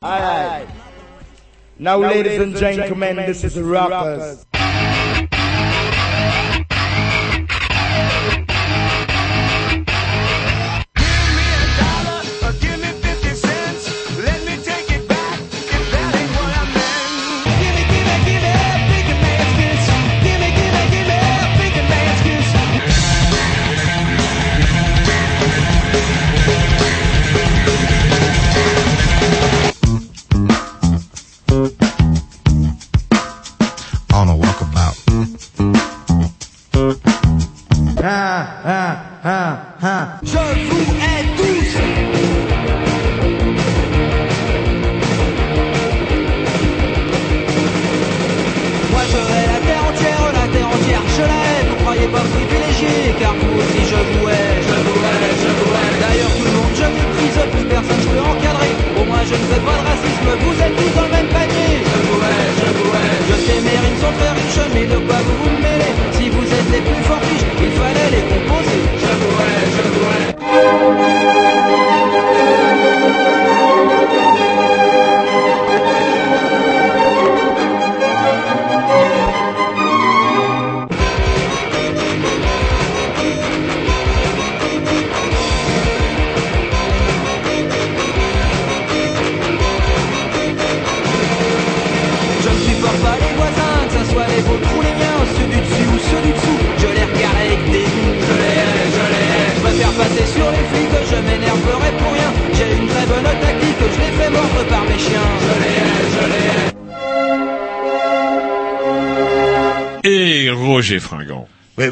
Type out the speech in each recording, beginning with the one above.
Alright. Now, ladies and gentlemen, this is Rockers.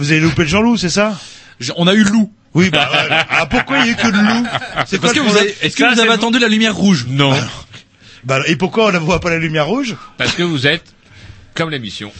Vous avez loupé le Jean-Loup, c'est ça? Je- on a eu le loup. Oui, bah, ouais. ah, pourquoi il y a eu que le loup? C'est Parce que le vous problème avez, est-ce que Ça, vous avez attendu la lumière rouge? Non, Bah, et pourquoi on ne voit pas la lumière rouge? Parce que vous êtes comme l'émission.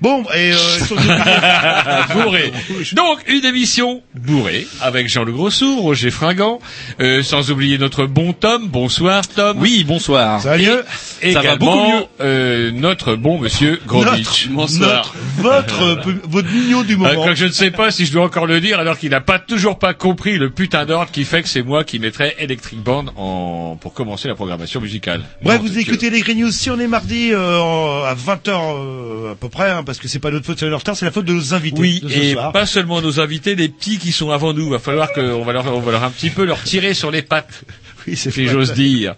Bon, et euh, bourré. Donc, une émission bourrée avec Jean Le Grossour, Roger Fringant, euh, sans oublier notre bon Tom. Bonsoir Tom. Oui, bonsoir. ça va mieux Et ça va également, beaucoup mieux. euh, notre bon monsieur Grovitch. notre, notre, votre, euh, votre mignon du Euh, moment. quand je ne sais pas si je dois encore le dire, alors qu'il n'a pas toujours pas compris le putain d'ordre qui fait que c'est moi qui mettrai Electric Band en pour commencer la programmation musicale. Bref, vous écoutez les Green News si on est mardi euh, à 20h à peu près, hein, parce que c'est pas notre faute, c'est leur retard, c'est la faute de nos invités. Oui, et soir. pas seulement nos invités, les petits qui sont avant nous. Va falloir qu'on va leur, on va leur un petit peu leur tirer sur les pattes, Oui, c'est si j'ose dire.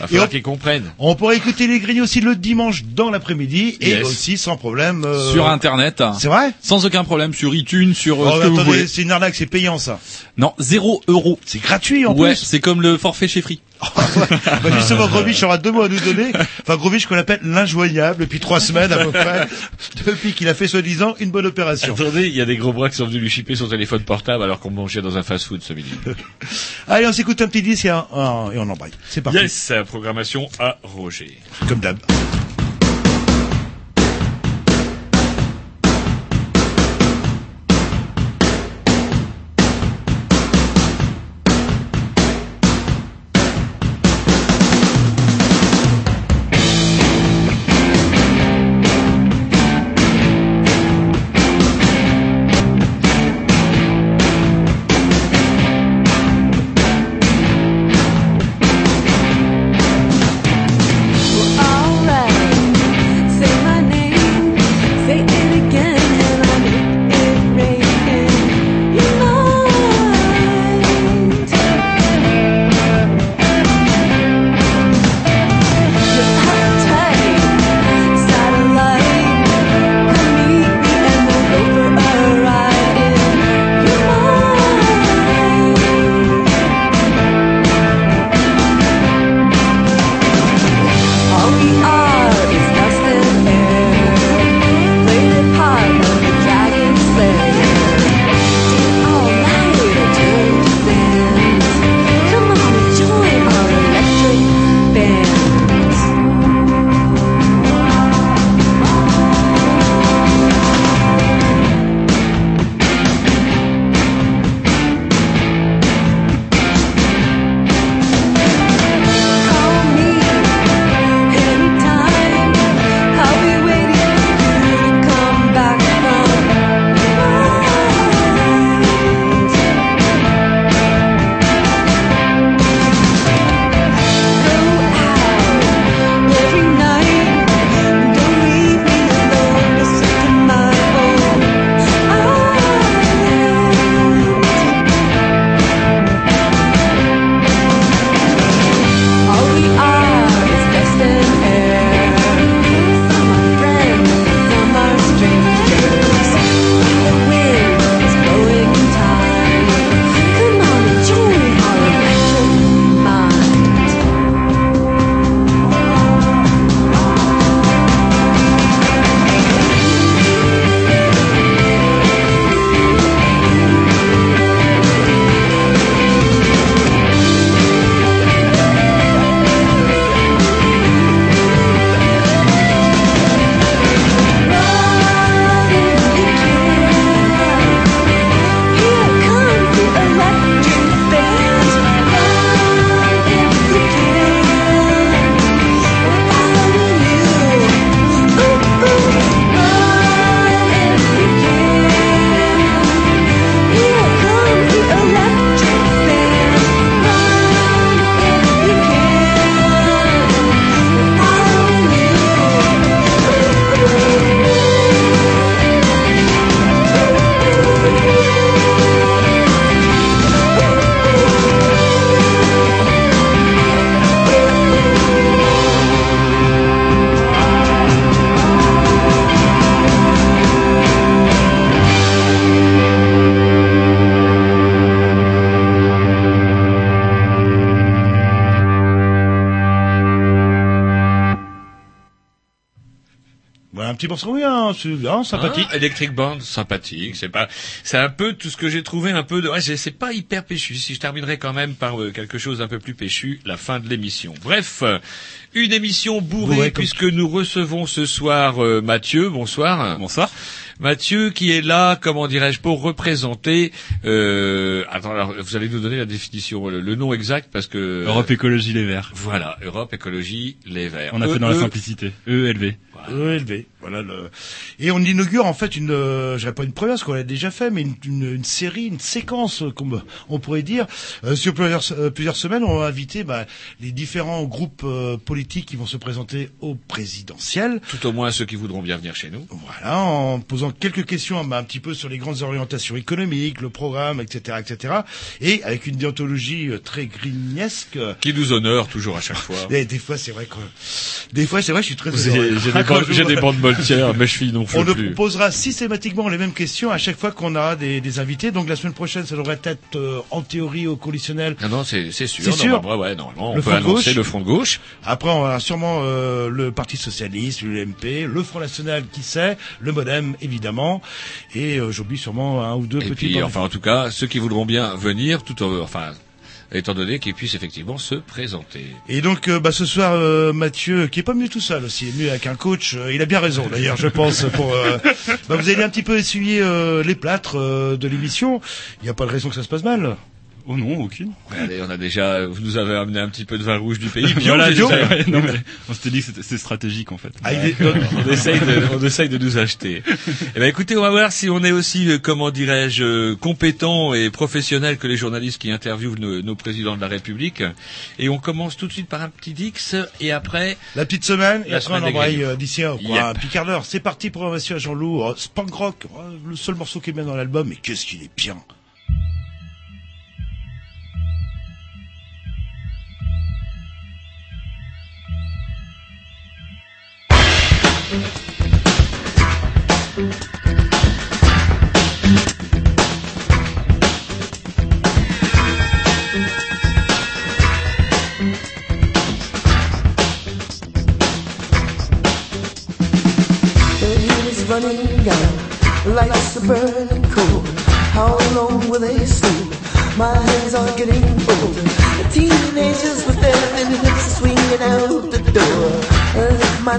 Va falloir qu'ils comprennent. On pourrait écouter les News aussi le dimanche dans l'après-midi et Yes. aussi sans problème. euh, Sur internet. C'est vrai? Sans aucun problème sur iTunes, sur euh, Oh, ce que vous attendez, voulez. c'est une arnaque, c'est payant ça. Non, zéro euro. C'est gratuit en Ouais, plus. c'est comme le forfait chez Free. bah justement, Grovitch aura deux mots à nous donner. Enfin, Grovitch qu'on appelle l'injoignable depuis trois semaines à peu près, depuis qu'il a fait soi-disant une bonne opération. Attendez, il y a des gros bras qui sont venus lui chipper son téléphone portable alors qu'on mangeait dans un fast-food ce midi. Allez, on s'écoute un petit disque et, un- un- et on embraye. C'est parti. yes, programmation à Roger. Comme d'hab. Petit morceau, oui, hein, c'est bien, sympathique. Hein, Electric Band, sympathique. C'est pas, c'est un peu tout ce que j'ai trouvé un peu de, ouais, c'est pas hyper péchu. Si je terminerai quand même par euh, quelque chose un peu plus péchu, la fin de l'émission. Bref, euh, une émission bourrée Bourrée comme puisque nous recevons ce soir euh, Mathieu. Bonsoir. Bonsoir. Mathieu qui est là, comment dirais-je, pour représenter. Euh, attends, alors, vous allez nous donner la définition, le, le nom exact parce que Europe Écologie Les Verts. Voilà, Europe Écologie Les Verts. On a fait dans la E, E, simplicité. ELV. ELV. Voilà le... Et on inaugure en fait une, euh, je dirais pas une première, parce qu'on l'a déjà fait, mais une, une, une série, une séquence, euh, comme on pourrait dire, Euh, sur plusieurs, euh, plusieurs semaines. On va inviter bah, les différents groupes euh, politiques qui vont se présenter au présidentiel. Tout au moins ceux qui voudront bien venir chez nous. Voilà, en posant quelques questions bah, un petit peu sur les grandes orientations économiques, le programme, etc., etc. Et avec une déontologie euh, très grignesque. Qui nous honore toujours à chaque fois. Et des fois, c'est vrai que, des fois, c'est vrai, je suis très J'ai des, bandes- j'ai des bandes moltières, mes chevilles n'en On plus. posera systématiquement les mêmes questions à chaque fois qu'on aura des, des invités. Donc la semaine prochaine, ça devrait être euh, en théorie au conditionnel. Non, non, c'est c'est sûr. C'est sûr Normalement, ouais, normalement, on Le peut annoncer gauche. le front de gauche. Après, on aura sûrement euh, le Parti socialiste, l'UMP, le Front national, qui sait, le MoDem évidemment, et euh, j'oublie sûrement un ou deux Et petits. puis, enfin, en tout cas, ceux qui voudront bien venir, tout en, enfin, étant donné qu'ils puissent effectivement se présenter. Et donc, euh, bah, ce soir, euh, Mathieu, qui est pas mieux tout seul aussi, est mieux avec un coach. euh, il a bien raison, d'ailleurs, je pense. Pour, bah, vous allez un petit peu essuyer les plâtres de l'émission. Il n'y a pas de raison que ça se passe mal. Oh non, aucune. Allez, on a déjà, vous nous avez amené un petit peu de vin rouge du pays. Bio, voilà, déjà. déjà, ouais, non, mais on s'était dit que c'était- c'est stratégique en fait. Ah, on essaye de, on essaye de nous acheter. Eh ben, écoutez, on va voir si on est aussi, euh, comment dirais-je, euh, compétent et professionnel que les journalistes qui interviewent nos, nos présidents de la République. Et on commence tout de suite par un petit Dix, et après, La petite semaine, et La après semaine on embraye euh, d'ici un, quoi, Yep. un petit quart d'heure. C'est parti, programmation à Jean-Loup. Oh, Spunk Rock, oh, le seul morceau qui est bien dans l'album, mais qu'est-ce qu'il est bien. Burning cold. How long will they sleep? My hands are getting old. Teenagers with their thin hips swinging out the door. And my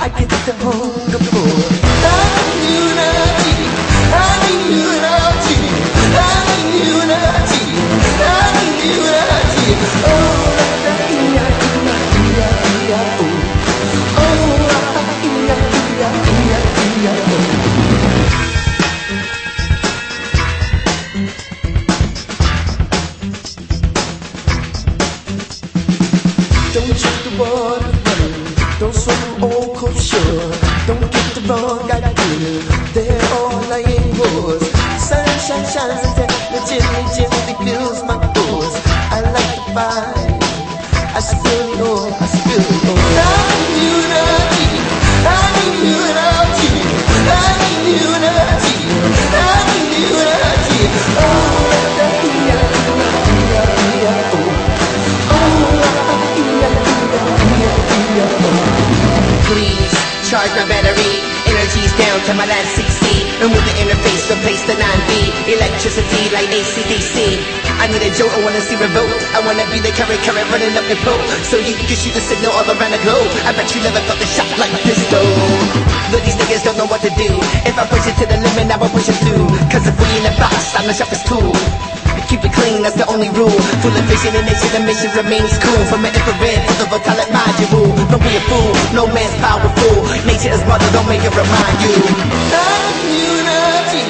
I get the hunger for. I'm you and I'm. I'm you I'm. I'm I'm Oh. sure. Don't get the wrong idea. They're all lying and Sun, the chill, the chilly, chilly blues, my pores. I like it fine. I spill it all, I spill it all. Electricity like ACDC. I need a jolt, I wanna see revolt. I wanna be the current current running up your pole. So you can shoot the signal all around the globe. I bet you never felt the shock like this though. But these niggas don't know what to do. If I push it to the limit, I will push it through. Cause if we in the box, I'm the sharpest tool. Keep it clean, that's the only rule. Full of vision and nation, the mission remains cool. From an infrared to the vocalic module. Don't be a fool, no man's powerful. Nature is mother, don't make it remind you. I'm unity.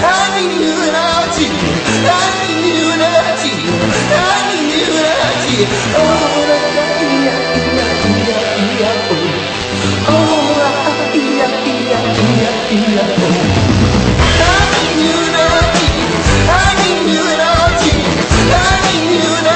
I'm unity unity, and unity, and unity. Oh, And unity, and unity, and unity.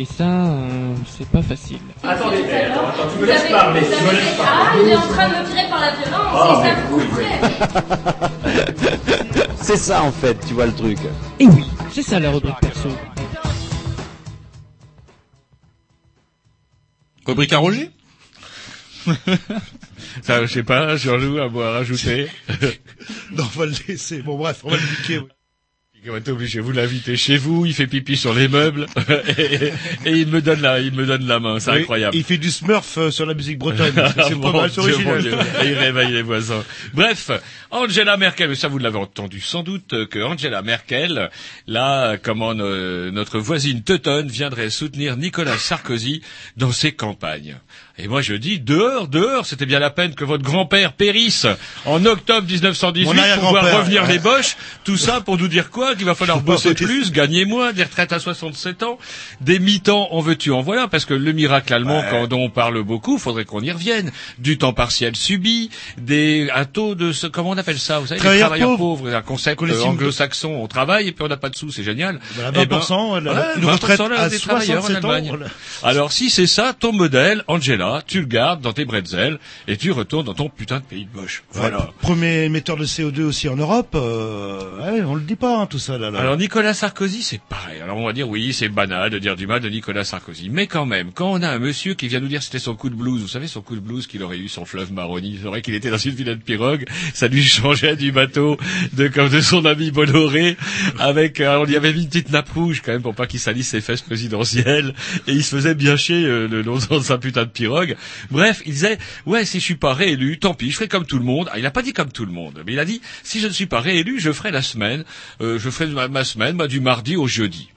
Et ça, euh, c'est pas facile. Attendez, attends, attends, tu me laisses parler, tu me laisses parler. Ah, il est en train de me tirer par la violence, Ah, et ça oui, coûterait. C'est ça en fait, tu vois le truc. Et oui, c'est ça la rubrique perso. Rubrique à Roger Ça, je sais pas, Jean-Loup, à moi à rajouter. Non, on va le laisser. Bon, bref, on va le niquer. On est obligé, vous l'invitez chez vous, il fait pipi sur les meubles, et, et il me donne la, il me donne la main, c'est Oui, incroyable. Il fait du smurf euh, sur la musique bretonne. C'est Mon pas mal Dieu, original. mon Dieu. Et il réveille les voisins. Bref, Angela Merkel, mais ça vous l'avez entendu sans doute euh, que Angela Merkel, là, comment euh, notre voisine teutonne viendrait soutenir Nicolas Sarkozy dans ses campagnes. Et moi je dis dehors, dehors, c'était bien la peine que votre grand-père périsse en octobre 1918 Mon pour voir revenir ouais. les boches, tout ça pour nous dire quoi? Qu'il va falloir bosser plus, gagner moins, des retraites à 67 ans, des mi-temps en veux-tu en voilà, parce que le miracle allemand, quand dont on parle beaucoup, faudrait qu'on y revienne. Du temps partiel subi, des un taux de ce, comment on appelle ça? Vous savez, les Travailleurs travailleurs pauvres. pauvres, un concept euh, anglo-saxon. On travaille et puis on n'a pas de sous, c'est génial. Voilà, Eh ben, 20%, la- ouais, une 20% retraite à des travailleurs en 67 ans, Allemagne. voilà. Alors si c'est ça, ton modèle, Angela, tu le gardes dans tes bretzels et tu retournes dans ton putain de pays de moche. Voilà. Ouais, Premier émetteur de CO2 aussi en Europe. Euh, ouais, on le dit pas, hein, tout ça, là. là. Alors Nicolas Sarkozy, c'est pareil. Alors on va dire oui, c'est banal de dire du mal de Nicolas Sarkozy, mais quand même, quand on a un monsieur qui vient nous dire c'était son coup de blues, vous savez son coup de blues qu'il aurait eu sur le fleuve Maroni, c'est vrai qu'il était dans une vilaine pirogue, ça lui changeait du bateau de comme de son ami Bolloré, avec euh, on y avait mis une petite nappe rouge quand même pour pas qu'il salisse ses fesses présidentielles, et il se faisait bien chier euh, le long de sa putain de pirogue. Bref, il disait ouais si je suis pas réélu, tant pis, je ferai comme tout le monde. Ah, il n'a pas dit comme tout le monde, mais il a dit si je ne suis pas réélu, je ferai la semaine, euh, je ferai ma, ma semaine du mardi au jeudi.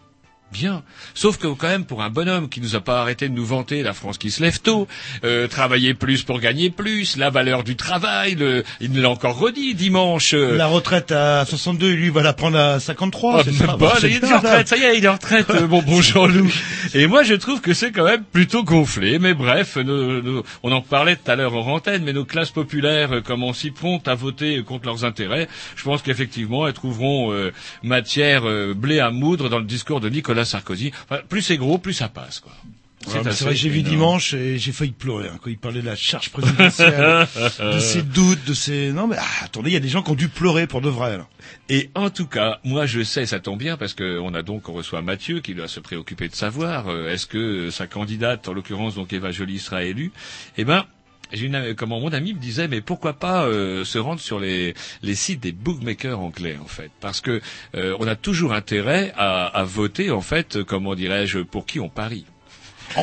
Bien. Sauf que quand même, pour un bonhomme qui nous a pas arrêté de nous vanter la France qui se lève tôt, euh, travailler plus pour gagner plus, la valeur du travail, le, il nous l'a encore redit dimanche. euh, La retraite à 62, lui, va la prendre à 53. ah, c'est pas, il est en retraite, ça y est, il est en retraite, euh, bon Jean-Loup. Et moi, je trouve que c'est quand même plutôt gonflé, mais bref, nos- nos- on en parlait tout à l'heure en antenne, mais nos classes populaires, euh, comme on s'y prompte à voter contre leurs intérêts, je pense qu'effectivement, elles trouveront euh, matière euh, blé à moudre dans le discours de Nicolas Sarkozy. Enfin, plus c'est gros, plus ça passe, quoi. Ouais, c'est vrai que j'ai vu dimanche et j'ai failli pleurer hein, quand il parlait de la charge présidentielle, de ses doutes, de ses... Non mais ah, attendez, il y a des gens qui ont dû pleurer pour de vrai. Là. Et en tout cas, moi je sais, ça tombe bien parce qu'on a donc on reçoit Mathieu qui doit se préoccuper de savoir euh, est-ce que sa candidate, en l'occurrence donc Eva Joly, sera élue. Eh ben. Une, comment mon ami me disait, mais pourquoi pas euh, se rendre sur les, les sites des bookmakers anglais en fait, parce que euh, on a toujours intérêt à, à voter en fait, euh, comment dirais-je, pour qui on parie.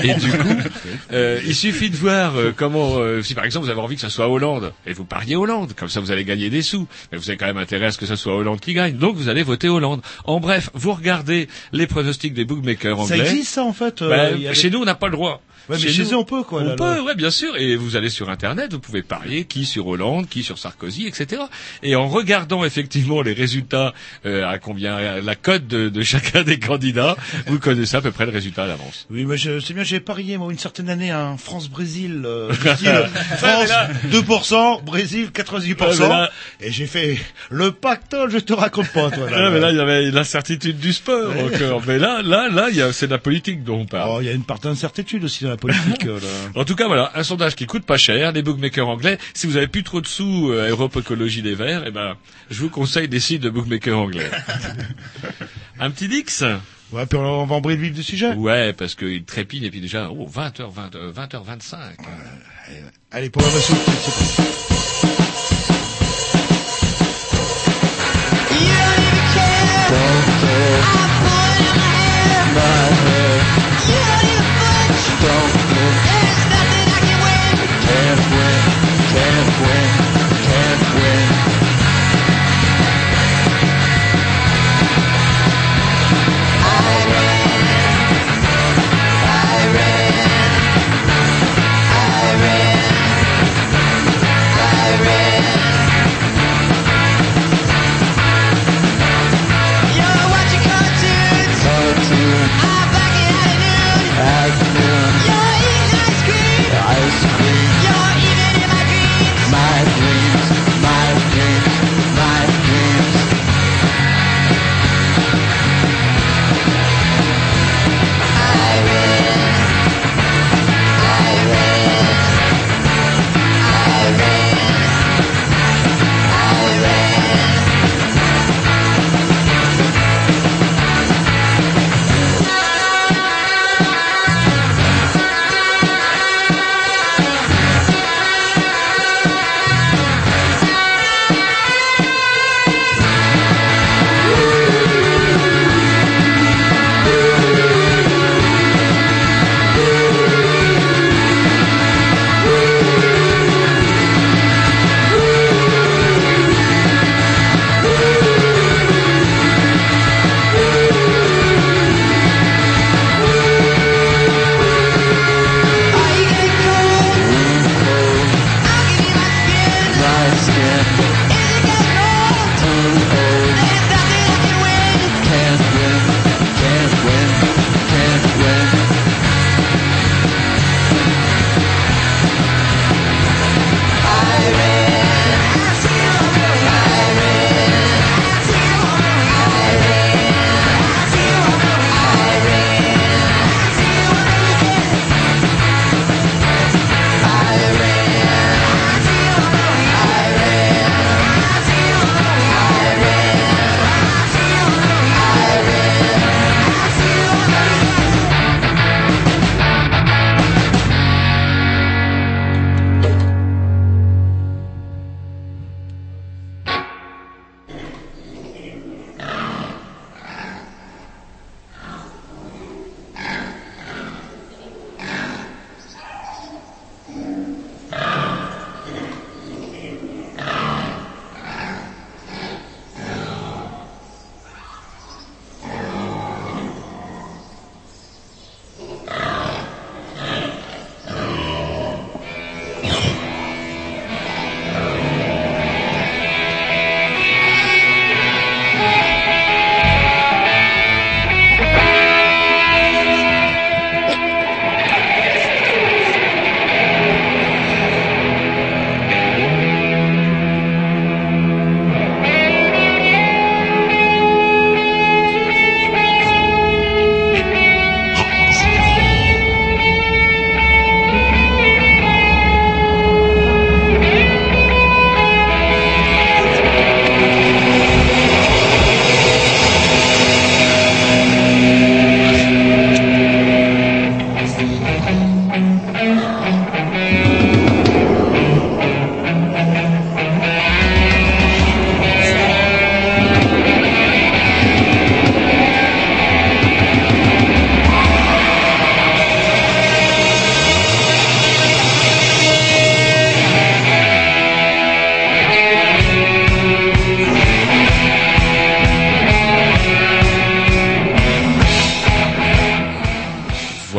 Et du coup, euh, il suffit de voir euh, comment, euh, si par exemple vous avez envie que ça soit Hollande, et vous pariez Hollande, comme ça vous allez gagner des sous, mais vous avez quand même intérêt à ce que ça soit Hollande qui gagne, donc vous allez voter Hollande. En bref, vous regardez les pronostics des bookmakers Ça anglais. existe ça en fait euh, Ben, avait- Chez nous, on n'a pas le droit. Ouais, mais chez nous, eux, on peut, quoi, On là, peut, là. ouais, bien sûr. Et vous allez sur Internet, vous pouvez parier qui sur Hollande, qui sur Sarkozy, etc. Et en regardant effectivement les résultats, euh, à combien la cote de, de chacun des candidats, vous connaissez à peu près le résultat à l'avance. Oui, mais je sais bien, j'ai parié moi une certaine année un France-Brésil. Euh, style France mais là- 2%, Brésil 98%. Ouais, mais là- Et j'ai fait le pactole, je te raconte pas toi. Ah, mais là, il y avait l'incertitude du sport encore. Mais là, là, là, il y a- c'est de la politique dont on parle. Oh, il y a une part d'incertitude aussi la politique. là. En tout cas, voilà, un sondage qui coûte pas cher, les bookmakers anglais. Si vous avez plus trop de sous euh, à Europe Écologie des Verts, eh ben, je vous conseille des sites de bookmakers anglais. un petit Dix Ouais, puis on va embrayer le vif du sujet. Ouais, parce qu'il trépine et puis déjà, oh, 20h, 20, euh, 20h25. Allez, pour la c'est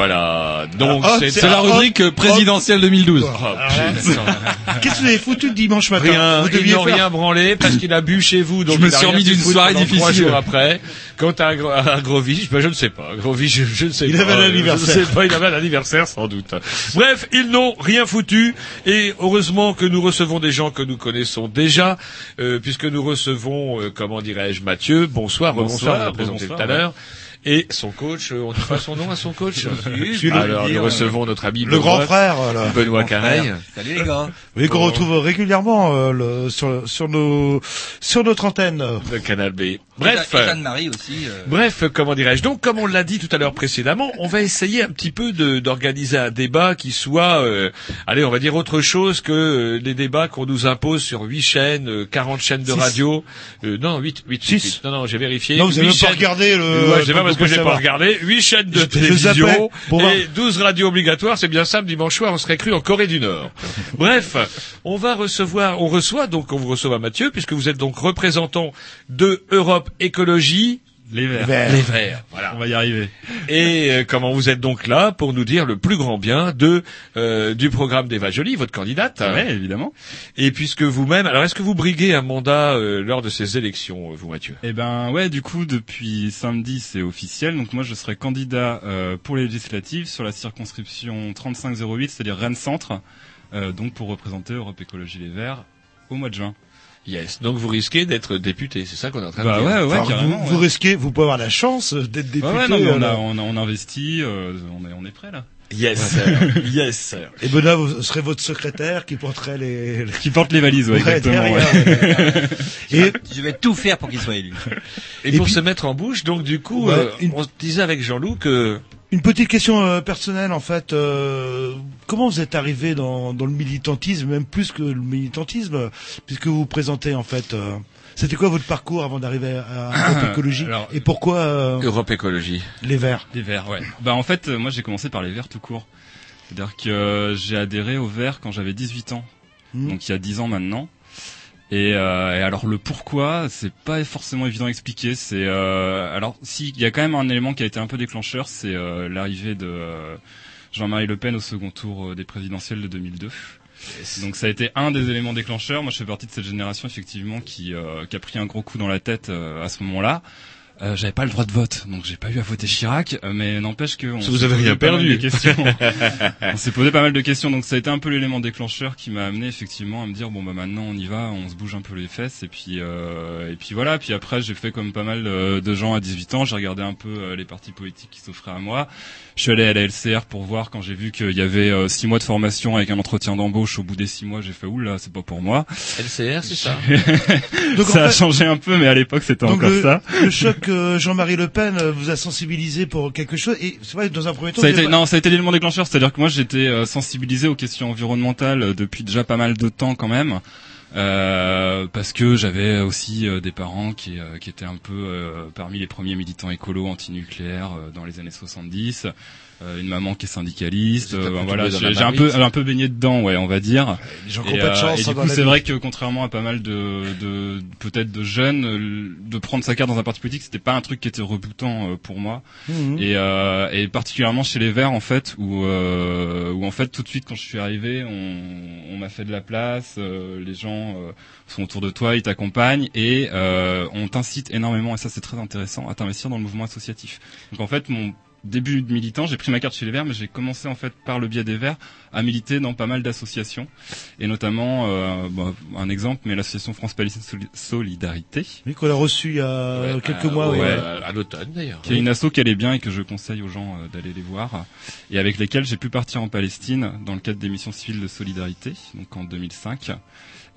Voilà. Donc Ah, c'est la ah, rubrique hop, présidentielle 2012. hop. Oh, Alors, putain. Qu'est-ce que vous avez foutu dimanche matin Rien, Vous ils deviez n'ont rien branlé parce qu'il a bu chez vous. Donc Je me il suis rien remis d'une soirée difficile. jours après, quant à, Gro- à Grovich, ben je ne sais pas. Grovich, je, je ne sais Il pas. avait un anniversaire. Je ne sais pas, il avait un anniversaire sans doute. Bref, ils n'ont rien foutu et heureusement que nous recevons des gens que nous connaissons déjà, euh, puisque nous recevons, euh, comment dirais-je, Mathieu. Bonsoir, Bonsoir, bonsoir, présenté bonsoir, tout à l'heure. Et son coach, euh, on dit pas son nom à son coach le- Alors nous recevons notre ami Le Benoît- grand frère. Benoît Careil. Salut les gars. Oui, qu'on retrouve régulièrement euh, le- sur, sur nos sur notre antenne. de Canal B. Bref. Et Anne-Marie aussi. euh, Bref, comment dirais-je Donc, comme on l'a dit tout à l'heure précédemment, on va essayer un petit peu de- d'organiser un débat qui soit, euh, allez, on va dire autre chose que euh, les débats qu'on nous impose sur 8 chaînes, euh, 40 chaînes de Six. radio. Euh, non, 8, 8, Six. 8. Non, non, j'ai vérifié. Non, vous avez Huit même pas chaînes- regardé le. Ouais, c'est pas parce que j'ai pas regardé. 8 chaînes de télévision et 12 radios obligatoires. C'est bien simple. Dimanche soir, on serait cru en Corée du Nord. Bref, on va recevoir, on reçoit donc, on vous reçoit Mathieu, puisque vous êtes donc représentant de Europe Écologie, Les verts. Vert. les Verts. Voilà. On va y arriver. Et euh, comment vous êtes donc là pour nous dire le plus grand bien de euh, du programme d'Eva Jolie, votre candidate? Ouais, évidemment. Et puisque vous-même, alors est-ce que vous briguez un mandat euh, lors de ces élections, vous Mathieu? Eh ben ouais, du coup depuis samedi c'est officiel. Donc moi je serai candidat euh, pour les législatives sur la circonscription 3508, c'est-à-dire Rennes Centre, euh, donc pour représenter Europe Écologie Les Verts au mois de juin. Yes. Donc vous risquez d'être député, c'est ça qu'on est en train Bah de dire. ouais, ouais, carrément. vous, ouais. vous risquez, vous pouvez avoir la chance d'être député. Ouais, ouais, non, mais on a, on a, on investit, euh, on est, on est prêt là. Yes, sir. yes. sir. Et Benoît vous serez votre secrétaire qui porterait les. les- Qui porte les valises, ouais, Ouais, exactement. derrière, ouais. Et Je vais tout faire pour qu'il soit élu. Et, Et pour puis- se mettre en bouche, donc du coup, Ouais, euh, une- on se disait avec Jean-Loup que une petite question euh, personnelle en fait. euh, comment vous êtes arrivé dans, dans le militantisme, même plus que le militantisme, puisque vous vous présentez en fait. euh, C'était quoi votre parcours avant d'arriver à, Europe Écologie Alors- Et pourquoi Europe Écologie. les Verts Les Verts, ouais. Bah en fait, moi j'ai commencé par les Verts tout court. C'est-à-dire que j'ai adhéré aux Verts quand j'avais 18 ans, Hmm. donc il y a 10 ans maintenant. Et, euh, et alors le pourquoi, c'est pas forcément évident à expliquer. C'est euh, alors si il y a quand même un élément qui a été un peu déclencheur, c'est euh, l'arrivée de euh, Jean-Marie Le Pen au second tour euh, des présidentielles de 2002. Donc ça a été un des éléments déclencheurs. Moi, je fais partie de cette génération effectivement qui, euh, qui a pris un gros coup dans la tête euh, à ce moment-là. Euh, j'avais pas le droit de vote, donc j'ai pas eu à voter Chirac, euh, mais n'empêche que on Vous avez rien perdu. on s'est posé pas mal de questions, donc ça a été un peu l'élément déclencheur qui m'a amené effectivement à me dire bon bah maintenant on y va, on se bouge un peu les fesses et puis euh, et puis voilà. Puis après j'ai fait comme pas mal euh, de gens à 18 ans, j'ai regardé un peu euh, les partis politiques qui s'offraient à moi. Je suis allé à la LCR pour voir quand j'ai vu qu'il y avait euh, six mois de formation avec un entretien d'embauche. Au bout des six mois, j'ai fait oula, c'est pas pour moi. LCR, c'est ça Donc, en ça a changé un peu, mais à l'époque c'était encore le, ça. le choc euh, Jean-Marie Le Pen euh, vous a sensibilisé pour quelque chose et c'est vrai dans un premier temps Ça a été, pas- non, ça a été l'élément déclencheur, c'est-à-dire que moi j'étais euh, sensibilisé aux questions environnementales depuis déjà pas mal de temps quand même, euh, parce que j'avais aussi euh, des parents qui, euh, qui étaient un peu parmi les premiers militants écolos antinucléaires dans les années 70, euh, une maman qui est syndicaliste, euh, peu voilà, j'ai un peu un peu baigné dedans, ouais, on va dire. les gens qui ont pas de euh, chance et hein, du dans coup, c'est vrai que contrairement à pas mal de, de peut-être de jeunes, euh, de prendre sa carte dans un parti politique, c'était pas un truc qui était rebutant euh, pour moi. Mhm. Et, euh, et particulièrement chez les Verts en fait, où, euh, où en fait tout de suite quand je suis arrivé, on, on m'a fait de la place, euh, les gens euh, sont autour de toi, ils t'accompagnent et euh, on t'incite énormément, et ça c'est très intéressant, à t'investir dans le mouvement associatif. Donc en fait mon début de militant, j'ai pris ma carte chez les Verts, mais j'ai commencé en fait par le biais des Verts à militer dans pas mal d'associations, et notamment euh, bah, un exemple, mais l'association France Palestine Soli- Solidarité, Oui, qu'on a reçu il y a Ouais, quelques euh, mois. oui. ouais, ouais. à, à l'automne d'ailleurs. qui est une asso qui allait bien et que je conseille aux gens euh, d'aller les voir, et avec lesquels j'ai pu partir en Palestine dans le cadre des missions civiles de solidarité, donc en 2005.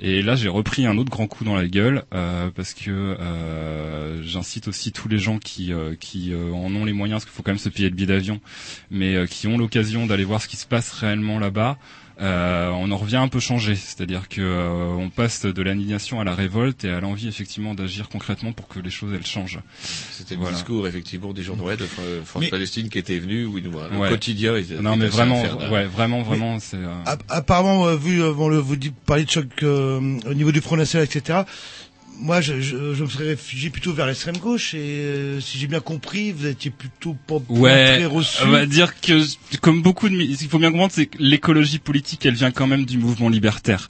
Et là, j'ai repris un autre grand coup dans la gueule euh, parce que euh, j'incite aussi tous les gens qui euh, qui en ont les moyens, parce qu'il faut quand même se payer le billet d'avion, mais qui ont l'occasion d'aller voir ce qui se passe réellement là-bas. Euh, on en revient un peu changé, c'est-à-dire que euh, on passe de l'indignation à la révolte et à l'envie effectivement d'agir concrètement pour que les choses elles changent. C'était le discours effectivement des gens de Fr- France Mais- Palestine qui étaient venus, où ils nous le Ouais. quotidien. ils- Non mais vraiment, infernal. ouais, vraiment, vraiment, c'est. euh, App- Apparemment, euh, vu euh, bon, le, vous dites, parlez de choc euh, au niveau du Front National, etc. moi, je, je, je me serais réfugié plutôt vers l'extrême gauche et euh, si j'ai bien compris, vous étiez plutôt pas Ouais, très reçu. on va dire que comme beaucoup de, ce qu'il faut bien comprendre, c'est que l'écologie politique, elle vient quand même du mouvement libertaire.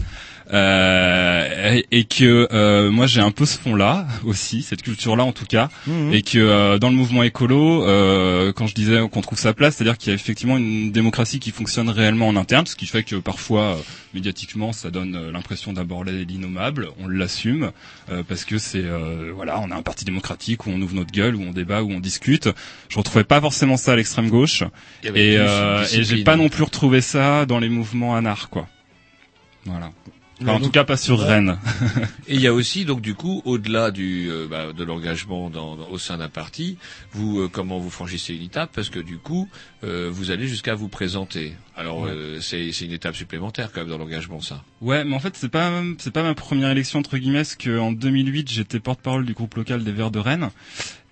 Euh, et, et que euh, moi j'ai un peu ce fond-là aussi, cette culture-là en tout cas, Mhm. et que euh, dans le mouvement écolo, euh, quand je disais qu'on trouve sa place, c'est-à-dire qu'il y a effectivement une démocratie qui fonctionne réellement en interne, ce qui fait que parfois euh, médiatiquement ça donne euh, l'impression d'aborder l'innommable, on l'assume euh, parce que c'est euh, voilà, on a un parti démocratique où on ouvre notre gueule, où on débat, où on discute. Je retrouvais pas forcément ça à l'extrême gauche y avait et, euh, une et j'ai pas non plus retrouvé ça dans les mouvements anards quoi. Voilà. Enfin, en donc- tout cas pas sur Rennes. Et il y a aussi donc du coup au-delà du euh, bah, de l'engagement dans, dans- au sein d'un parti, vous euh, comment vous franchissez une étape? Parce que du coup euh, vous allez jusqu'à vous présenter. Alors Ouais. euh, c'est une étape supplémentaire quand même dans l'engagement ça. Ouais, mais en fait c'est pas c'est pas ma première élection entre guillemets, parce que en 2008 j'étais porte-parole du groupe local des Verts de Rennes,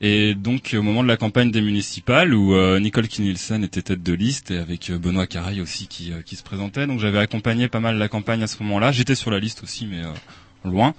et donc au moment de la campagne des municipales où euh, Nicole Kinilsen était tête de liste et avec euh, Benoît Caraille aussi qui euh, qui se présentait, donc j'avais accompagné pas mal la campagne à ce moment-là. J'étais sur la liste aussi, mais euh, loin.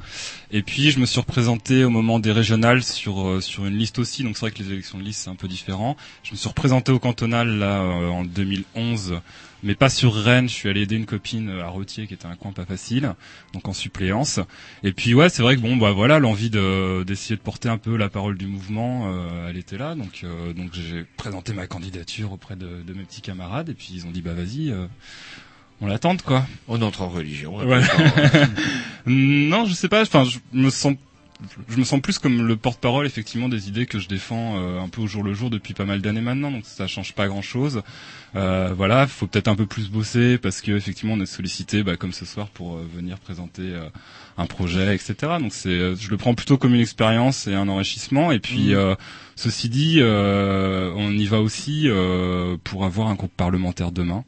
Et puis je me suis représenté au moment des régionales sur euh, sur une liste aussi, donc c'est vrai que les élections de liste c'est un peu différent. Je me suis représenté au cantonal là euh, en 2011 mais pas sur Rennes. Je suis allé aider une copine à Retier qui était un coin pas facile, donc en suppléance. Et puis ouais, c'est vrai que bon bah voilà, l'envie de d'essayer de porter un peu la parole du mouvement, euh, elle était là, donc euh, donc j'ai présenté ma candidature auprès de, de mes petits camarades et puis ils ont dit bah vas-y. euh, on l'attend quoi. On entre en religion. Ouais. non, je sais pas. Enfin, je me sens, je me sens plus comme le porte-parole effectivement des idées que je défends euh, un peu au jour le jour depuis pas mal d'années maintenant. Donc ça change pas grand-chose. Euh, voilà, faut peut-être un peu plus bosser parce que effectivement on est sollicité, bah, comme ce soir, pour euh, venir présenter euh, un projet, etc. Donc c'est, euh, je le prends plutôt comme une expérience et un enrichissement. Et puis euh, ceci dit, euh, on y va aussi euh, pour avoir un groupe parlementaire demain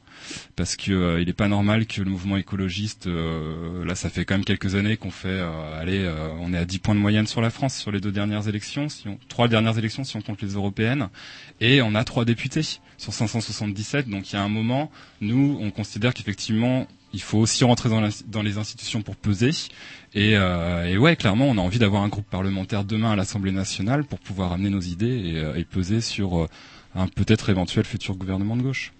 parce que euh, il est pas normal que le mouvement écologiste euh, là ça fait quand même quelques années qu'on fait euh, allez on est à 10 points de moyenne sur la France sur les deux dernières élections si on trois dernières élections si on compte les européennes et on a trois députés sur 577 donc il y a un moment nous on considère qu'effectivement il faut aussi rentrer dans, les institutions pour peser et, ouais clairement on a envie d'avoir un groupe parlementaire demain à l'Assemblée nationale pour pouvoir amener nos idées et, peser sur un peut-être éventuel futur gouvernement de gauche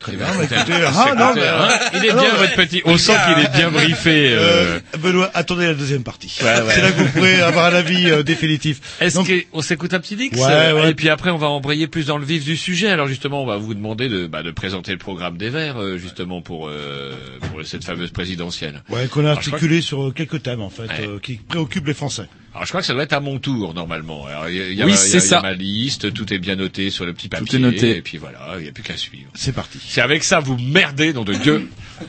Très bien, bah, écoutez, ah, non, mais, hein, il est non, bien mais- votre petit. On sent qu'il est bien briefé. euh. Euh, Benoît, attendez la deuxième partie. Ouais, ouais. C'est là que vous pourrez avoir un avis euh, définitif. Est-ce Donc- qu'on s'écoute un petit Dix Ouais, euh, ouais. Et puis après, on va embrayer plus dans le vif du sujet. Alors justement, on va vous demander de, bah, de présenter le programme des Verts, euh, justement pour, euh, pour cette fameuse présidentielle. Ouais, qu'on a Alors, je crois articulé sur quelques thèmes en fait Ouais. euh, qui préoccupent les Français. Alors je crois que ça doit être à mon tour normalement. Alors, il y a, y a- Oui, c'est il y a ça. ma liste, tout est bien noté sur le petit papier. est noté. Et puis voilà, il n'y a plus qu'à suivre. C'est parti. C'est avec ça, vous merdez, nom de Dieu.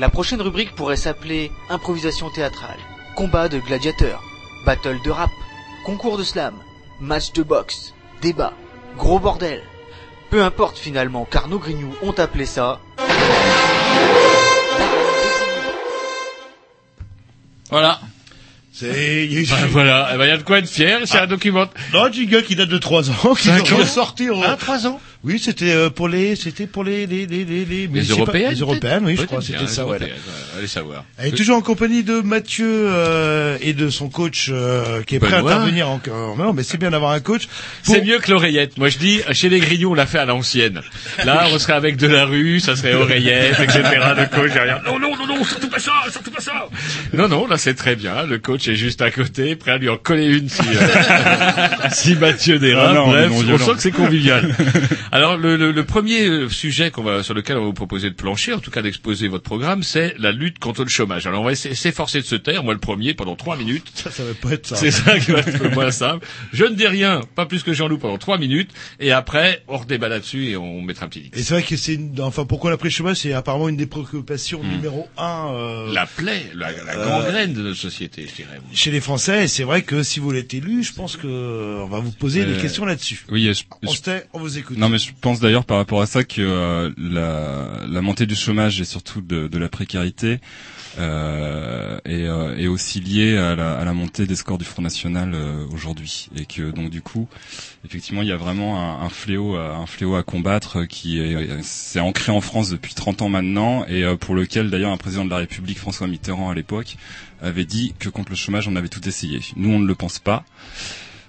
La prochaine rubrique pourrait s'appeler improvisation théâtrale, combat de gladiateurs, battle de rap, concours de slam, match de boxe, débat, gros bordel. Peu importe finalement, car nos grignoux ont appelé ça. Voilà. C'est, il y a- Ben voilà, Eh ben, il y a de quoi être fier, c'est un document. Non, jingle qui date de 3 ans, qui Cinq est ans sorti en... Ah, 3 ans Oui, c'était euh, pour les, c'était pour les, les, les, les, les, Les européennes Les européennes, oui, je crois, c'était ça, ouais, Allez savoir. Elle est toujours en compagnie de Mathieu euh, et de son coach euh, qui est prêt à intervenir encore. Non, mais c'est bien d'avoir un coach. Pour- C'est mieux que l'oreillette. Moi, je dis, chez les grignoux, on l'a fait à l'ancienne. Là, on serait avec de la rue, ça serait oreillette, etc. Le coach derrière. Non, non, non, non, surtout pas ça, surtout pas ça. Non, non, là, c'est très bien. Le coach est juste à côté, prêt à lui en coller une si, euh, si Mathieu dérape. Ah non, Bref, non on violent. sent que c'est convivial. Alors, le, le, le premier euh, sujet qu'on va, sur lequel on va vous proposer de plancher, en tout cas d'exposer votre programme, c'est la lutte contre le chômage. Alors, on va s'efforcer de se taire, moi le premier, pendant trois minutes. Ça, ça va pas être ça. C'est ça qui va être le moins simple. Je ne dis rien, pas plus que Jean-Loup pendant trois minutes, et après, on redébat là-dessus et on mettra un petit X. Et c'est vrai que c'est, une... enfin, pourquoi l'après-chômage, c'est apparemment une des préoccupations numéro un. euh, La plaie, la, la Euh, gangrène de notre société, je dirais. Chez les Français, c'est vrai que si vous l'êtes élu, je pense que euh, on va vous poser des Euh, questions là-dessus. Oui, je, On se tait, on vous écoute. non mais je pense d'ailleurs par rapport à ça que euh, la, la montée du chômage et surtout de, de la précarité euh, est, euh, est aussi liée à la, à la montée des scores du Front National euh, aujourd'hui et que donc du coup effectivement il y a vraiment un, un fléau un fléau à combattre qui est c'est ancré en France depuis 30 ans maintenant et euh, pour lequel d'ailleurs un président de la République François Mitterrand à l'époque avait dit que contre le chômage on avait tout essayé. Nous on ne le pense pas.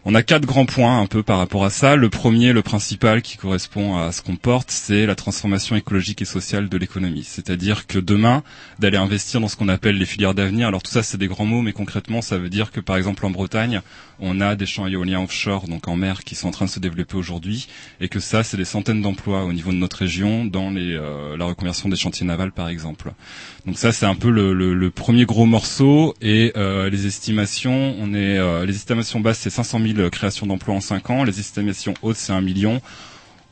On a quatre grands points un peu par rapport à ça. Le premier, le principal qui correspond à ce qu'on porte, c'est la transformation écologique et sociale de l'économie. C'est-à-dire que demain, d'aller investir dans ce qu'on appelle les filières d'avenir. Alors tout ça, c'est des grands mots, mais concrètement, ça veut dire que par exemple en Bretagne, on a des champs éoliens offshore, donc en mer, qui sont en train de se développer aujourd'hui, et que ça, c'est des centaines d'emplois au niveau de notre région, dans euh, la reconversion des chantiers navals, par exemple. Donc ça, c'est un peu le, le- le premier gros morceau, et euh, les estimations, on est, euh, les estimations basses, c'est 500 000 créations d'emplois en 5 ans, les estimations hautes, c'est 1 million.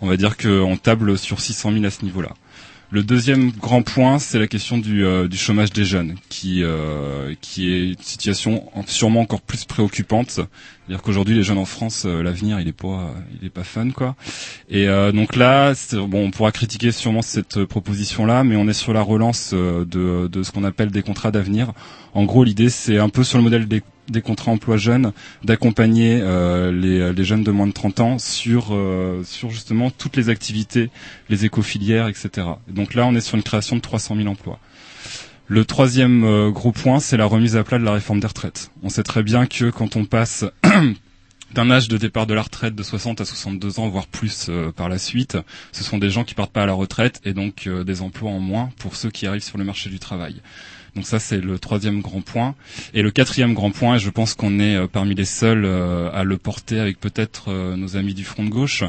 On va dire qu'on table sur 600 000 à ce niveau-là. Le deuxième grand point, c'est la question du, euh, chômage des jeunes, qui, euh, qui est une situation en- sûrement encore plus préoccupante. C'est-à-dire qu'aujourd'hui, les jeunes en France, euh, l'avenir, il est pas, il est pas fun, quoi. Et donc là, bon, on pourra critiquer sûrement cette proposition-là, mais on est sur la relance de, de ce qu'on appelle des contrats d'avenir. En gros, l'idée, c'est un peu sur le modèle des, des contrats emploi jeunes, d'accompagner euh, les, les jeunes de moins de 30 ans sur, euh, sur justement toutes les activités, les écofilières, etc. Et donc là, on est sur une création de 300 000 emplois. Le troisième euh, gros point, c'est la remise à plat de la réforme des retraites. On sait très bien que quand on passe d'un âge de départ de la retraite de 60 à 62 ans, voire plus euh, par la suite, ce sont des gens qui partent pas à la retraite et donc euh, des emplois en moins pour ceux qui arrivent sur le marché du travail. Donc ça, c'est le troisième grand point. Et le quatrième grand point, et je pense qu'on est euh, parmi les seuls euh, à le porter avec peut-être euh, nos amis du front de gauche,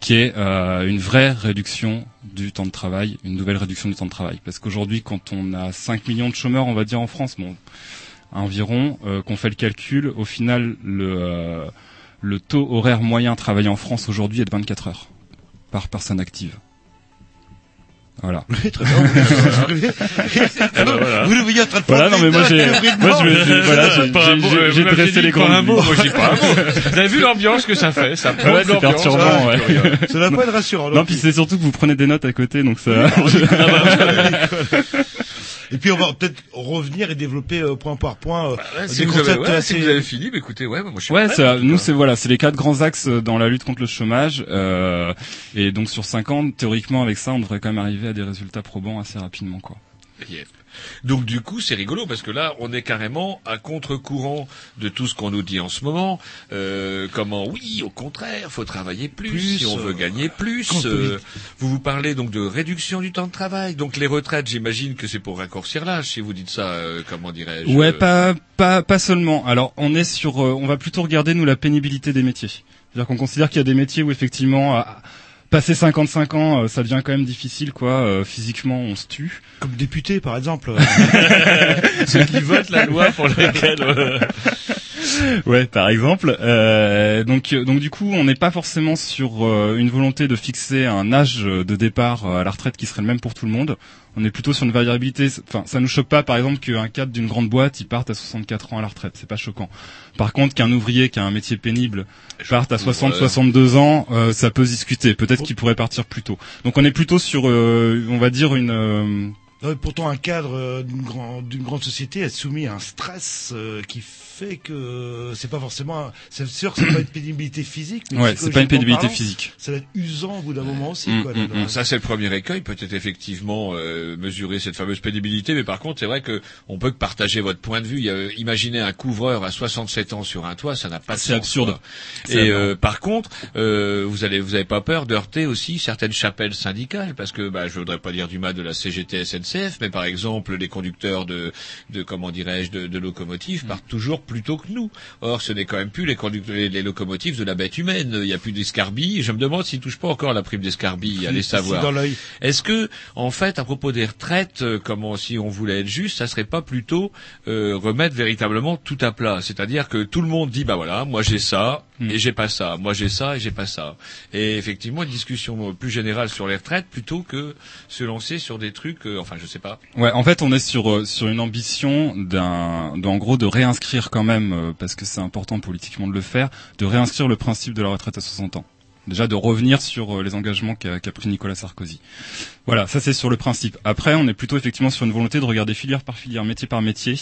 qui est une vraie réduction du temps de travail, une nouvelle réduction du temps de travail. Parce qu'aujourd'hui, quand on a 5 millions de chômeurs, on va dire en France, bon, environ, qu'on fait le calcul, au final, le, le taux horaire moyen travaillé en France aujourd'hui est de 24 heures par personne active. Voilà. Très bien. Ah bah voilà. Vous en train de Voilà, non mais moi j'ai, moi je, je- voilà, j'ai- j'ai- j'ai dressé les pas grandes un mot, lignes. moi je dis pas un mot. Vous avez vu l'ambiance que ça fait, ça plombe Ouais, c'est perturbant, Ah, ouais. Ça va pas être rassurant. Non, puis c'est surtout que vous prenez des notes à côté, donc ça. Et puis on va peut-être revenir et développer euh, point par point euh, Ouais, des si, vous avez, concepts ouais, assez- si vous avez fini, bah, écoutez, ouais, moi je suis Ouais, prêt, ça, nous c'est voilà, c'est les quatre grands axes euh, dans la lutte contre le chômage. Euh, et donc sur cinq ans, théoriquement avec ça, on devrait quand même arriver à des résultats probants assez rapidement, quoi. Yep. Donc du coup, c'est rigolo parce que là, on est carrément à contre-courant de tout ce qu'on nous dit en ce moment. Euh, comment Oui, au contraire, faut travailler plus, Plus, si on veut euh, gagner plus. Euh, vous vous parlez donc de réduction du temps de travail. Donc les retraites, j'imagine que c'est pour raccourcir l'âge. Si vous dites ça, euh, comment dirais-je Ouais, pas pas pas seulement. Alors on est sur, on va plutôt regarder nous la pénibilité des métiers. C'est-à-dire qu'on considère qu'il y a des métiers où effectivement, à- passer 55 ans, euh, ça devient quand même difficile, quoi. Euh, physiquement, on se tue. Comme député, par exemple. ceux qui votent la loi pour laquelle. ouais, par exemple. Euh, donc, euh, donc du coup, on n'est pas forcément sur euh, une volonté de fixer un âge de départ euh, à la retraite qui serait le même pour tout le monde. On est plutôt sur une variabilité. Enfin, ça nous choque pas, par exemple, qu'un cadre d'une grande boîte, il parte à 64 ans à la retraite. C'est pas choquant. Par contre, qu'un ouvrier qui a un métier pénible parte à 60, Ouais. 62 ans, euh, ça peut se discuter. Peut-être qu'il pourrait partir plus tôt. Donc, on est plutôt sur, euh, on va dire, une euh, pourtant, un cadre d'une grande, d'une grande société est soumis à un stress euh, qui fait que c'est pas forcément. C'est sûr que c'est pas une pénibilité physique. Mais Ouais, c'est pas une pénibilité parlant, physique. Ça va être usant au bout d'un moment aussi. Mm, quoi, mm, là, mm. Ça c'est le premier écueil, peut-être effectivement euh, mesurer cette fameuse pénibilité, mais par contre c'est vrai que on peut que partager votre point de vue. Il y a- imaginez un couvreur à 67 ans sur un toit, ça n'a pas de C'est sens, absurde. quoi. C'est Et aberrant. euh, par contre, euh, vous allez vous avez pas peur d'heurter aussi certaines chapelles syndicales, parce que bah, je voudrais pas dire du mal de la CGT SNCF, mais par exemple les conducteurs de, de comment dirais-je de, de locomotives partent toujours plus tôt que nous. Or ce n'est quand même plus les conducteurs les, les locomotives de la bête humaine. Il n'y a plus d'escarbille. Je me demande s'ils touchent pas encore la prime d'escarbille. Allez savoir. Est-ce que, en fait, à propos des retraites, euh, comment si on voulait être juste, ça serait pas plutôt euh, remettre véritablement tout à plat? C'est-à-dire que tout le monde dit, bah voilà, moi j'ai ça et j'ai pas ça, moi j'ai ça et j'ai pas ça. Et effectivement, une discussion plus générale sur les retraites plutôt que se lancer sur des trucs, euh, enfin, je sais pas. Ouais, en fait, on est sur euh, sur une ambition d'un, en gros, de réinscrire quand même, euh, parce que c'est important politiquement de le faire, de réinscrire le principe de la retraite à 60 ans. Déjà de revenir sur euh, les engagements qu'a pris Nicolas Sarkozy. Voilà, ça c'est sur le principe. Après, on est plutôt effectivement sur une volonté de regarder filière par filière, métier par métier,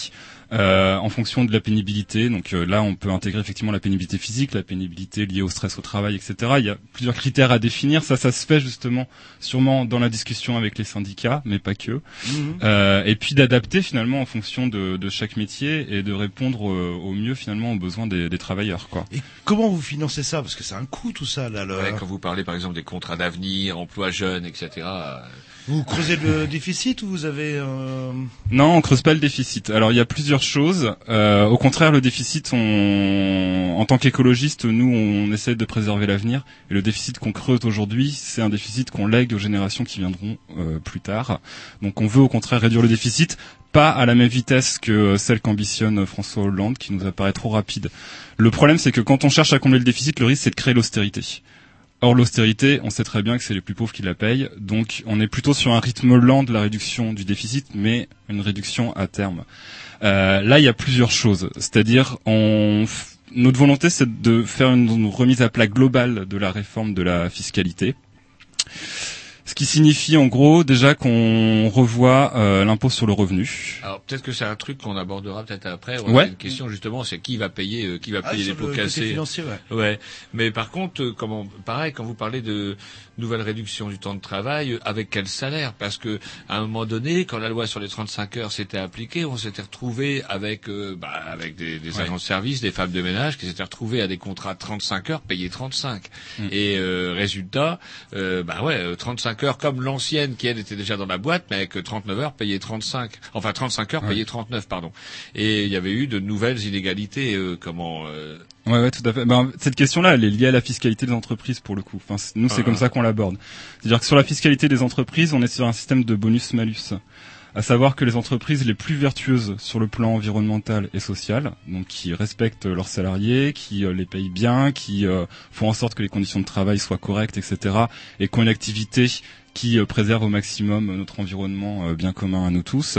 euh, en fonction de la pénibilité. Donc euh, là, on peut intégrer effectivement la pénibilité physique, la pénibilité liée au stress au travail, etc. Il y a plusieurs critères à définir. Ça, ça se fait justement sûrement dans la discussion avec les syndicats, mais pas que. Mhm. Euh, et puis d'adapter finalement en fonction de, de chaque métier et de répondre euh, au mieux finalement aux besoins des, des travailleurs. Quoi. Et comment vous financez ça? Parce que c'est un coût tout ça. Là, le- Ouais, quand vous parlez par exemple des contrats d'avenir, emploi jeune, etc. Vous creusez le déficit ou vous avez euh, Non, on creuse pas le déficit. Alors il y a plusieurs choses. Euh, au contraire, le déficit, en tant qu'écologiste, nous, on essaie de préserver l'avenir. Et le déficit qu'on creuse aujourd'hui, c'est un déficit qu'on lègue aux générations qui viendront euh, plus tard. Donc on veut au contraire réduire le déficit, pas à la même vitesse que celle qu'ambitionne François Hollande, qui nous apparaît trop rapide. Le problème, c'est que quand on cherche à combler le déficit, le risque, c'est de créer l'austérité. Or, l'austérité, on sait très bien que c'est les plus pauvres qui la payent. Donc, on est plutôt sur un rythme lent de la réduction du déficit, mais une réduction à terme. Euh, là, il y a plusieurs choses. C'est-à-dire, on notre volonté, c'est de faire une remise à plat globale de la réforme de la fiscalité. Ce qui signifie en gros déjà qu'on revoit euh, l'impôt sur le revenu. Alors peut-être que c'est un truc qu'on abordera peut-être après. Ouais. a Une question justement, c'est qui va payer, euh, qui va Ah, payer les sur pots le côté cassés. financier, ouais. Ouais. Mais par contre, euh, comment, pareil, quand vous parlez de nouvelle réduction du temps de travail, euh, avec quel salaire? Parce que à un moment donné, quand la loi sur les 35 heures s'était appliquée, on s'était retrouvé avec, euh, bah, avec des, des Ouais. agents de service, des femmes de ménage, qui s'étaient retrouvés à des contrats de 35 heures payés 35. Mm. Et euh, résultat, euh, bah ouais, euh, 35 heures comme l'ancienne qui elle était déjà dans la boîte, mais avec 39 heures payées 35. Enfin 35 heures Ouais. payées 39, pardon. Et il y avait eu de nouvelles inégalités. euh, comment euh, Ouais, ouais, tout à fait. Ben, cette question-là, elle est liée à la fiscalité des entreprises pour le coup. Enfin, nous, c'est Ah. comme ça qu'on l'aborde. C'est-à-dire que sur la fiscalité des entreprises, on est sur un système de bonus-malus. À savoir que les entreprises les plus vertueuses sur le plan environnemental et social, donc qui respectent leurs salariés, qui euh, les payent bien, qui euh, font en sorte que les conditions de travail soient correctes, etc., et qui ont une activité qui préserve au maximum notre environnement euh, bien commun à nous tous,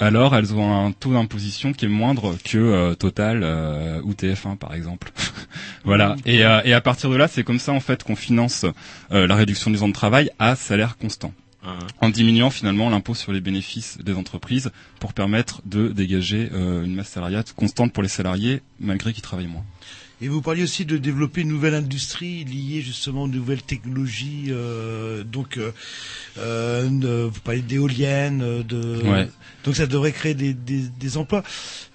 alors elles ont un taux d'imposition qui est moindre que euh, Total euh, ou TF1 par exemple. voilà. Et, euh, et à partir de là, c'est comme ça en fait qu'on finance la réduction du temps de travail à salaire constant. En diminuant finalement l'impôt sur les bénéfices des entreprises pour permettre de dégager euh, une masse salariale constante pour les salariés malgré qu'ils travaillent moins. Et vous parliez aussi de développer une nouvelle industrie liée justement aux nouvelles technologies. euh, donc, euh, euh, vous parlez d'éoliennes, de. Ouais. Donc ça devrait créer des, des, des emplois.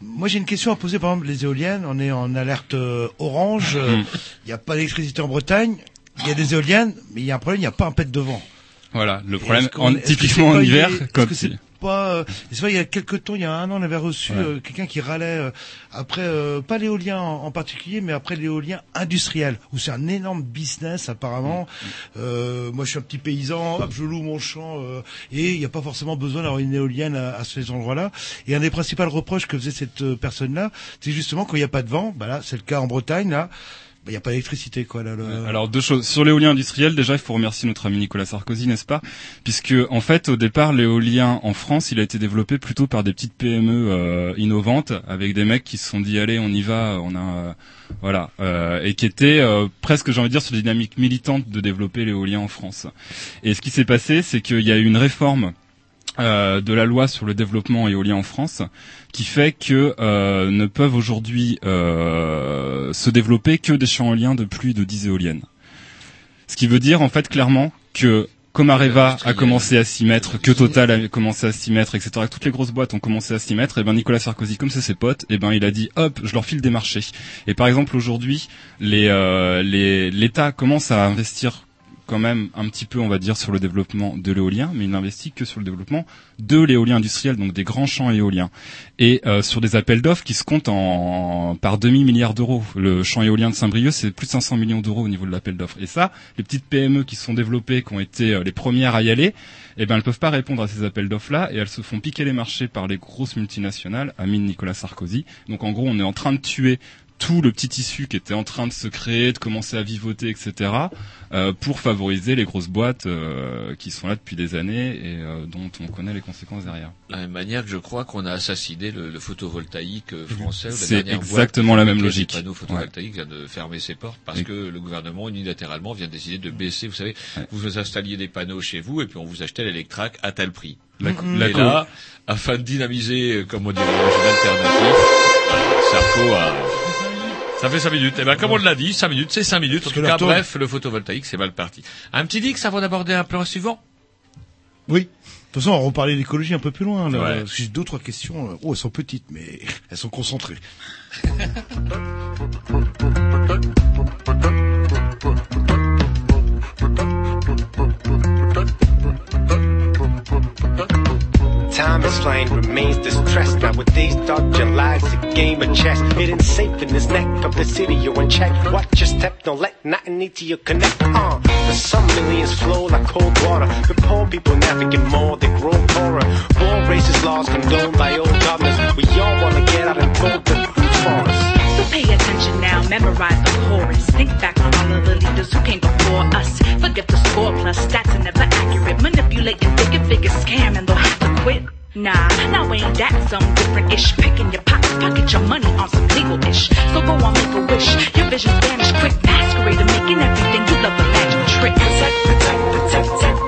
Moi j'ai une question à poser par exemple les éoliennes. On est en alerte euh, orange. Il n'y a pas d'électricité en Bretagne. Il y a des éoliennes, mais il y a un problème. Il n'y a pas un pet de vent. Voilà, le problème en- typiquement en hiver comme pas. euh, et c'est vrai, il y a quelques temps, il y a un an, on avait reçu Ouais. euh, quelqu'un qui râlait euh, après, euh, pas l'éolien en, en particulier, mais après l'éolien industriel, où c'est un énorme business apparemment. Euh, moi, je suis un petit paysan, hop, je loue mon champ, euh, et il n'y a pas forcément besoin d'avoir une éolienne à, à ces endroits-là. Et un des principaux reproches que faisait cette personne-là, c'est justement quand il n'y a pas de vent, bah là, c'est le cas en Bretagne, là, il n'y a pas d'électricité, quoi. Là, le- Alors deux choses. Sur l'éolien industriel déjà il faut remercier notre ami Nicolas Sarkozy n'est-ce pas? Puisque en fait au départ l'éolien en France il a été développé plutôt par des petites PME euh, innovantes avec des mecs qui se sont dit allez on y va on a euh, voilà euh, et qui étaient euh, presque j'ai envie de dire sur des dynamiques militantes de développer l'éolien en France. Et ce qui s'est passé c'est qu'il y a eu une réforme euh, de la loi sur le développement éolien en France qui fait que euh, ne peuvent aujourd'hui euh, se développer que des champs éoliens de plus de 10 éoliennes. Ce qui veut dire en fait clairement que comme Areva a commencé à s'y mettre, que Total a commencé à s'y mettre, etc., que toutes les grosses boîtes ont commencé à s'y mettre, et ben Nicolas Sarkozy, comme c'est ses potes, et ben il a dit hop, je leur file des marchés. Et par exemple aujourd'hui, les euh, les l'État commence à investir quand même un petit peu, on va dire, sur le développement de l'éolien, mais il n'investit que sur le développement de l'éolien industriel, donc des grands champs éoliens, et euh, sur des appels d'offres qui se comptent en par demi milliard d'euros. Le champ éolien de Saint-Brieuc, c'est plus de 500 millions d'euros au niveau de l'appel d'offres. Et ça, les petites PME qui se sont développées, qui ont été euh, les premières à y aller, eh ben elles peuvent pas répondre à ces appels d'offres-là, et elles se font piquer les marchés par les grosses multinationales, à mine Nicolas Sarkozy. Donc en gros, on est en train de tuer tout le petit tissu qui était en train de se créer, de commencer à vivoter, etc., euh, pour favoriser les grosses boîtes euh, qui sont là depuis des années et euh, dont on connaît les conséquences derrière. De la même manière que je crois qu'on a assassiné le, le photovoltaïque français. C'est exactement la même logique. des panneaux photovoltaïques vient de fermer ses portes parce Et- que le gouvernement unilatéralement vient de décider de baisser. Vous savez, vous vous installiez des panneaux chez vous et puis on vous achetait l'électrac à tel prix. La- la- là, afin de dynamiser, comme on dirait, un alternatif, Sarko a... Ça fait 5 minutes. Eh ben, comme on l'a dit, 5 minutes, c'est 5 minutes. En Parce tout que cas, leur tourne. bref, le photovoltaïque, c'est mal parti. Un petit dix avant d'aborder un plan suivant Oui. De toute façon, on va reparler d'écologie un peu plus loin. Là, Ouais. parce que J'ai deux, trois questions. Oh, elles sont petites, mais elles sont concentrées. Time is flying, remains distressed. Now with these dark Julys, a game of chess. It ain't safe in this neck of the city, you're in check. Watch your step, don't let nothing into your connect. Uh, for some millions flow like cold water. But poor people never get more, they grow poorer. Born racist laws condoned by old governors. We all wanna get out and vote the food for us. So pay attention now, memorize the chorus. Think back on all of the leaders who came before us. Forget the score plus stats are never accurate. Manipulating figure figure scam and they'll have to quit. Nah, now ain't that some different ish? Picking your pocket, pocket your money on some legal ish. So go on, make a wish. Your vision's vanished quick. Masquerade making everything you love a magic trick. Protect, protect, protect, protect,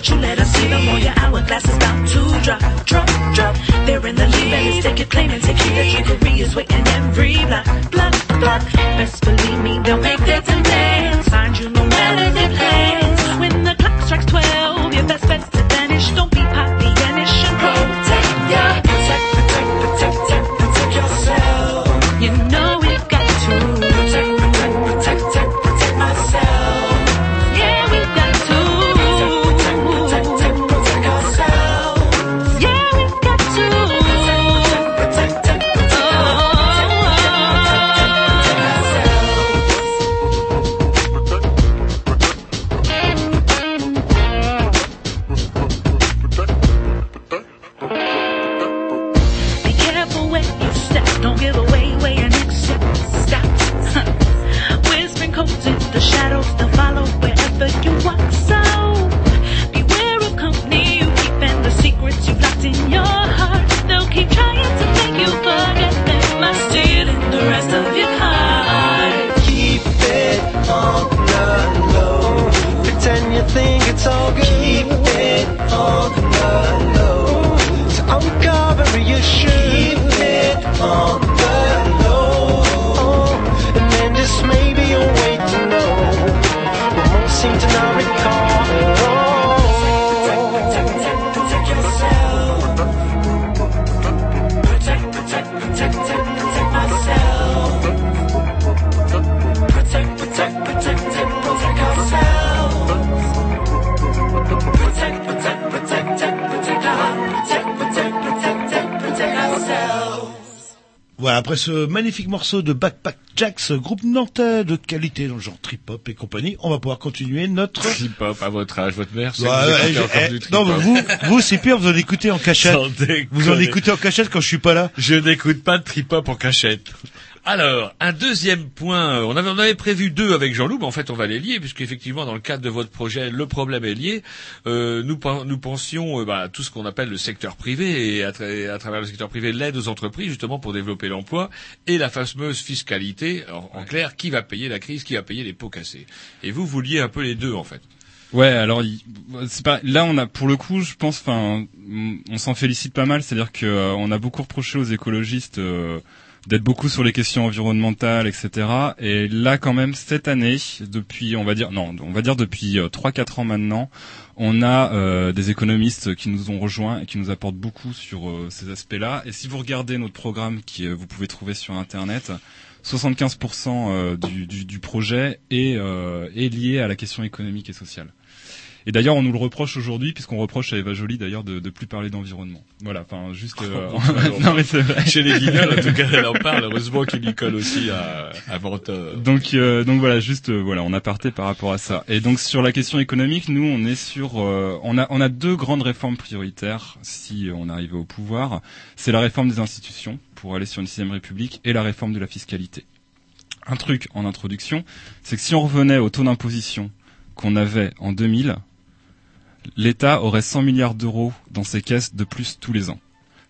that you let us see, the more your hourglass is bound to drop, drop, drop. They're in the lead, it's take your claim and take heed. The trickery is waiting every block, block, block. Best believe me, they'll make their demands. Find ce magnifique morceau de Backpack Jacks, groupe nantais de qualité dans le genre trip-hop et compagnie, on va pouvoir continuer notre... Trip-hop, à votre âge, votre mère, c'est Ouais, ouais, eh, non, vous, vous c'est pire, vous en écoutez en cachette. Vous en écoutez en cachette quand je suis pas là. Je n'écoute pas de trip-hop en cachette. Alors, un deuxième point, euh, on avait, on avait prévu deux avec Jean-Loup, mais en fait on va les lier, puisque effectivement dans le cadre de votre projet, le problème est lié. Euh, nous, pen- nous pensions euh, bah, à tout ce qu'on appelle le secteur privé, et à, tra- à travers le secteur privé, l'aide aux entreprises, justement pour développer l'emploi, et la fameuse fiscalité, Alors, en clair, qui va payer la crise, qui va payer les pots cassés. Et vous, vous liez un peu les deux en fait. Ouais, alors c'est pas là on a pour le coup, je pense, enfin, on s'en félicite pas mal, c'est-à-dire que euh, on a beaucoup reproché aux écologistes euh, d'être beaucoup sur les questions environnementales, etc. Et là, quand même, cette année, depuis, on va dire, non, on va dire depuis euh, trois, quatre ans maintenant, on a euh, des économistes qui nous ont rejoints et qui nous apportent beaucoup sur euh, ces aspects-là. Et si vous regardez notre programme, qui euh, vous pouvez trouver sur Internet. 75% euh, du, projet est lié à la question économique et sociale. Et d'ailleurs, on nous le reproche aujourd'hui, puisqu'on reproche à Eva Joly d'ailleurs de, de plus parler d'environnement. Voilà, enfin juste. euh, non mais c'est vrai. Chez les guignols, en tout cas, elle en parle. Heureusement qu'il y colle aussi à, à Mentor. Donc, euh, donc voilà, juste euh, voilà, on a parté par rapport à ça. Et donc sur la question économique, nous, on est sur, euh, on a, on a deux grandes réformes prioritaires si on arrivait au pouvoir. C'est la réforme des institutions pour aller sur une sixième république et la réforme de la fiscalité. Un truc en introduction, c'est que si on revenait au taux d'imposition qu'on avait en 2000, l'État aurait 100 milliards d'euros dans ses caisses de plus tous les ans.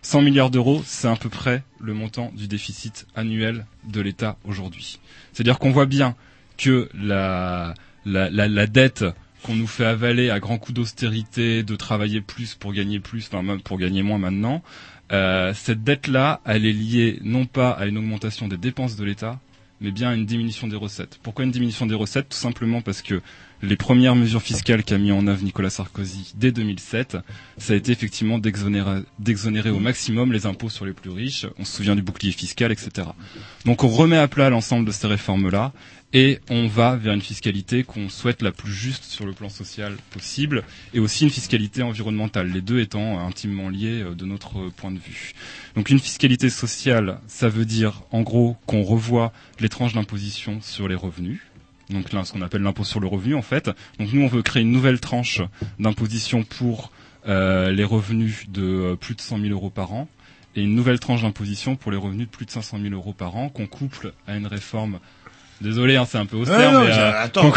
100 milliards d'euros, c'est à peu près le montant du déficit annuel de l'État aujourd'hui. C'est-à-dire qu'on voit bien que la, dette qu'on nous fait avaler à grands coups d'austérité, de travailler plus pour gagner plus, enfin même pour gagner moins maintenant, euh, cette dette-là, elle est liée non pas à une augmentation des dépenses de l'État, mais bien à une diminution des recettes. Pourquoi une diminution des recettes? Tout simplement parce que les premières mesures fiscales qu'a mis en œuvre Nicolas Sarkozy dès 2007, ça a été effectivement d'exonérer, au maximum les impôts sur les plus riches. On se souvient du bouclier fiscal, etc. Donc on remet à plat l'ensemble de ces réformes-là et on va vers une fiscalité qu'on souhaite la plus juste sur le plan social possible et aussi une fiscalité environnementale, les deux étant intimement liés euh, de notre point de vue. Donc une fiscalité sociale, ça veut dire en gros qu'on revoit les tranches d'imposition sur les revenus. Donc là, ce qu'on appelle l'impôt sur le revenu en fait. Donc nous, on veut créer une nouvelle tranche d'imposition pour euh, les revenus de euh, plus de 100 000 euros par an et une nouvelle tranche d'imposition pour les revenus de plus de 500 000 euros par an qu'on couple à une réforme Désolé, hein, c'est un peu austère, Ouais, non, mais euh, attends.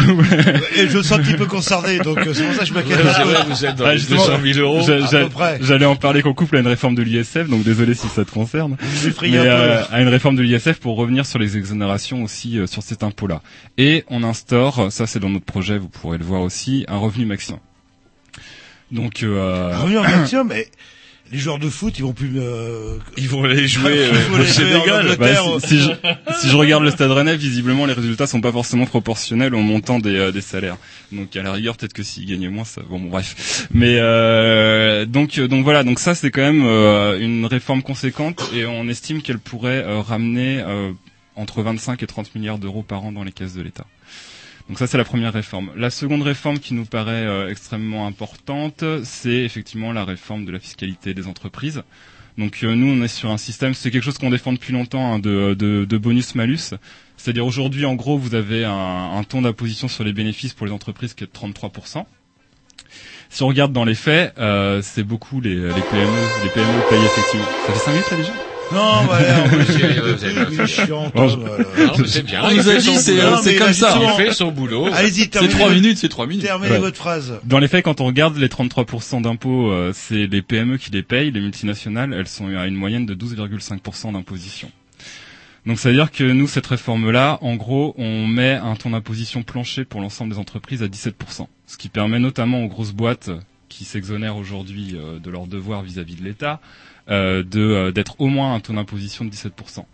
Et je me sens un petit peu concerné, donc euh, c'est pour ça que je m'inquiète Ouais, un c'est peu. vrai, vous êtes dans les 200 000 euros. à peu près. J'allais en parler qu'on couple à une réforme de l'ISF, donc désolé si ça te concerne. Vous effrayez Mais, un peu. euh, à une réforme de l'ISF pour revenir sur les exonérations aussi euh, sur cet impôt-là. Et on instaure, ça c'est dans notre projet, vous pourrez le voir aussi, un revenu maximum. Donc, euh, Un revenu en maximum, mais les joueurs de foot, ils vont plus. Euh... Ils vont aller jouer, euh, au Sénégal. Bah, si, si je, si je regarde le Stade Rennais, visiblement les résultats sont pas forcément proportionnels au montant des, euh, des salaires. Donc à la rigueur, peut-être que s'ils gagnaient moins, ça. Bon, bon, bref. Mais euh, donc euh, donc voilà, donc ça c'est quand même euh, une réforme conséquente et on estime qu'elle pourrait euh, ramener euh, entre 25 et 30 milliards d'euros par an dans les caisses de l'État. Donc ça c'est la première réforme. La seconde réforme qui nous paraît euh, extrêmement importante, c'est effectivement la réforme de la fiscalité des entreprises. Donc euh, nous on est sur un système, c'est quelque chose qu'on défend depuis longtemps, hein, de, bonus-malus. C'est-à-dire aujourd'hui en gros vous avez un, un taux d'imposition sur les bénéfices pour les entreprises qui est de 33%. Si on regarde dans les faits, euh, c'est beaucoup les, les PME, les PME payent effectivement. Ça fait 5 minutes là déjà? Non, bah, voilà. Non, mais c'est bien. On il nous a dit, son c'est- comme ça. Il fait son boulot. Allez-y, C'est terminez. 3 votre- minutes, c'est 3 minutes. Terminez votre phrase. Dans les faits, quand on regarde les 33% d'impôts, euh, c'est les PME qui les payent, les multinationales, elles sont à une moyenne de 12,5% d'imposition. Donc ça veut dire que nous, cette réforme-là, en gros, on met un taux d'imposition plancher pour l'ensemble des entreprises à 17%, ce qui permet notamment aux grosses boîtes qui s'exonèrent aujourd'hui euh, de leurs devoirs vis-à-vis de l'État euh, de euh, d'être au moins un taux d'imposition de 17%.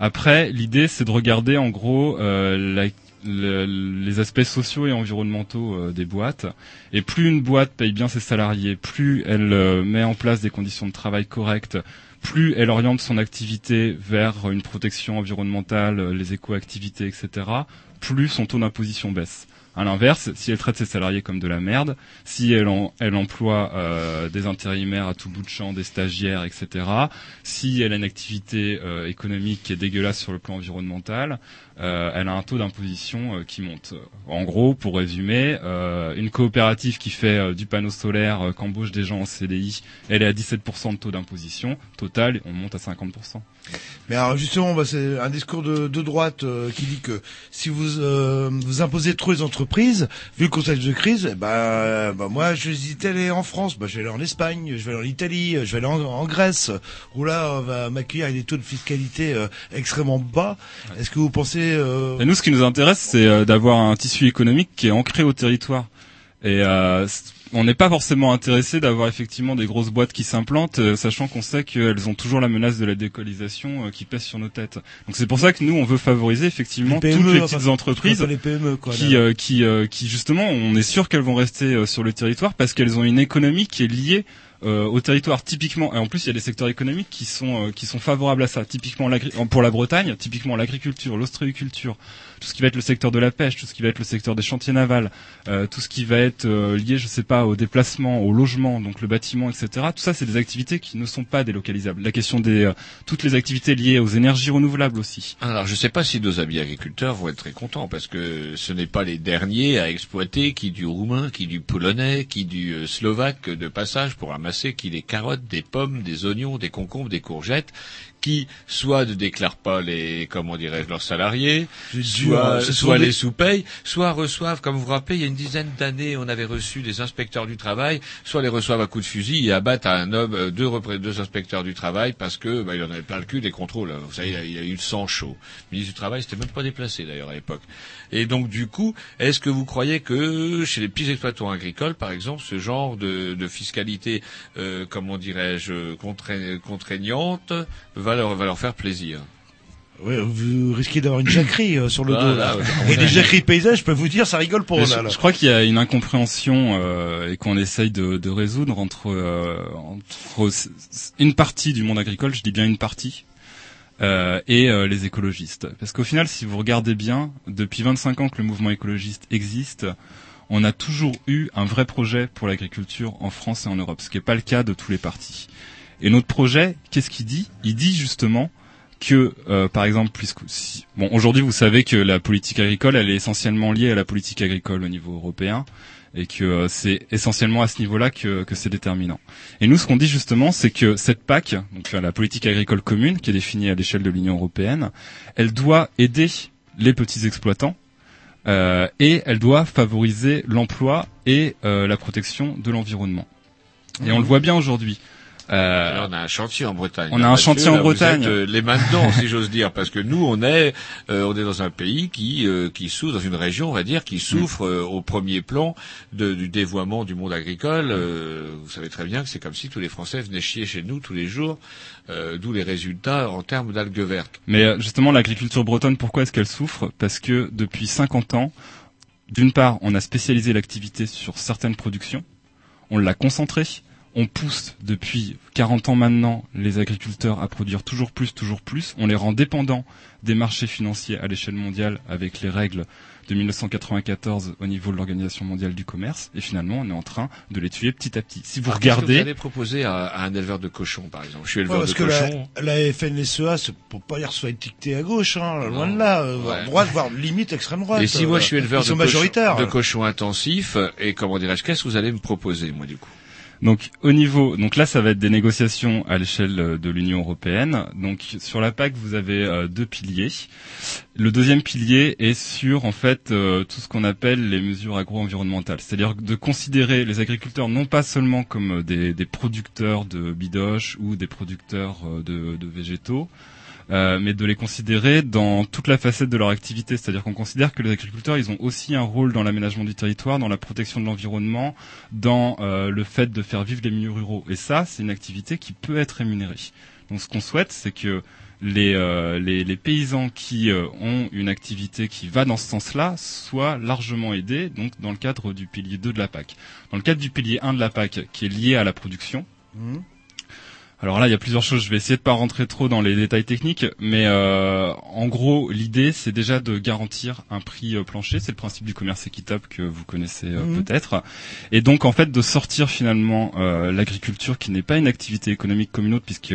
Après, l'idée, c'est de regarder en gros euh, les aspects sociaux et environnementaux euh, des boîtes. Et plus une boîte paye bien ses salariés, plus elle euh, met en place des conditions de travail correctes, plus elle oriente son activité vers une protection environnementale, euh, les éco-activités, etc., plus son taux d'imposition baisse. À l'inverse, si elle traite ses salariés comme de la merde, si elle, emploie euh, des intérimaires à tout bout de champ, des stagiaires, etc., si elle a une activité euh, économique qui est dégueulasse sur le plan environnemental, elle a un taux d'imposition euh, qui monte. En gros, pour résumer, euh, une coopérative qui fait euh, du panneau solaire, euh, qu'embauche des gens en CDI, elle est à 17% de taux d'imposition. Total, on monte à 50%. Mais alors justement, bah, c'est un discours de, de droite euh, qui dit que si vous euh, vous imposez trop les entreprises, vu le contexte de crise, eh ben, euh, bah, moi j'hésitais à aller en France, bah, je vais aller en Espagne, je vais aller en Italie, je vais aller en, en Grèce, où là on va m'accueillir avec des taux de fiscalité euh, extrêmement bas. Est-ce que vous pensez euh, Et nous, ce qui nous intéresse, c'est euh, d'avoir un tissu économique qui est ancré au territoire. Et euh, on n'est pas forcément intéressé d'avoir effectivement des grosses boîtes qui s'implantent, sachant qu'on sait qu'elles ont toujours la menace de la décolonisation euh, qui pèse sur nos têtes. Donc c'est pour ça que nous, on veut favoriser effectivement Les toutes les enfin, petites entreprises les PME, quoi, qui, là. euh, qui, euh, qui justement, on est sûr qu'elles vont rester sur le territoire parce qu'elles ont une économie qui est liée euh, au territoire typiquement et en plus il y a des secteurs économiques qui sont euh, qui sont favorables à ça. Typiquement pour la Bretagne typiquement l'agriculture l'ostréiculture tout ce qui va être le secteur de la pêche tout ce qui va être le secteur des chantiers navals euh, tout ce qui va être euh, lié je sais pas au déplacement au logement donc le bâtiment etc tout ça c'est des activités qui ne sont pas délocalisables. La question des euh, toutes les activités liées aux énergies renouvelables aussi. Alors, je sais pas si nos amis agriculteurs vont être très contents parce que ce n'est pas les derniers à exploiter qui du roumain, qui du polonais, qui du euh, slovaque de passage pour ramasser qui des carottes, des pommes, des oignons, des concombres, des courgettes, qui soit ne déclarent pas les comment dirais-je leurs salariés, soit, les sous-payent, soit reçoivent, comme vous vous rappelez, il y a une dizaine d'années, on avait reçu des inspecteurs du travail, soit les reçoivent à coups de fusil et abattent à un homme euh, deux, inspecteurs du travail parce que bah, il en avait plein le cul des contrôles. Vous savez, il a, il a eu le sang chaud. Le ministre du travail s'était même pas déplacé d'ailleurs à l'époque. Et donc du coup, est-ce que vous croyez que chez les petits exploitants agricoles, par exemple, ce genre de, de fiscalité, euh, comment dirais-je, contrai- contraignante, va leur, va leur faire plaisir? Ouais, vous risquez d'avoir une jacquerie euh, sur le Ah, dos. là. Et les jacqueries paysages, je peux vous dire, ça rigole pour eux. je, Là, là. je crois qu'il y a une incompréhension euh, et qu'on essaye de, de résoudre entre, euh, entre une partie du monde agricole, je dis bien une partie, euh, et euh, les écologistes. Parce qu'au final, si vous regardez bien, depuis 25 ans que le mouvement écologiste existe, on a toujours eu un vrai projet pour l'agriculture en France et en Europe, ce qui n'est pas le cas de tous les partis. Et notre projet, qu'est-ce qu'il dit? Il dit justement que, euh, par exemple, puisque si, bon, aujourd'hui, vous savez que la politique agricole, elle est essentiellement liée à la politique agricole au niveau européen, et que euh, c'est essentiellement à ce niveau-là que, que c'est déterminant. Et nous, ce qu'on dit justement, c'est que cette PAC, donc euh, la politique agricole commune, qui est définie à l'échelle de l'Union européenne, elle doit aider les petits exploitants. euh, et elle doit favoriser l'emploi et euh, la protection de l'environnement. Et on le voit bien aujourd'hui. Euh, on a un chantier en Bretagne. on a un chantier en là, Bretagne. êtes, euh, les mains dedans, si j'ose dire, parce que nous, on est, euh, on est dans un pays qui, euh, qui souffre, dans une région, on va dire, qui souffre euh, au premier plan de- du dévoiement du monde agricole. Euh, vous savez très bien que c'est comme si tous les Français venaient chier chez nous tous les jours, euh, d'où les résultats en termes d'algues vertes. Mais justement, l'agriculture bretonne, pourquoi est-ce qu'elle souffre? Parce que depuis 50 ans, d'une part, on a spécialisé l'activité sur certaines productions, on l'a concentrée, on pousse depuis 40 ans maintenant les agriculteurs à produire toujours plus, toujours plus, on les rend dépendants des marchés financiers à l'échelle mondiale avec les règles de 1994 au niveau de l'Organisation mondiale du commerce, et finalement, on est en train de les tuer petit à petit. Si vous Alors, qu'est-ce que regardez... vous allez proposer à, à un éleveur de cochons, par exemple. Je suis Ouais, éleveur parce de que la, cochons. la FNSEA, c'est pour pas dire soit étiquetée à gauche, hein, loin de là, euh, Ouais. droite, voire limite extrême droite. Et si moi je suis éleveur de, cochons- de cochons intensifs, et comment dirais-je, qu'est-ce que vous allez me proposer, moi, du coup? Donc au niveau, donc là ça va être des négociations à l'échelle euh, de l'Union européenne. Donc sur la PAC vous avez euh, deux piliers. Le deuxième pilier est sur en fait euh, tout ce qu'on appelle les mesures agro-environnementales, c'est-à-dire de considérer les agriculteurs non pas seulement comme des, producteurs de bidoches ou des producteurs de végétaux, euh, mais de les considérer dans toute la facette de leur activité. C'est-à-dire qu'on considère que les agriculteurs, ils ont aussi un rôle dans l'aménagement du territoire, dans la protection de l'environnement, dans euh, le fait de faire vivre les milieux ruraux. Et ça, c'est une activité qui peut être rémunérée. Donc ce qu'on souhaite, c'est que les, euh, paysans qui ont une activité qui va dans ce sens-là soient largement aidés, donc dans le cadre du pilier 2 de la PAC. Dans le cadre du pilier 1 de la PAC, qui est lié à la production, Mhm. Alors là, il y a plusieurs choses. Je vais essayer de pas rentrer trop dans les détails techniques, mais euh, en gros, l'idée, c'est déjà de garantir un prix euh, plancher. C'est le principe du commerce équitable que vous connaissez euh, Mhm. peut-être. Et donc, en fait, de sortir finalement euh, l'agriculture, qui n'est pas une activité économique comme une autre, puisque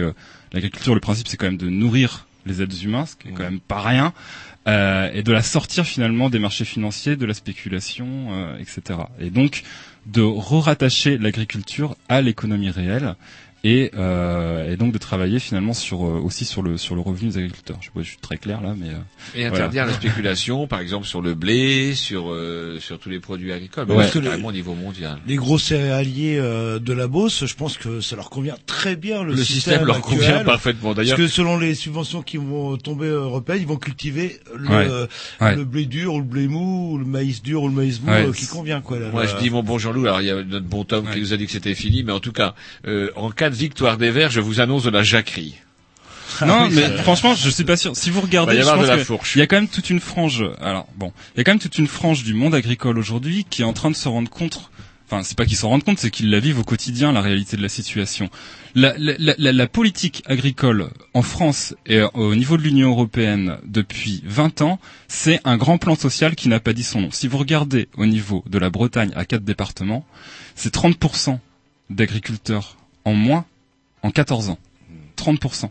l'agriculture, le principe, c'est quand même de nourrir les êtres humains, ce qui est quand même pas rien. euh, et de la sortir finalement des marchés financiers, de la spéculation, euh, etc. Et donc de re-rattacher l'agriculture à l'économie réelle et, euh, et donc de travailler finalement sur euh, aussi sur le sur le revenu des agriculteurs. Je sais pas, je suis très clair là, mais euh, Et voilà. interdire la spéculation, par exemple sur le blé, sur euh, sur tous les produits agricoles, mais Ouais. parce que carrément au niveau mondial. Les gros céréaliers euh, de la Beauce, je pense que ça leur convient très bien le, Le système leur actuel. convient parfaitement, d'ailleurs. Parce que selon les subventions qui vont tomber européennes, ils vont cultiver le, Ouais. euh, Ouais. le blé dur ou le blé mou, ou le maïs dur ou le maïs mou Ouais. euh, qui convient quoi. Là, Moi, là. je dis mon bon Jean-Loup. Alors, il y a notre bon Tom qui nous a dit que c'était fini, mais en tout cas, euh, en cas de victoire des Verts, je vous annonce de la jacquerie. non, oui, mais franchement, je suis pas sûr. Si vous regardez, il y a quand même toute une frange. Alors bon, il y a quand même toute une frange du monde agricole aujourd'hui qui est en train de se rendre compte. Enfin, c'est pas qu'ils s'en rendent compte, c'est qu'ils la vivent au quotidien, la réalité de la situation. La, la, la, la- la politique agricole en France et au niveau de l'Union européenne depuis 20 ans, c'est un grand plan social qui n'a pas dit son nom. Si vous regardez au niveau de la Bretagne à quatre départements, c'est 30% d'agriculteurs en moins en 14 ans. 30%.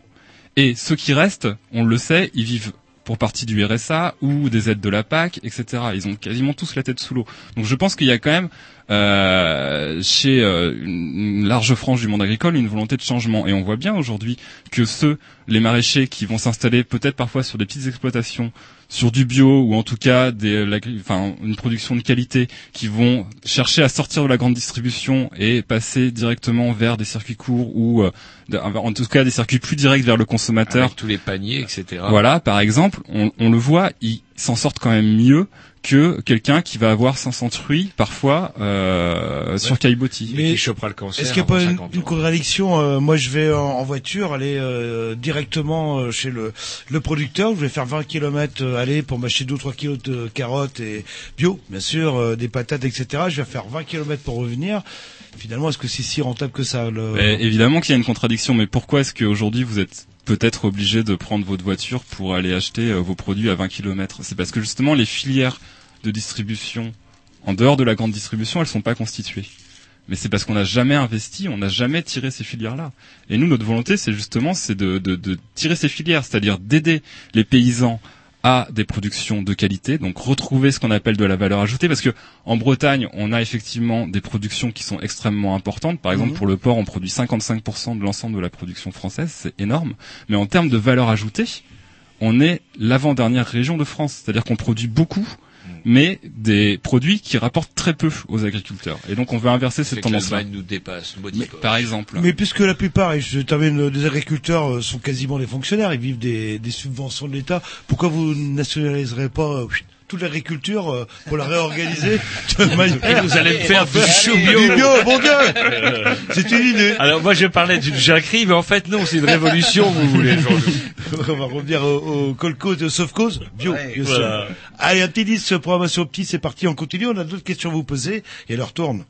Et ceux qui restent, on le sait, ils vivent pour partie du RSA ou des aides de la PAC, etc. Ils ont quasiment tous la tête sous l'eau. Donc je pense qu'il y a quand même euh, chez euh, une, une large frange du monde agricole une volonté de changement. Et on voit bien aujourd'hui que ceux, les maraîchers qui vont s'installer peut-être parfois sur des petites exploitations, sur du bio ou en tout cas des, l'agri- enfin, une production de qualité, qui vont chercher à sortir de la grande distribution et passer directement vers des circuits courts ou euh, en tout cas des circuits plus directs vers le consommateur. Avec tous les paniers, etc. Voilà, par exemple, on, on le voit, ils s'en sortent quand même mieux que quelqu'un qui va avoir 500 truies parfois euh, sur Caillebotti. Mais qui chopera le cancer. Est-ce qu'il n'y a pas une, 50 une ans. contradiction euh, Moi, je vais en, en voiture aller euh, directement euh, chez le, le producteur. Je vais faire 20 km aller pour m'acheter 2 ou 3 kilos de carottes et bio, bien sûr, euh, des patates, etc. Je vais faire 20 km pour revenir. Finalement, est-ce que c'est si rentable que ça le... Mais évidemment qu'il y a une contradiction, mais pourquoi est-ce qu'aujourd'hui vous êtes peut-être obligé de prendre votre voiture pour aller acheter euh, vos produits à 20 km C'est parce que justement les filières de distribution en dehors de la grande distribution, elles sont pas constituées. Mais c'est parce qu'on n'a jamais investi, on n'a jamais tiré ces filières-là. Et nous, notre volonté, c'est justement c'est de, de, de tirer ces filières, c'est-à-dire d'aider les paysans à des productions de qualité, donc retrouver ce qu'on appelle de la valeur ajoutée, parce que en Bretagne, on a effectivement des productions qui sont extrêmement importantes. Par exemple, Mhm. pour le porc, on produit 55% de l'ensemble de la production française, c'est énorme. Mais en termes de valeur ajoutée, on est l'avant-dernière région de France, c'est-à-dire qu'on produit beaucoup, mais des produits qui rapportent très peu aux agriculteurs. Et donc, on veut inverser cette tendance-là. nous dépasse, poche. Par exemple. Mais puisque la plupart, et je termine, des agriculteurs euh, sont quasiment des fonctionnaires, ils vivent des, des subventions de l'État, pourquoi vous nationaliserez pas euh, toute l'agriculture euh, pour la réorganiser de manière... Et vous allez me faire du chou Du bio. bio, bon Dieu C'est une idée Alors moi je parlais d'une jacquerie, mais en fait non, c'est une révolution, vous voulez. On va revenir au, au Colcos de Sofcos, bio, bien sûr. voilà. Allez, un petit disque, programmation petit, c'est parti, on continue, on a d'autres questions à vous poser, et elle retourne.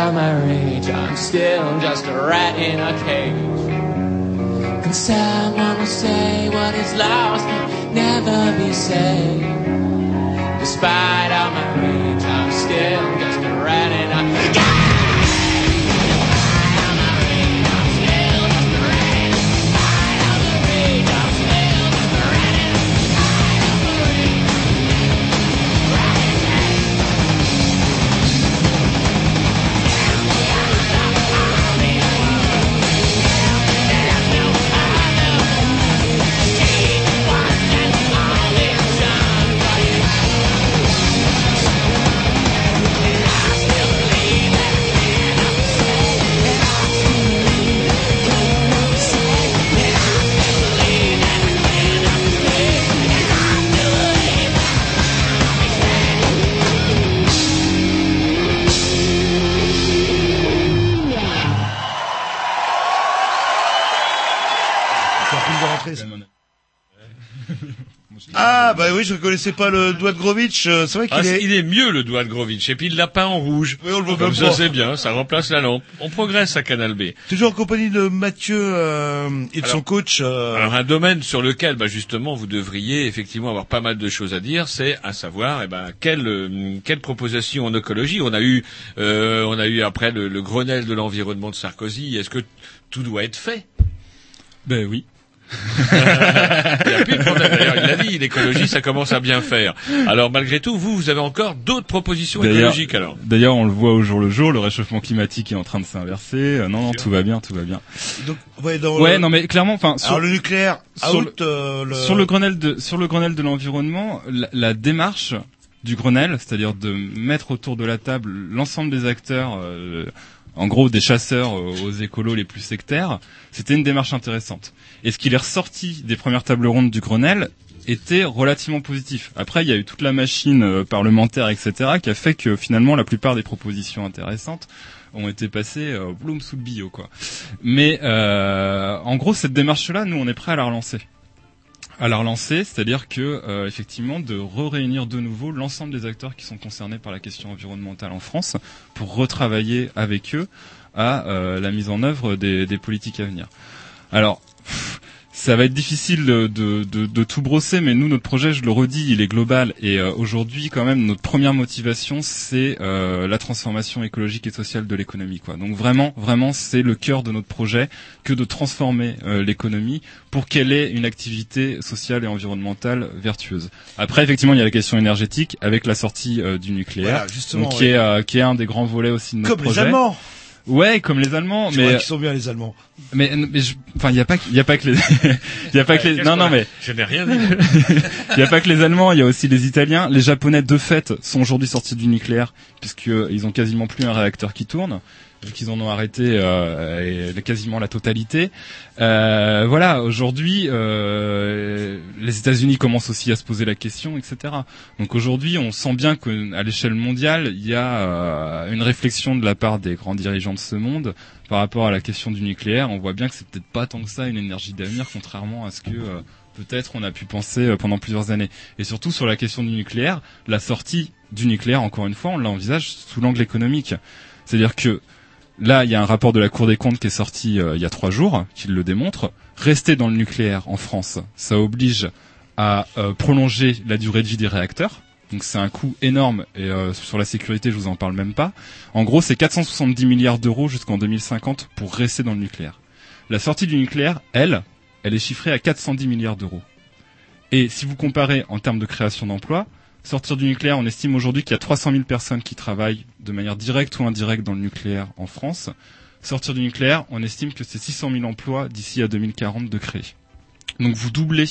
All my rage, I'm still just a rat in a cage. Can someone will say what is lost can never be saved? Despite all my rage, I'm still je connaissais pas le doigt de Grovitch. euh, C'est vrai qu'il Ah, est. c'est- il est mieux le doigt de Grovitch. Et puis il l'a peint en rouge. Oui, on le voit Comme ça c'est bien, ça remplace la lampe. On progresse à Canal B. Toujours en compagnie de Mathieu euh, et de son coach. euh, Alors un domaine sur lequel, bah, justement, vous devriez effectivement avoir pas mal de choses à dire, c'est à savoir, eh ben, quelle quelle proposition en écologie. On a eu, euh, on a eu après le, le Grenelle de l'environnement de Sarkozy. Est-ce que tout doit être fait? Ben oui. Il n'y a plus de problème. D'ailleurs, il l'a dit, l'écologie, ça commence à bien faire. Alors malgré tout, vous, vous avez encore d'autres propositions écologiques alors. D'ailleurs, on le voit au jour le jour, le réchauffement climatique est en train de s'inverser. Euh, non, non, tout va bien, tout va bien. donc, ouais, dans Ouais, le- non, mais clairement, enfin, sur, Alors le nucléaire, sur out. le- euh, le... sur le Grenelle de sur le Grenelle de l'environnement, la, la démarche du Grenelle, c'est-à-dire de mettre autour de la table l'ensemble des acteurs, euh, en gros des chasseurs euh, aux écolos les plus sectaires, c'était une démarche intéressante. Et ce qu'il est ressorti des premières tables rondes du Grenelle était relativement positif. Après, il y a eu toute la machine euh, parlementaire, etc., qui a fait que finalement la plupart des propositions intéressantes ont été passées euh, sous le billot, quoi. Mais euh, en gros, cette démarche-là, nous, on est prêt à la relancer à la relancer, c'est-à-dire que euh, effectivement de re-réunir de nouveau l'ensemble des acteurs qui sont concernés par la question environnementale en France pour retravailler avec eux à euh, la mise en œuvre des, politiques à venir. Alors ça va être difficile de, de, de, de tout brosser, mais nous, notre projet, je le redis, il est global. Et euh, aujourd'hui, quand même, notre première motivation, c'est euh, la transformation écologique et sociale de l'économie. Quoi. Donc vraiment, vraiment, c'est le cœur de notre projet que de transformer euh, l'économie pour qu'elle ait une activité sociale et environnementale vertueuse. Après, effectivement, il y a la question énergétique avec la sortie euh, du nucléaire, Voilà, justement, donc, qui, ouais. est, euh, qui est un des grands volets aussi de notre Comme projet. Ouais, comme les Allemands, C'est mais vrai qu'ils sont bien les Allemands. mais, mais je- enfin, il y a pas, que- il y a pas que les, il y a pas que les, non, non, mais Je n'ai rien dit. il y a pas que les Allemands, il y a aussi les Italiens. Les Japonais, de fait, sont aujourd'hui sortis du nucléaire puisque euh, ils ont quasiment plus un réacteur qui tourne, vu qu'ils en ont arrêté euh, quasiment la totalité. Euh, voilà, aujourd'hui, euh, les États-Unis commencent aussi à se poser la question, etc. Donc aujourd'hui, on sent bien qu'à l'échelle mondiale, il y a euh, une réflexion de la part des grands dirigeants de ce monde par rapport à la question du nucléaire. On voit bien que c'est peut-être pas tant que ça une énergie d'avenir, contrairement à ce que euh, peut-être on a pu penser euh, pendant plusieurs années. Et surtout sur la question du nucléaire, la sortie du nucléaire, encore une fois, on l'envisage sous l'angle économique. C'est-à-dire que là, il y a un rapport de la Cour des comptes qui est sorti euh, il y a trois jours, qui le démontre. Rester dans le nucléaire en France, ça oblige à euh, prolonger la durée de vie des réacteurs. Donc c'est un coût énorme et euh, sur la sécurité, je vous en parle même pas. En gros, c'est 470 milliards d'euros jusqu'en 2050 pour rester dans le nucléaire. La sortie du nucléaire, elle, elle est chiffrée à 410 milliards d'euros. Et si vous comparez en termes de création d'emplois, sortir du nucléaire, on estime aujourd'hui qu'il y a 300 000 personnes qui travaillent de manière directe ou indirecte dans le nucléaire en France. Sortir du nucléaire, on estime que c'est 600 000 emplois d'ici à 2040 de créer. Donc vous doublez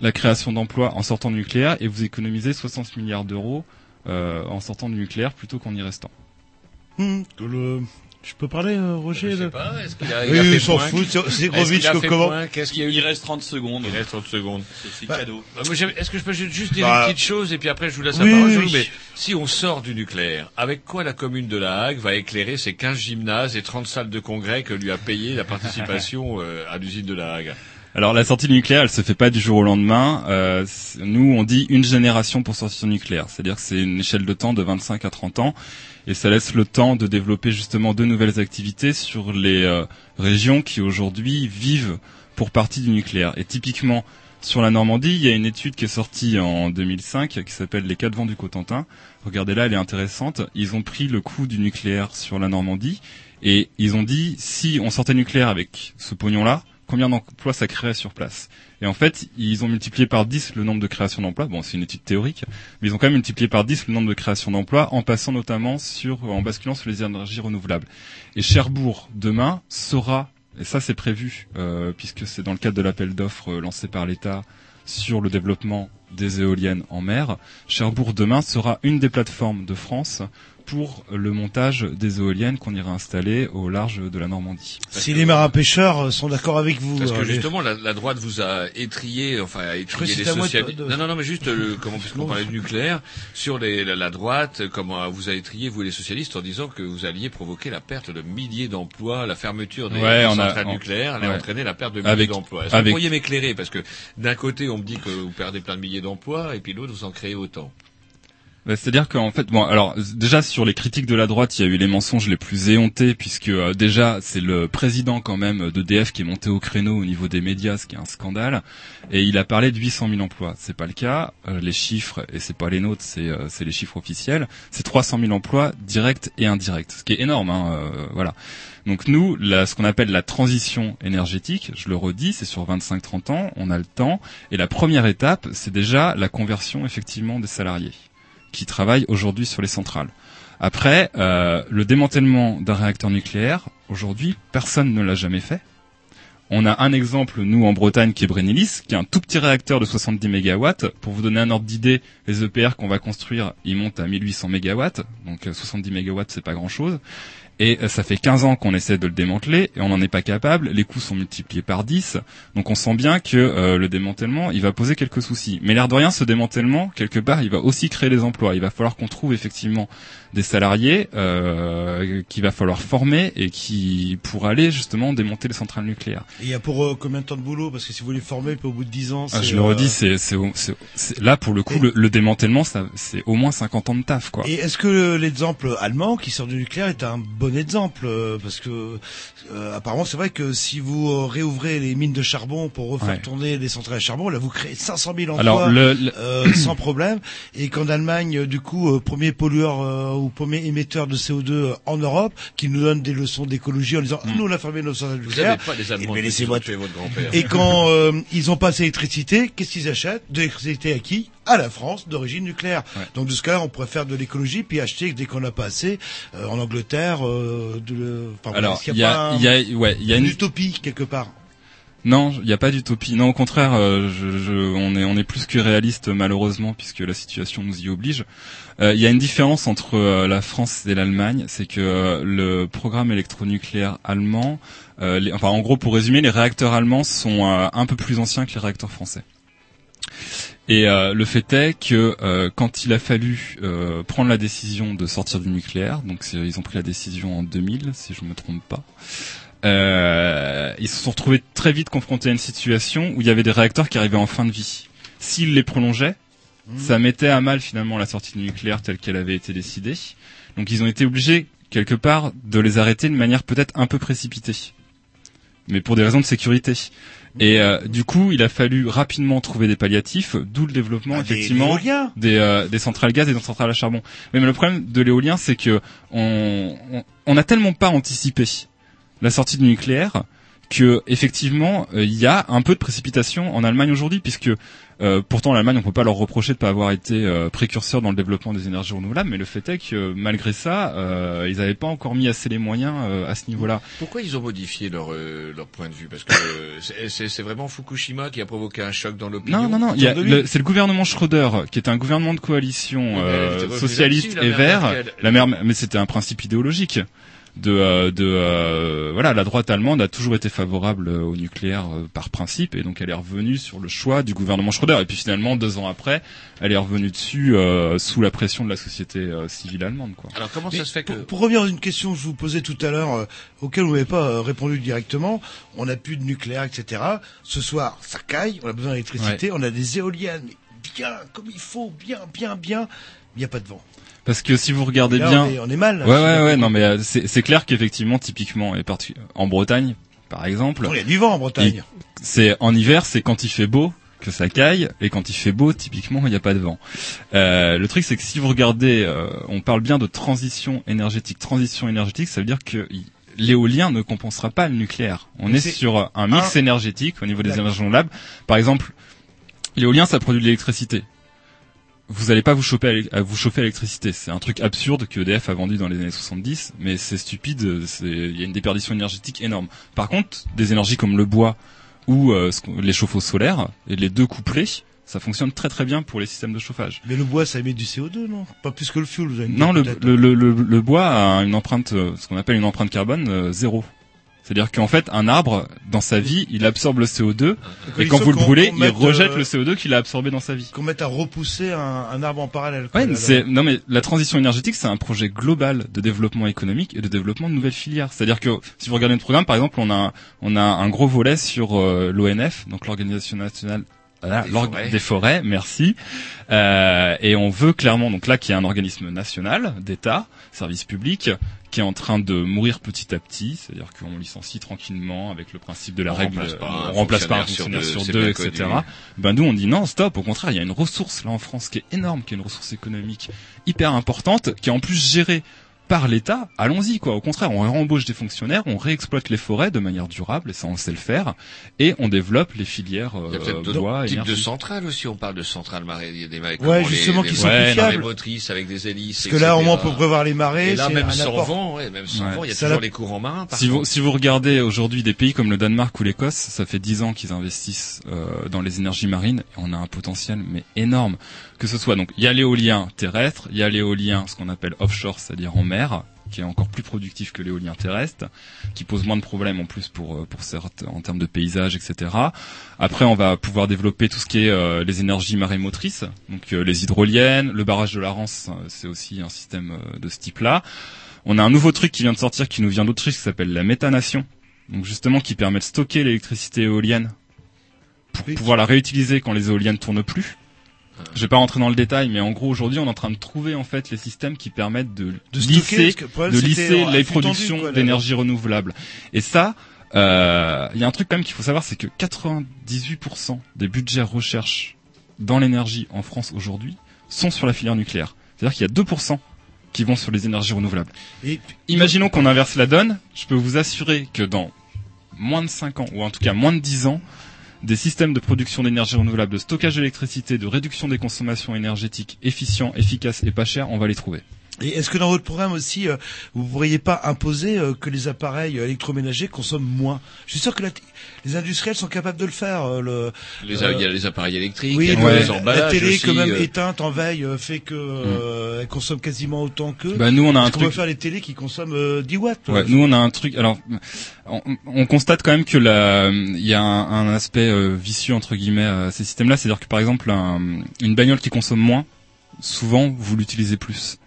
la création d'emplois en sortant du nucléaire et vous économisez 60 milliards d'euros euh, en sortant du nucléaire plutôt qu'en y restant. Hmm, le- Je peux parler, euh, Roger Je sais pas, est-ce qu'il a- il Oui, a oui, s'en fout. C'est que comment Qu'est-ce qu'il y a eu Il reste 30 secondes. Il reste 30 secondes. C'est Bah, cadeau. Bah, Est-ce que je peux ju- juste dire Bah. une petite chose et puis après je vous laisse la Oui, parole oui, mais si on sort du nucléaire, avec quoi la commune de La Hague va éclairer ses 15 gymnases et 30 salles de congrès que lui a payé la participation euh, à l'usine de La Hague? Alors la sortie du nucléaire, elle se fait pas du jour au lendemain. Euh, nous, on dit une génération pour sortir du nucléaire, c'est-à-dire que c'est une échelle de temps de 25 à 30 ans, et ça laisse le temps de développer justement de nouvelles activités sur les euh, régions qui aujourd'hui vivent pour partie du nucléaire. Et typiquement sur la Normandie, il y a une étude qui est sortie en 2005 qui s'appelle Les quatre vents du Cotentin. Regardez là, elle est intéressante. Ils ont pris le coût du nucléaire sur la Normandie et ils ont dit si on sortait nucléaire avec ce pognon-là, combien d'emplois ça créerait sur place? Et en fait, ils ont multiplié par 10 le nombre de créations d'emplois. Bon, c'est une étude théorique, mais ils ont quand même multiplié par 10 le nombre de créations d'emplois en passant notamment sur, en basculant sur les énergies renouvelables. Et Cherbourg, demain, sera, et ça c'est prévu, euh, puisque c'est dans le cadre de l'appel d'offres euh, lancé par l'État sur le développement des éoliennes en mer, Cherbourg demain sera une des plateformes de France pour le montage des éoliennes qu'on ira installer au large de la Normandie. Si les marins pêcheurs euh, sont d'accord avec vous. Parce que euh, les- justement, la, la droite vous a étrié, enfin, a étrié les socialistes. de- Non, non, non, mais juste, euh, comment, puisqu'on parlait du nucléaire, sur les, la, la droite, comment vous a étrié, vous les socialistes, en disant que vous alliez provoquer la perte de milliers d'emplois, la fermeture des, Ouais, des on a- centrales on- nucléaires allait ouais. entraîner la perte de milliers d'emplois. Est-ce que vous pourriez m'éclairer? Parce que d'un côté, on me dit que vous perdez plein de milliers d'emplois, et puis l'autre, vous en créez autant. Bah, C'est-à-dire qu'en fait, bon, alors déjà sur les critiques de la droite, il y a eu les mensonges les plus éhontés, puisque euh, déjà c'est le président quand même d'EDF qui est monté au créneau au niveau des médias, ce qui est un scandale, et il a parlé de 800 000 emplois. C'est pas le cas. Euh, les chiffres, et c'est pas les nôtres, c'est euh, les chiffres officiels, c'est 300 000 emplois directs et indirects, ce qui est énorme. Hein, euh, voilà. Donc nous, ce qu'on appelle la transition énergétique, je le redis, c'est sur 25-30 ans, on a le temps, et la première étape, c'est déjà la conversion effectivement des salariés qui travaillent aujourd'hui sur les centrales. Après, euh, le démantèlement d'un réacteur nucléaire, aujourd'hui, personne ne l'a jamais fait. On a un exemple, nous, en Bretagne, qui est Brennilis, qui est un tout petit réacteur de 70 MW. Pour vous donner un ordre d'idée, les EPR qu'on va construire, ils montent à 1800 MW. Donc euh, 70 MW, c'est pas grand-chose. Et euh, ça fait 15 ans qu'on essaie de le démanteler et on n'en est pas capable. Les coûts sont multipliés par 10. Donc on sent bien que euh, le démantèlement, il va poser quelques soucis. Mais l'air de rien, ce démantèlement, quelque part, il va aussi créer des emplois. Il va falloir qu'on trouve effectivement des salariés euh, qu'il va falloir former et qui pour aller justement démonter les centrales nucléaires. Et il y a pour euh, combien de temps de boulot? Parce que si vous les formez, puis au bout de 10 ans, Ah, je le euh, redis, c'est c'est là pour le coup le, le démantèlement, ça c'est au moins 50 ans de taf quoi. Et est-ce que l'exemple allemand qui sort du nucléaire est un bon exemple? Euh, Parce que euh, apparemment c'est vrai que si vous euh, réouvrez les mines de charbon pour refaire Ouais. tourner les centrales à charbon, là vous créez 500 000 emplois Alors, le- le- euh, sans problème. Et qu'en Allemagne, euh, du coup, euh, premier pollueur euh, ou premier émetteur de CO2 euh, en Europe, qui nous donne des leçons d'écologie en disant Ah, nous on a fermé nos centrales Hmm. Vous nucléaires. n'avez pas les Allemands Eh ben, qui laissez-moi votre grand-père. Et quand euh, ils ont pas assez d'électricité, qu'est-ce qu'ils achètent De l'électricité à qui à la France d'origine nucléaire. Donc de ce cas-là, on pourrait faire de l'écologie puis acheter dès qu'on n'a pas assez euh, en Angleterre. Euh, de, enfin, Alors, il y a, pas un- il y a, ouais, il y a une une utopie quelque part. Non, il n'y a pas d'utopie. Non, au contraire, euh, on est est plus que réaliste malheureusement puisque la situation nous y oblige. Euh, Il y a une différence entre euh, la France et l'Allemagne, c'est que euh, le programme électronucléaire allemand, euh, les- enfin en gros pour résumer, les réacteurs allemands sont euh, un peu plus anciens que les réacteurs français. Et euh, le fait est que euh, quand il a fallu euh, prendre la décision de sortir du nucléaire, donc ils ont pris la décision en 2000, si je me trompe pas, euh, ils se sont retrouvés très vite confrontés à une situation où il y avait des réacteurs qui arrivaient en fin de vie. S'ils les prolongeaient, ça mettait à mal finalement la sortie du nucléaire telle qu'elle avait été décidée. Donc ils ont été obligés quelque part de les arrêter de manière peut-être un peu précipitée, mais pour des raisons de sécurité. Et euh, du coup, il a fallu rapidement trouver des palliatifs, d'où le développement Ah, effectivement des, euh, des centrales gaz et des centrales à charbon. Mais, mais le problème de l'éolien, c'est que on, on, on a tellement pas anticipé la sortie du nucléaire que effectivement euh, il y a un peu de précipitation en Allemagne aujourd'hui puisque euh, pourtant l'Allemagne on peut pas leur reprocher de pas avoir été euh, précurseur dans le développement des énergies renouvelables mais le fait est que malgré ça euh, ils n'avaient pas encore mis assez les moyens euh, à ce niveau-là. Pourquoi ils ont modifié leur euh, leur point de vue? Parce que euh, c'est- vraiment Fukushima qui a provoqué un choc dans l'opinion. Non, non, non. C'est le gouvernement Schröder, qui est un gouvernement de coalition euh, socialiste et vert. La mère, mais c'était un principe idéologique. De, euh, de euh, voilà, la droite allemande a toujours été favorable euh, au nucléaire euh, par principe, et donc elle est revenue sur le choix du gouvernement Schröder. Et puis finalement, deux ans après, elle est revenue dessus euh, sous la pression de la société euh, civile allemande. Quoi. Alors comment Mais ça se fait que pour, pour revenir à une question que je vous posais tout à l'heure, euh, auquel vous n'avez pas euh, répondu directement, on n'a plus de nucléaire, etc. Ce soir, ça caille, on a besoin d'électricité, on a des éoliennes, mais bien, comme il faut, bien, bien, bien, il n'y a pas de vent. Parce que si vous regardez Là, bien, on est- on est mal, Ouais, ouais, ouais. Non, mais euh, c'est c'est clair qu'effectivement, typiquement, et en Bretagne, par exemple, il y a du vent en Bretagne. C'est en hiver, c'est quand il fait beau que ça caille, et quand il fait beau, typiquement, il n'y a pas de vent. Euh, le truc, c'est que si vous regardez, euh, on parle bien de transition énergétique. Transition énergétique, ça veut dire que l'éolien ne compensera pas le nucléaire. On est sur un mix un- énergétique au niveau des énergies renouvelables. Par exemple, l'éolien, ça produit de l'électricité vous allez pas vous chauffer à vous chauffer à l'électricité. C'est un truc absurde que EDF a vendu dans les années 70, mais c'est stupide. Il y a une déperdition énergétique énorme. Par contre, des énergies comme le bois ou euh, les chauffe-eau solaires, et les deux couplés, ça fonctionne très très bien pour les systèmes de chauffage. Mais le bois, ça émet du CO2, non? Pas plus que le fuel, vous Non, le, le, le- le bois a une empreinte, euh, ce qu'on appelle une empreinte carbone euh, zéro. C'est-à-dire qu'en fait, un arbre, dans sa vie, il absorbe le CO2, Quand et quand vous le brûlez, il rejette euh, le CO2 qu'il a absorbé dans sa vie. Qu'on mette à repousser un, un arbre en parallèle. Ouais, c'est non mais la transition énergétique c'est un projet global de développement économique et de développement de nouvelles filières. C'est-à-dire que si vous regardez notre programme par exemple, on a un, on a un gros volet sur euh, l'ONF, donc l'organisation nationale voilà, Des l'org- forêts. des forêts, merci. Euh, et on veut clairement, donc là, qu'il y ait un organisme national d'État, service public, qui est en train de mourir petit à petit, c'est-à-dire qu'on licencie tranquillement avec le principe de la On règle, remplace pas un on remplace pas un fonctionnaire sur deux, etc. connu. Ben nous on dit non, stop. Au contraire, il y a une ressource là en France qui est énorme, qui est une ressource économique hyper importante, qui est en plus gérée par l'État. Allons-y quoi. Au contraire, on réembauche des fonctionnaires, on réexploite les forêts de manière durable, et ça on sait le faire, et on développe les filières Il y a euh, peut-être d'autres types de centrales aussi. On parle de centrales marées, il y a des marées Ouais, justement, les, qui les sont fiables. motrices avec des hélices. Parce que là, au moins, on peut prévoir les marées. Et là, même sans apport. vent, ouais, même sans Ouais. vent, il y a Ça toujours la- les courants marins. par Si vous, si vous regardez aujourd'hui des pays comme le Danemark ou l'Écosse, ça fait dix ans qu'ils investissent euh, dans les énergies marines. Et on a un potentiel mais énorme. Que ce soit donc il y a l'éolien terrestre, il y a l'éolien ce qu'on appelle offshore, c'est-à-dire en mer, qui est encore plus productif que l'éolien terrestre, qui pose moins de problèmes en plus pour euh, pour certes en termes de paysage, etc. Après, on va pouvoir développer tout ce qui est euh, les énergies marémotrices, donc euh, les hydroliennes, le barrage de la Rance, c'est aussi un système de ce type-là. On a un nouveau truc qui vient de sortir, qui nous vient d'Autriche, qui s'appelle la méthanation. Donc justement, qui permet de stocker l'électricité éolienne pour Oui. pouvoir la réutiliser quand les éoliennes tournent plus. Je vais pas rentrer dans le détail, mais en gros aujourd'hui, on est en train de trouver en fait les systèmes qui permettent de, lisser, de lisser les productions d'énergie renouvelable. Et ça, euh, il y a un truc quand même qu'il faut savoir, c'est que 98% des budgets recherche dans l'énergie en France aujourd'hui sont sur la filière nucléaire. C'est-à-dire qu'il y a 2% qui vont sur les énergies renouvelables. Et Imaginons qu'on inverse la donne, je peux vous assurer que dans moins de 5 ans, ou en tout cas moins de 10 ans, des systèmes de production d'énergie renouvelable, de stockage d'électricité, de réduction des consommations énergétiques efficients, efficaces et pas chers, on va les trouver. Et est-ce que dans votre programme aussi, euh, vous ne pourriez pas imposer euh, que les appareils euh, électroménagers consomment moins? Je suis sûr que la t- les industriels sont capables de le faire. euh, le, Les, euh, il y a les appareils électriques, oui, il y a les la emballages télé, aussi, quand même euh. éteinte en veille, fait que euh, elle consomme quasiment autant que. Bah, nous, on a un truc- peut faire les télés qui consomment euh, 10 watts. Ouais, nous on a un truc. Alors, on, on constate quand même que la, il y a un, un aspect euh, vicieux entre guillemets à ces systèmes-là, c'est-à-dire que par exemple, un- une bagnole qui consomme moins, souvent vous l'utilisez plus.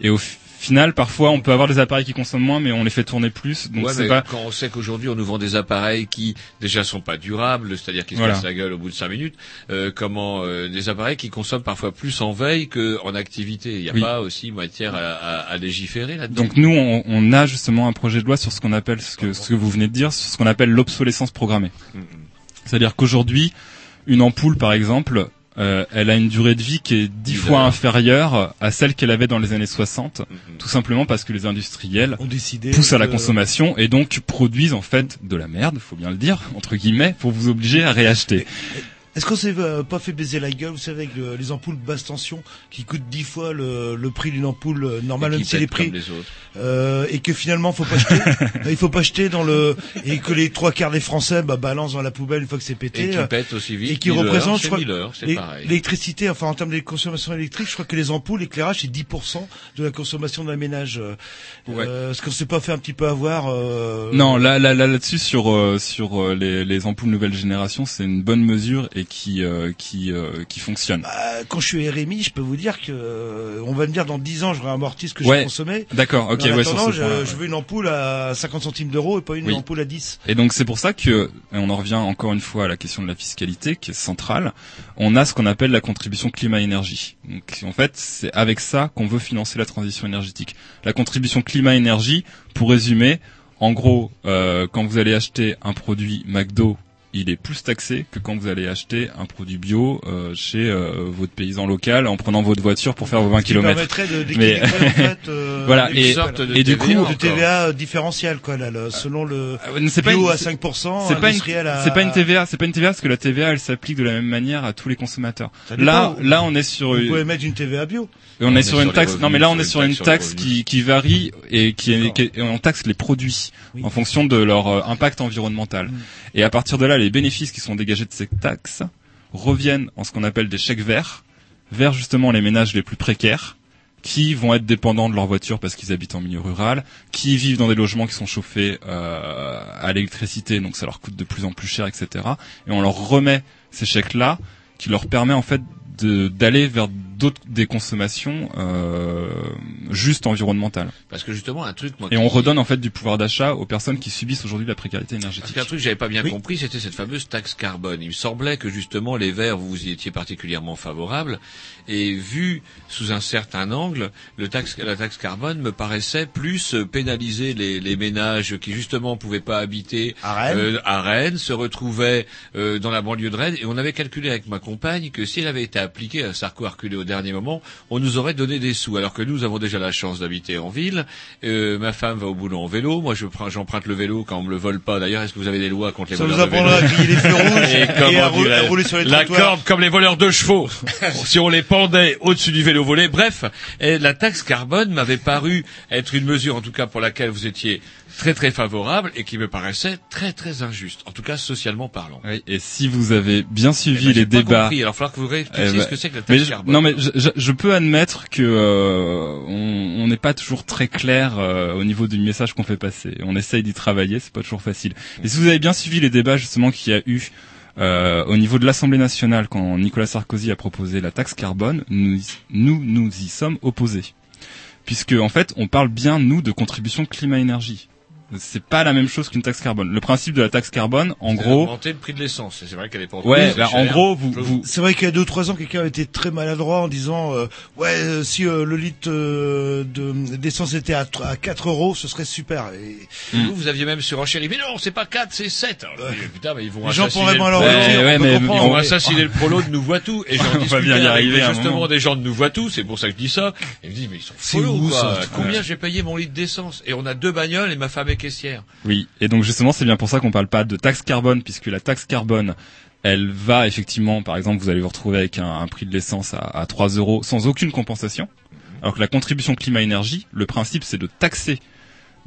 Et au final, parfois, on peut avoir des appareils qui consomment moins, mais on les fait tourner plus. Donc Ouais, c'est mais pas. quand on sait qu'aujourd'hui on nous vend des appareils qui déjà sont pas durables, c'est-à-dire qui se Voilà. cassent la gueule au bout de cinq minutes, euh, comment euh, des appareils qui consomment parfois plus en veille qu'en activité. Il n'y a Oui. pas aussi matière à, à- à légiférer là-dedans. Donc nous, on, on a justement un projet de loi sur ce qu'on appelle ce que, ce que vous venez de dire, sur ce qu'on appelle l'obsolescence programmée. C'est-à-dire qu'aujourd'hui, une ampoule, par exemple, euh, elle a une durée de vie qui est dix fois inférieure à celle qu'elle avait dans les années 60, tout simplement parce que les industriels Ont décidé poussent à la de- consommation et donc produisent en fait de la merde, faut bien le dire, entre guillemets, pour vous obliger à réacheter. Est-ce qu'on s'est euh, pas fait baiser la gueule, vous savez, avec le- les ampoules basse tension qui coûtent 10 fois le, le prix d'une ampoule euh, normale, même si les prix, comme les autres. euh, et que finalement faut pas acheter, il faut pas acheter dans le, et que les trois quarts des Français bah, balancent dans la poubelle une fois que c'est pété. Et qui euh, pètent aussi vite Et qui représente, je crois, l'électricité, enfin en termes de consommation électrique, je crois que les ampoules, l'éclairage, c'est 10% de la consommation d'un ménage. Euh, euh, Est-ce qu'on s'est pas fait un petit peu avoir euh, Non, là, là, là, là-dessus sur euh, sur euh, les, les ampoules nouvelle génération, c'est une bonne mesure et qui euh, qui euh, qui fonctionne. Euh, quand je suis RMI, je peux vous dire que euh, on va me dire dans 10 ans, je réamortis ce que Ouais. j'ai consommé. D'accord, ok, Mais en ouais, attendant, je, je veux une ampoule à 50 centimes d'euros et pas une Oui. ampoule à 10. Et donc c'est pour ça que, et on en revient encore une fois à la question de la fiscalité qui est centrale, on a ce qu'on appelle la contribution climat-énergie. Donc en fait, c'est avec ça qu'on veut financer la transition énergétique. La contribution climat-énergie, pour résumer, en gros, euh, quand vous allez acheter un produit McDo, il est plus taxé que quand vous allez acheter un produit bio euh, chez euh, votre paysan local en prenant votre voiture pour faire vos 20 Ce qui km. permettrait de- d'équilibrer, en fait, euh, voilà une et, sorte de et du TVA coup de TVA différentiel quoi là, le- selon le c'est pas bio une- à 5%, c'est pas une, c'est pas une TVA, c'est pas une TVA parce que la TVA elle s'applique de la même manière à tous les consommateurs. Là, là on est sur Vous une- pouvez mettre une TVA bio. et on, est sur une taxe. non, mais là on est sur une taxe qui qui, varie et qui, est, qui est- et on taxe les produits en fonction de leur euh, impact environnemental. Et à partir de là, les bénéfices qui sont dégagés de cette taxe reviennent en ce qu'on appelle des chèques verts vers justement les ménages les plus précaires qui vont être dépendants de leur voiture parce qu'ils habitent en milieu rural, qui vivent dans des logements qui sont chauffés euh, à l'électricité, donc ça leur coûte de plus en plus cher, etc. Et on leur remet ces chèques-là, qui leur permet en fait d'aller vers d'autres des consommations euh, juste environnementales. Parce que justement, un truc, moi, Et on redonne en fait du pouvoir d'achat aux personnes qui subissent aujourd'hui la précarité Parce énergétique. qu'un truc que j'avais pas bien compris, c'était cette fameuse taxe carbone. Il me semblait que justement les Verts, vous y étiez particulièrement favorable, et vu sous un certain angle, le taxe, la taxe carbone me paraissait plus euh, pénaliser les, les ménages qui justement pouvaient pas habiter À Rennes. euh, à Rennes, se retrouvaient euh, dans la banlieue de Rennes, et on avait calculé avec ma compagne que si elle avait été appliquée à Sarko a reculé au dernier moment, on nous aurait donné des sous, alors que nous avons déjà la chance d'habiter en ville. Euh, ma femme va au boulot en vélo, moi je prends- j'emprunte le vélo quand on me le vole pas. D'ailleurs, est-ce que vous avez des lois contre les Ça vous voleurs de apprendra vélo à griller les feux rouges et, et comment à rou- à rouler sur les la trottoirs. corde comme les voleurs de chevaux. si on les pendait au-dessus du vélo volé, bref, et la taxe carbone m'avait paru être une mesure, en tout cas pour laquelle vous étiez très très favorable et qui me paraissait très très injuste, en tout cas socialement parlant. Oui, et si vous avez bien suivi Eh ben, les débats, compris. Alors, il va falloir que vous réexpliquiez Eh ben, ce que c'est que la mais taxe je- carbone. Non, mais je, peux admettre que euh, on n'est pas toujours très clair euh, au niveau du message qu'on fait passer. On essaye d'y travailler, c'est pas toujours facile. Et si vous avez bien suivi les débats justement qu'il y a eu euh, au niveau de l'Assemblée nationale quand Nicolas Sarkozy a proposé la taxe carbone, nous nous nous y sommes opposés, puisque en fait on parle bien nous de contribution climat-énergie. C'est pas la même chose qu'une taxe carbone. Le principe de la taxe carbone, en gros, augmenter le prix de l'essence. C'est vrai qu'elle est pas Ouais, bah, en gros, vous- vous- C'est vrai qu'il y a deux ou trois ans, quelqu'un a été très maladroit en disant euh, ouais euh, si euh, le litre euh, de d'essence était à, à 4 euros, ce serait super. Et Vous, vous aviez même surenchéri. Mais non, c'est pas 4, c'est 7. Alors, putain, mais ils vont Les gens assassiner pourraient le mal prolo. leur dire, ouais, on on- assassiner le prolo de Nous Voit Tout. Et j'en va discutais bien y avec, arriver justement des gens de Nous Voit Tout. C'est pour ça que je dis ça. Et ils me disent, mais ils sont ça Combien j'ai payé mon litre d'essence? Et on a deux bagnoles et ma femme est Oui, et donc justement, c'est bien pour ça qu'on parle pas de taxe carbone, puisque la taxe carbone, elle va effectivement, par exemple, vous allez vous retrouver avec un, prix de l'essence à, à 3 euros sans aucune compensation. Alors que la contribution climat-énergie, le principe, c'est de taxer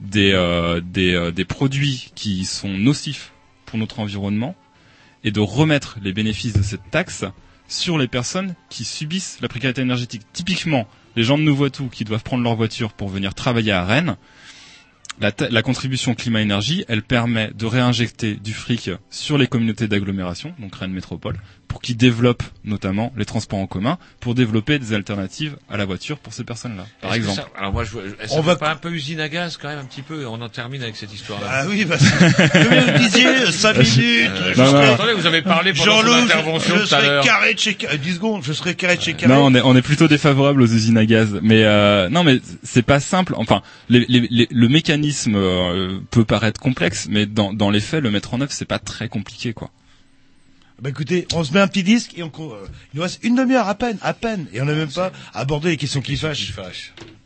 des, euh, euh, des produits qui sont nocifs pour notre environnement et de remettre les bénéfices de cette taxe sur les personnes qui subissent la précarité énergétique. Typiquement, les gens de Nouveau-Tout qui doivent prendre leur voiture pour venir travailler à Rennes, la, contribution climat-énergie, elle permet de réinjecter du fric sur les communautés d'agglomération, donc Rennes Métropole, pour qu'ils développent notamment les transports en commun, pour développer des alternatives à la voiture pour ces personnes-là, par Est-ce que exemple. ça- alors moi, je, On que va- c'est pas un peu usine à gaz quand même un petit peu On en termine avec cette histoire-là. Ah oui, bah, comme vous disiez, 5 minutes. Euh, je non, serai- non. Attendez, vous avez parlé pendant son je- intervention je tout à serai l'heure. carré de chez Ca- 10 secondes, je serai carré de chez carré. Non, on est, on est plutôt défavorable aux usines à gaz, mais euh, non, mais c'est pas simple. Enfin, les, les- les- le mécanisme euh, peut paraître complexe, mais dans, dans les faits, le mettre en œuvre, c'est pas très compliqué, quoi. Bah écoutez, on se met un petit disque et on, euh, il nous reste une demi-heure à peine, à peine, et on n'a même pas abordé les questions qui fâchent. Voilà, alors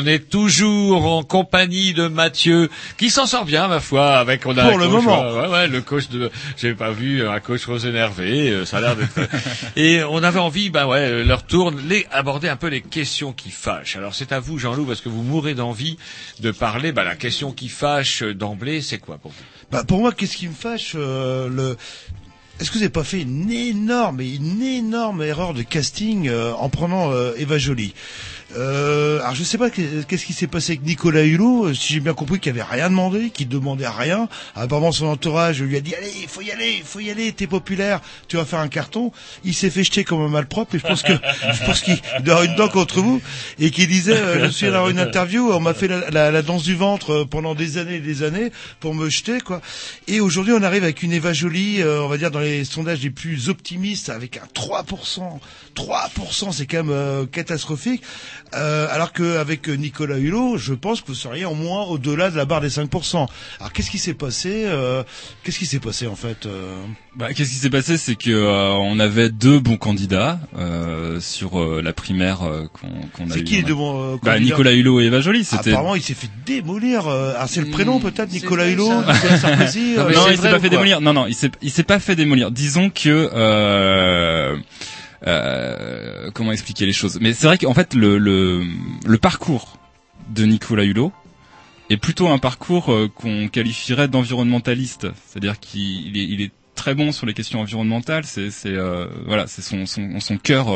qu'on est toujours en compagnie de Mathieu, qui s'en sort bien, ma foi, avec on a Pour le coach, moment. Ouais, ouais, le coach de, j'ai pas vu un coach rose énervé, euh, ça a l'air d'être. Et on avait envie, bah ouais, euh, leur tourne, les aborder un peu les questions qui fâchent. Alors c'est à vous, Jean-Loup, parce que vous mourrez d'envie de parler. Bah la question qui fâche euh, d'emblée, c'est quoi pour vous? Bah pour moi, qu'est-ce qui me fâche euh, le est-ce que vous n'avez pas fait une énorme une énorme erreur de casting euh, en prenant euh, Eva Jolie euh, alors je sais pas que- qu'est-ce qui s'est passé avec Nicolas Hulot, euh, si j'ai bien compris qu'il avait rien demandé, qu'il demandait rien. Apparemment son entourage lui a dit allez, il faut y aller, il faut y aller, t'es populaire, tu vas faire un carton. Il s'est fait jeter comme un malpropre et je pense que je pense qu'il doit une dent contre vous et qu'il disait euh, je me souviens d'avoir une interview, on m'a fait la, danse du ventre euh, pendant des années et des années pour me jeter quoi. Et aujourd'hui on arrive avec une Eva Jolie, on va dire dans les sondages les plus optimistes avec un 3%. 3% c'est quand même euh, catastrophique. Euh, alors qu'avec Nicolas Hulot, je pense que vous seriez au moins au-delà de la barre des 5%. Alors qu'est-ce qui s'est passé euh, Qu'est-ce qui s'est passé en fait euh? Bah, qu'est-ce qui s'est passé, c'est que euh, on avait deux bons candidats euh, sur euh, la primaire euh, qu'on qu'on a C'est qui les deux bons euh, bah, candidats? Nicolas Hulot et Eva Joly. C'était Apparemment, il s'est fait démolir. euh, Ah, c'est le prénom peut-être, Nicolas Hulot, Nicolas Sarkozy. non, euh, non, il s'est pas fait démolir. Non, non, il s'est, il s'est pas fait démolir. Disons que, euh, euh, comment expliquer les choses? Mais c'est vrai qu'en fait, le, le, le parcours de Nicolas Hulot est plutôt un parcours euh, qu'on qualifierait d'environnementaliste. C'est-à-dire qu'il est, il est très bon sur les questions environnementales. C'est, c'est, euh, voilà, c'est son, son, son cœur.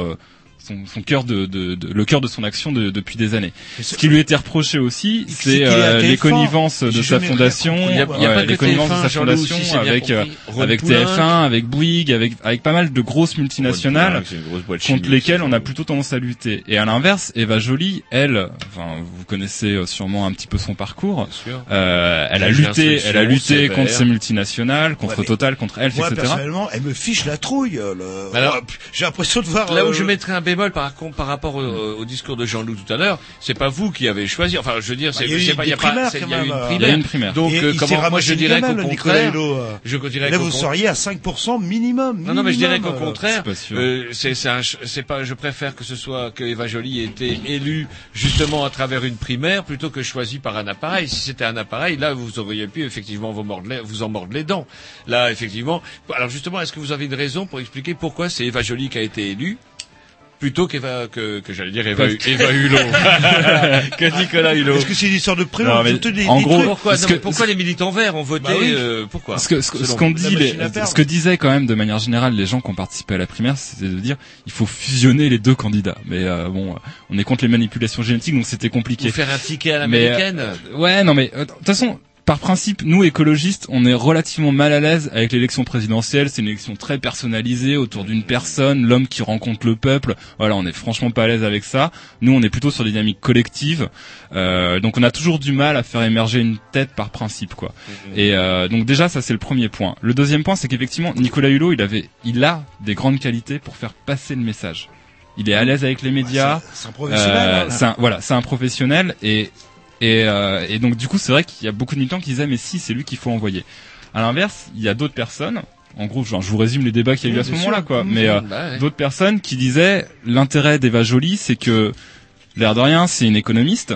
Son, son cœur de, de, de- le cœur de son action de- depuis des années. Ce qui lui était reproché aussi, c'est euh, les TF1. connivences de sa fondation. Il y a- il y a pas les connivences de TF1, sa fondation avec euh, avec Poulenc. TF1, avec Bouygues, avec avec pas mal de grosses multinationales contre chimique, lesquelles on a plutôt tendance à lutter. Et à l'inverse, Eva Joly, elle, enfin vous connaissez euh, sûrement un petit peu son parcours. Euh, elle a lutté, elle a lutté contre ces multinationales, contre Total, contre Elf, Moi, etc. personnellement, elle me fiche la trouille. euh, Le... Alors- Ouais, J'ai l'impression de voir. Là où euh, je mettrais un bémol par contre par rapport au, au discours de Jean-Loup tout à l'heure, c'est pas vous qui avez choisi. Enfin, je veux dire, c'est Bah, il y a eu pas, il y a pas, il y eu une primaire. Il y a eu une primaire. Donc, et euh, comment, moi je dirais qu'au contraire, Hulot, euh. je dirais Là, vous seriez à 5% minimum. Non, non, mais je dirais qu'au contraire, c'est euh, c'est c'est un ch- c'est pas. Je préfère que ce soit que Eva Joly ait été élue justement à travers une primaire plutôt que choisie par un appareil. Si c'était un appareil, là, vous auriez pu effectivement vous, mordre les- vous en mordre les dents. Là, effectivement. Alors justement, est-ce que vous avez une raison pour expliquer pourquoi c'est Eva Joly qui a été élue? Plutôt qu'Eva que, que j'allais dire Eva, Eva Hulot que Nicolas Hulot. Est-ce que c'est une histoire de prénom Non, mais surtout des- en des gros, trucs Pourquoi, non, que- mais pourquoi les militants verts ont voté Bah oui. euh, Pourquoi Ce ce, ce qu'on vous. dit, les- ce que disaient quand même de manière générale les gens qui ont participé à la primaire, c'était de dire il faut fusionner les deux candidats. Mais euh, bon, on est contre les manipulations génétiques, donc c'était compliqué. Vous faire un ticket à l'américaine euh, ouais, non mais euh, de toute façon, par principe, nous écologistes, on est relativement mal à l'aise avec l'élection présidentielle. C'est une élection très personnalisée autour d'une personne, l'homme qui rencontre le peuple. Voilà, on est franchement pas à l'aise avec ça. Nous, on est plutôt sur des dynamiques collectives. Euh, donc, on a toujours du mal à faire émerger une tête par principe, quoi. Et euh, donc déjà, ça c'est le premier point. Le deuxième point, c'est qu'effectivement, Nicolas Hulot, il avait, il a des grandes qualités pour faire passer le message. Il est à l'aise avec les médias. c'est- c'est un professionnel, Euh, hein. un- voilà, c'est un professionnel et et, euh, et donc du coup, c'est vrai qu'il y a beaucoup de militants qui disaient mais si, c'est lui qu'il faut envoyer. À l'inverse, il y a d'autres personnes. En gros, genre, je vous résume les débats qu'il y a eu à ce moment-là, quoi. Mhm. Mais euh, Bah ouais. d'autres personnes qui disaient l'intérêt d'Eva Joly, c'est que l'air de rien, c'est une économiste,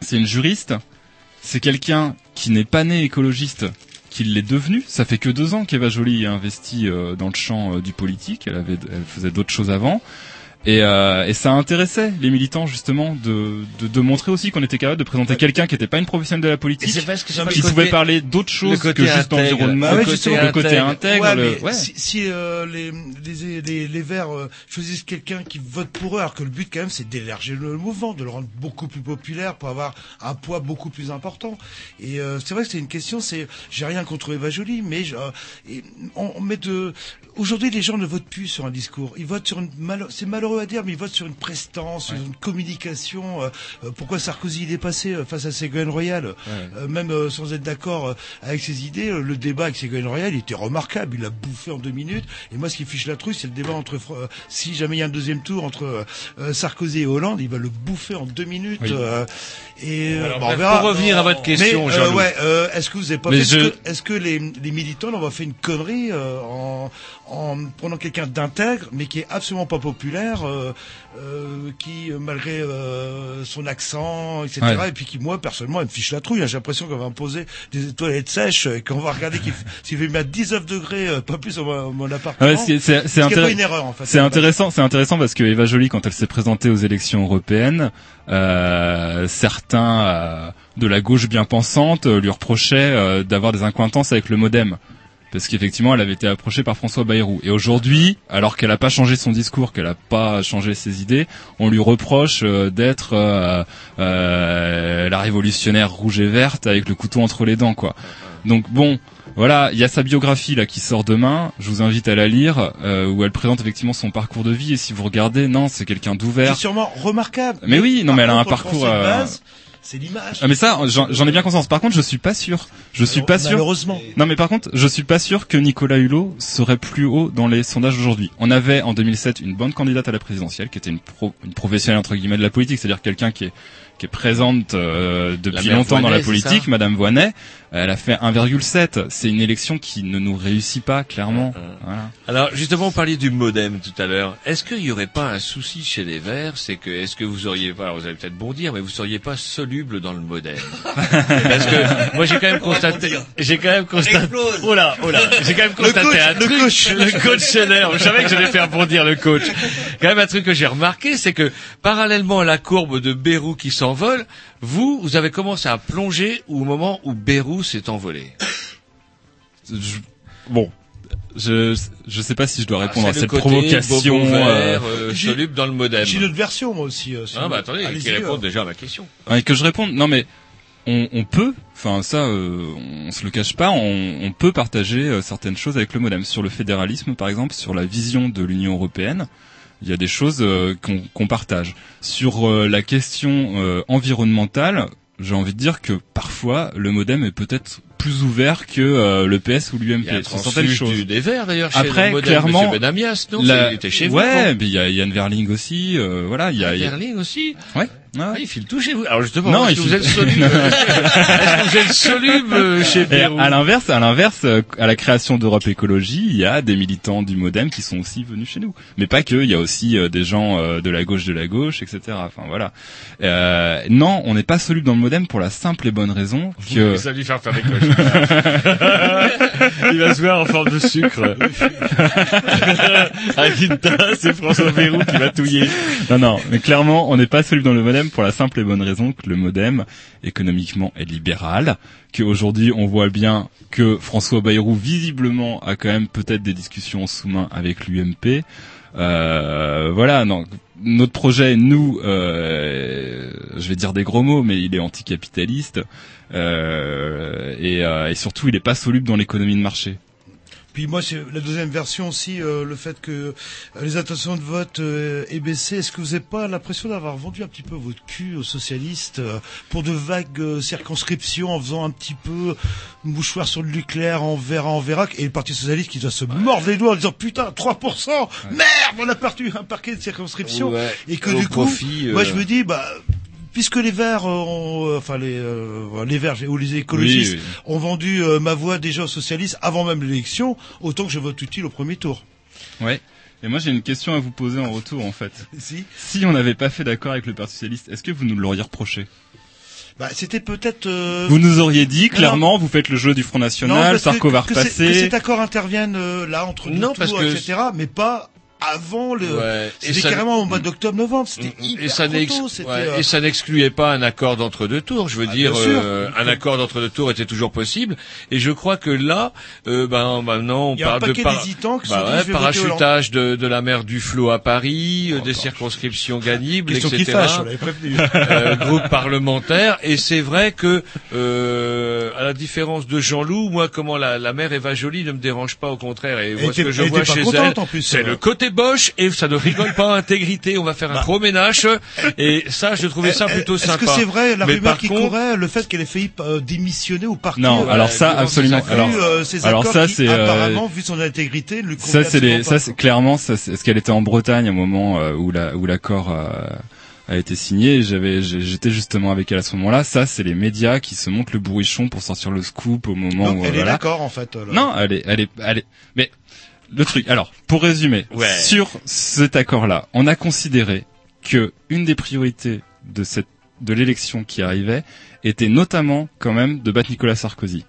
c'est une juriste, c'est quelqu'un qui n'est pas né écologiste, qui l'est devenu. Ça fait que deux ans qu'Eva Joly a investi euh, dans le champ euh, du politique. Elle avait, elle faisait d'autres choses avant. Et, euh, et ça intéressait les militants justement de, de, de montrer aussi qu'on était capable de présenter quelqu'un qui n'était pas une professionnelle de la politique, parce que qui pouvait parler d'autres choses que juste intègre. d'environnement, Ah le, le côté intègre. Ouais, le- mais ouais. si, si, euh, les, les, les, les Verts euh, choisissent quelqu'un qui vote pour eux, alors que le but quand même c'est d'élargir le mouvement, de le rendre beaucoup plus populaire pour avoir un poids beaucoup plus important. Et euh, c'est vrai que c'est une question, c'est j'ai rien contre Eva Joly, mais je- euh, et on, on met de aujourd'hui les gens ne votent plus sur un discours, ils votent sur une mal... c'est malheureux à dire, mais ils votent sur une prestance, sur une communication. euh, euh, pourquoi Sarkozy il est passé euh, face à Ségolène Royal, euh, même euh, sans être d'accord euh, avec ses idées, le débat avec Ségolène Royal il était remarquable, il l'a bouffé en deux minutes. Et moi, ce qui fiche la trouille, c'est le débat entre euh, si jamais il y a un deuxième tour entre Sarkozy et Hollande, il va le bouffer en deux minutes. Oui. euh, et Alors, bon, on verra. pour revenir à votre question, mais, ouais, euh, est-ce que vous avez pas je- est-ce que, les, les militants n'ont pas fait une connerie euh, en, en prenant quelqu'un d'intègre, mais qui est absolument pas populaire, euh, euh, qui euh, malgré euh, son accent, etc. Ouais. Et puis qui moi personnellement, elle me fiche la trouille. hein. J'ai l'impression qu'on va me poser des toilettes sèches et qu'on va regarder qu'il s'il fait mettre 19 degrés, euh, pas plus, dans mon, appartement. Ouais, c'est intér- en fait. C'est intéressant, c'est intéressant parce que Eva Joly, quand elle s'est présentée aux élections européennes, euh, certains euh, de la gauche bien pensante euh, lui reprochaient euh, d'avoir des incointances avec le MoDem. Parce qu'effectivement, elle avait été approchée par François Bayrou. Et aujourd'hui, alors qu'elle n'a pas changé son discours, qu'elle n'a pas changé ses idées, on lui reproche euh, d'être euh, euh, la révolutionnaire rouge et verte avec le couteau entre les dents, quoi. Donc bon, voilà, il y a sa biographie là qui sort demain. Je vous invite à la lire, euh, où elle présente effectivement son parcours de vie. Et si vous regardez, non, c'est quelqu'un C'est d'ouvert. sûrement remarquable. Mais oui, non, par mais elle a un parcours, euh, base, c'est l'image. Ah mais ça, j'en j'en ai bien conscience. Par contre, je suis pas sûr. Je suis pas sûr. Malheureusement. Non mais par contre, je suis pas sûr que Nicolas Hulot serait plus haut dans les sondages aujourd'hui. On avait en 2007 une bonne candidate à la présidentielle qui était une, pro, une professionnelle entre guillemets de la politique, c'est-à-dire quelqu'un qui est qui est présente euh, depuis longtemps dans la politique, Madame Voinet. Elle a fait 1,7. C'est une élection qui ne nous réussit pas clairement. Voilà. Alors justement, vous parliez du modem tout à l'heure. Est-ce qu'il n'y aurait pas un souci chez les Verts, c'est que est-ce que vous auriez pas, alors vous allez peut-être bondir, mais vous seriez pas soluble dans le modem? Parce que moi j'ai quand même constaté, j'ai quand même constaté, oh là, oh là, j'ai quand même constaté coach, un le truc, coach. le coach Scheller. Je savais que j'allais faire bondir le coach. Quand même un truc que j'ai remarqué, c'est que parallèlement à la courbe de Bérou qui s'envole, vous, vous avez commencé à plonger au moment où Bérou s'est envolé. Je- bon, je je sais pas si je dois répondre Ah, à c'est cette côté provocation. vert, euh, euh, dans le modem. J'ai une autre version moi aussi. euh, si Ah bah attendez, qui euh. répond déjà à ma question. Ouais, que je réponde. Non mais on, on peut, enfin ça, euh, on se le cache pas, on, on peut partager euh, certaines choses avec le modem sur le fédéralisme, par exemple, sur la vision de l'Union européenne. Il y a des choses euh, qu'on qu'on partage. Sur euh, la question euh, environnementale, j'ai envie de dire que parfois le modem est peut-être plus ouvert que euh, le PS ou l'UMP sur certaines choses. du- des Verts d'ailleurs chez Après, le modem, clairement, Benamias, non? la- Il était chez vous. ouais, mais il y a Yann Verling aussi, euh, voilà, il y a, il y a- Verling aussi? ouais, Ah, il file tout chez vous. Alors justement, Non, est-ce il que vous file- êtes soluble Est-ce que vous êtes soluble euh, chez Pérou à l'inverse, à l'inverse, euh, à la création d'Europe Écologie, il y a des militants du MoDem qui sont aussi venus chez nous. Mais pas que, il y a aussi euh, des gens de la gauche de la gauche, etc. Enfin voilà. Euh, non, on n'est pas soluble dans le MoDem pour la simple et bonne raison que Ça va lui faire faire des cloches. il va se voir en forme de sucre. Avec une tasse, c'est François Pérou qui va touiller. non, non, mais clairement, on n'est pas soluble dans le modem pour la simple et bonne raison que le modem, économiquement, est libéral, qu'aujourd'hui, on voit bien que François Bayrou, visiblement, a quand même peut-être des discussions en sous-main avec l'UMP. Euh, voilà, non. Notre projet, nous, euh, je vais dire des gros mots, mais il est anticapitaliste euh, et, euh, et surtout, il n'est pas soluble dans l'économie de marché. Puis moi, c'est la deuxième version aussi, euh, le fait que euh, les intentions de vote euh, aient baissé. Est-ce que vous n'avez pas l'impression d'avoir vendu un petit peu votre cul aux socialistes euh, pour de vagues euh, circonscriptions en faisant un petit peu mouchoir sur le nucléaire, on verra, on verra, et le Parti socialiste qui doit se mordre les doigts en disant putain 3%, merde, on a perdu un parquet de circonscriptions, Ouais, et que au du coup, profit, moi je me dis bah puisque les Verts, euh, ont, euh, enfin les euh, les Verts ou les écologistes Oui, oui. ont vendu ma voix déjà aux socialistes avant même l'élection, autant que je vote utile au premier tour. Ouais. Et moi j'ai une question à vous poser en retour en fait. Si. Si on n'avait pas fait d'accord avec le Parti socialiste, est-ce que vous nous l'auriez reproché? Bah, c'était peut-être. euh, Vous nous auriez dit non, clairement, vous faites le jeu du Front National, Sarko que, va que, c'est- que repasser. cet accord intervienne euh, là entre Non, parce que- etc. Mais pas avant le. Ouais, et C'était ça- carrément au mois d'octobre-novembre. C'était Et hyper ça, tôt, c'était, ouais, euh, et ça n'excluait pas un accord d'entre-deux tours. Je veux Ah, dire, euh, un accord d'entre-deux tours était toujours possible. Et je crois que là, euh, ben maintenant, on Il y a un parle de par- bah ouais, parachutage de, de la mer du Flot à Paris, euh, des circonscriptions ganibles, Question qui etc. fâche, on. Euh, groupe parlementaire. Et c'est vrai que, euh, à la différence de Jean-Loup, moi, comment la, la mère Eva Jolie ne me dérange pas, au contraire. Et moi, ce que je vois chez elle, c'est le côté Bosch et ça ne rigole pas intégrité. On va faire un gros ménage. Et ça, je trouvais ça plutôt Est-ce sympa. que c'est vrai la Mais rumeur qui contre- courait, le fait qu'elle ait failli euh, démissionner ou partir Non, euh, alors ça, absolument. Alors- euh, ces alors accords ça, qui, c'est, euh, apparemment, vu son intégrité, Ça c'est les, ça c'est clairement ça c'est ce qu'elle était en Bretagne au moment euh, où la où l'accord euh, a été signé. J'avais j'étais justement avec elle à ce moment-là. Ça c'est les médias qui se montent le bourrichon pour sortir le scoop au moment Donc où elle est voilà. d'accord en fait. euh, là. Non, elle est, elle est, elle est. Mais le truc. Alors, pour résumer, Ouais. sur cet accord-là, on a considéré que une des priorités de cette, de l'élection qui arrivait était notamment quand même de battre Nicolas Sarkozy.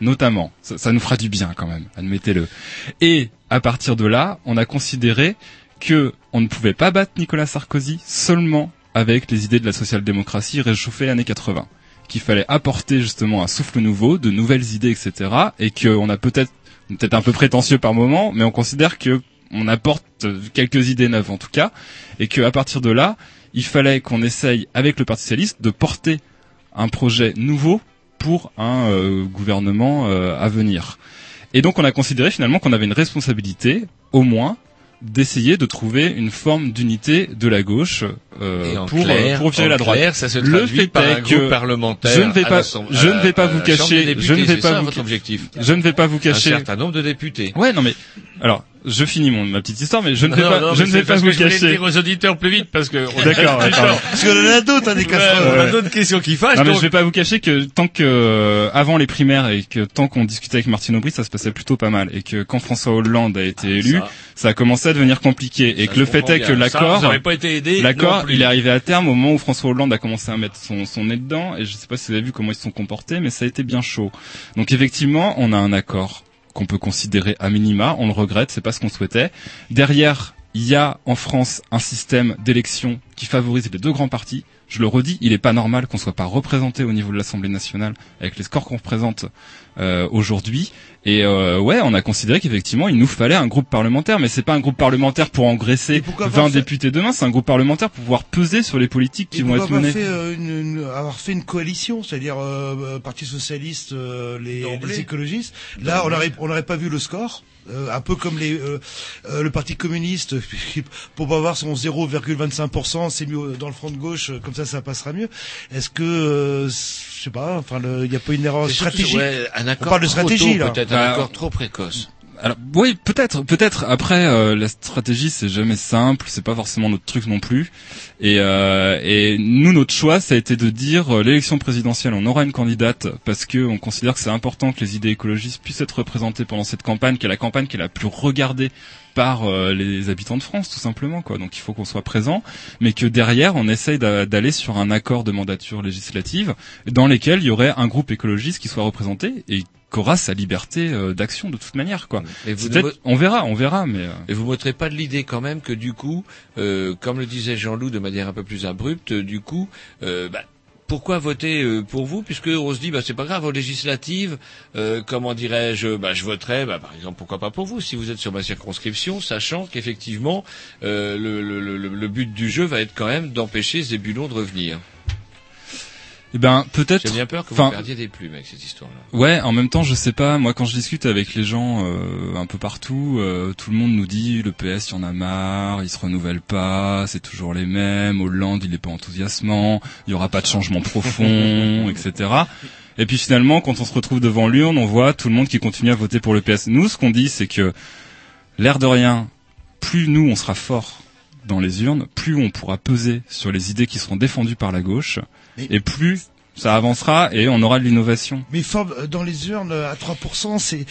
Notamment, ça, ça nous fera du bien quand même, admettez-le. Et à partir de là, on a considéré que on ne pouvait pas battre Nicolas Sarkozy seulement avec les idées de la social-démocratie réchauffées années 80 qu'il fallait apporter justement un souffle nouveau, de nouvelles idées, etc. Et qu'on a peut-être, peut-être un peu prétentieux par moment, mais on considère que on apporte quelques idées neuves en tout cas, et qu'à partir de là, il fallait qu'on essaye avec le Parti socialiste de porter un projet nouveau pour un euh, gouvernement euh, à venir. Et donc on a considéré finalement qu'on avait une responsabilité, au moins, d'essayer de trouver une forme d'unité de la gauche euh, pour clair- euh, pour virer en la droite. clair, ça se le fait par est un que parlementaire je ne vais pas je ne vais pas vous cacher je ne vais pas vous objectif je ne vais pas vous Un cacher certain nombre de députés. Ouais, non mais alors je finis mon ma petite histoire, mais je ne vais non, pas non, je ne vais pas vous que je voulais cacher. dire aux auditeurs plus vite parce que D'accord. Parce qu'on en a d'autres, hein, des Ouais, casseroles. on a d'autres questions qui fâchent. Non mais je vais pas vous cacher que tant que euh, avant les primaires et que tant qu'on discutait avec Martine Aubry, ça se passait plutôt pas mal et que quand François Hollande a été élu, ça. ça. a commencé à devenir compliqué et Ça, que le fait est que l'accord l'accord, il est arrivé à terme au moment où François Hollande a commencé à mettre son son nez dedans et je sais pas si vous avez vu comment ils se sont comportés mais ça a été bien chaud. Donc effectivement, on a un accord qu'on peut considérer à minima, on le regrette, c'est pas ce qu'on souhaitait. Derrière, il y a en France un système d'élection qui favorise les deux grands partis. Je le redis, il n'est pas normal qu'on soit pas représenté au niveau de l'Assemblée nationale avec les scores qu'on représente euh, aujourd'hui. Et euh, ouais, on a considéré qu'effectivement, il nous fallait un groupe parlementaire, mais c'est pas un groupe parlementaire pour engraisser pourquoi 20 pas faire- députés demain, c'est un groupe parlementaire pour pouvoir peser sur les politiques qui Et vont être menées. fait, euh, une, une- avoir fait une coalition, c'est-à-dire euh, euh, Parti socialiste, euh, les, les écologistes. Là, on n'aurait on n'aurait pas vu le score. euh, un peu comme les, euh, euh, le Parti communiste, pour pas avoir son 0,25%, c'est mieux dans le front de gauche, euh, comme ça, ça passera mieux. Est-ce que, euh, je sais pas, enfin, il n'y a pas une erreur stratégique? ouais, un accord On parle de trop stratégie tôt, là. Peut-être un Bah, accord trop précoce. Alors oui, peut-être, peut-être. Après, euh, la stratégie c'est jamais simple, c'est pas forcément notre truc non plus. Et, euh, et nous, notre choix, ça a été de dire euh, l'élection présidentielle, on aura une candidate parce que on considère que c'est important que les idées écologistes puissent être représentées pendant cette campagne, qui est la campagne qui est la plus regardée par euh, les habitants de France, tout simplement. Quoi. Donc il faut qu'on soit présent, mais que derrière, on essaye d'a- d'aller sur un accord de mandature législative dans lesquels il y aurait un groupe écologiste qui soit représenté et qu'aura sa liberté euh, d'action de toute manière. Quoi. Et vous ne on verra, on verra, mais. euh, Et vous m'ôterez pas de l'idée quand même que du coup, euh, comme le disait Jean-Loup de manière un peu plus abrupte, du coup, euh, bah, pourquoi voter pour vous puisque on se dit bah c'est pas grave aux législatives euh, comment dirais-je bah je voterai bah par exemple pourquoi pas pour vous si vous êtes sur ma circonscription sachant qu'effectivement euh, le, le, le, le but du jeu va être quand même d'empêcher Zébulon de revenir. Eh ben peut-être. J'ai bien peur que vous perdiez des plumes avec cette histoire-là. Ouais, en même temps, je sais pas. Moi, quand je discute avec les gens euh, un peu partout, euh, tout le monde nous dit le PS, il y en a marre, il se renouvelle pas, c'est toujours les mêmes. Hollande, il est pas enthousiasmant, il y aura pas de changement profond, etc. Et puis finalement, quand on se retrouve devant l'urne, on voit tout le monde qui continue à voter pour le PS. Nous, ce qu'on dit, c'est que l'air de rien, plus nous on sera fort dans les urnes, plus on pourra peser sur les idées qui seront défendues par la gauche, Mais- et plus ça avancera et on aura de l'innovation. Mais forme, euh, dans les urnes euh, à 3%, c'est.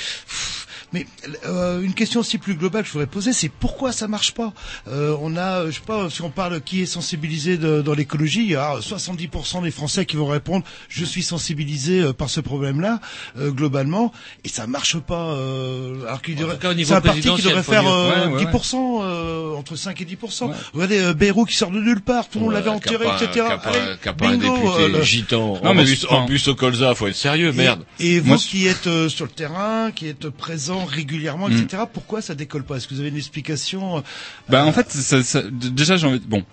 Mais euh, une question aussi plus globale que je voudrais poser, c'est pourquoi ça marche pas? Euh, On a, euh, je sais pas, si on parle qui est sensibilisé de- dans l'écologie, il y a 70% des Français qui vont répondre je suis sensibilisé euh, par ce problème-là euh, globalement, et ça marche pas. Euh, alors qu'il devrait, c'est un parti qui devrait faire dire. euh, Ouais, ouais, 10%, euh, entre 5 et 10%. Regardez euh, Bayrou qui sort de nulle part, tout le monde Ouais, l'avait enterré, etc. Allez, un bingo, député gitan. Non, en mais plus au colza, faut être sérieux, merde. Et, et vous Moi, qui êtes euh, sur le terrain, qui êtes présent régulièrement, Mm. etc., pourquoi ça décolle pas? Est-ce que vous avez une explication euh, Bah en fait, ça, ça- d- déjà j'ai envie. Bon,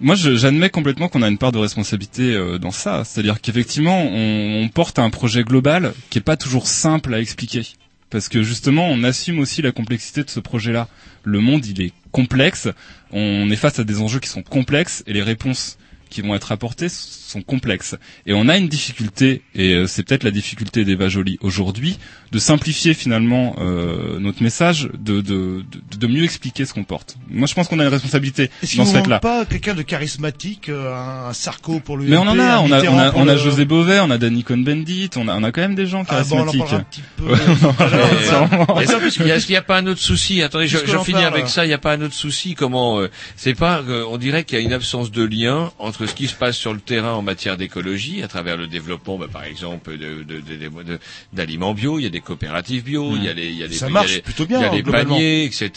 moi j'admets complètement qu'on a une part de responsabilité euh, dans ça. C'est-à-dire qu'effectivement, on, on porte un projet global qui est pas toujours simple à expliquer. Parce que justement, on assume aussi la complexité de ce projet-là. Le monde, il est complexe. On est face à des enjeux qui sont complexes et les réponses qui vont être apportées sont complexes. Et on a une difficulté, et euh, c'est peut-être la difficulté d'Eva Joly aujourd'hui, de simplifier finalement euh, notre message, de, de, de, de mieux expliquer ce qu'on porte. Moi, je pense qu'on a une responsabilité Est-ce dans ce fait-là. pas quelqu'un de charismatique, euh, un, un Sarko pour le Mais on en a, on a, on a, on a José Beau. Beauvais, on a Danny Cohn-Bendit, on a, on a quand même des gens Ah bon, on charismatiques. un non, Euh. Est-ce qu'il y a- est-ce qu'il n'y a pas un autre souci Attendez, je, Puisque je l'on finis parle. avec ça. Il n'y a pas un autre souci Comment euh, C'est pas. euh, on dirait qu'il y a une absence de lien entre ce qui se passe sur le terrain en matière d'écologie, à travers le développement, bah, par exemple, de, de, de- de- d'aliments bio. Il y a des coopératives bio. Il y a les, il y a des, Ça il y a marche les- plutôt bien, Il y a les paniers, etc.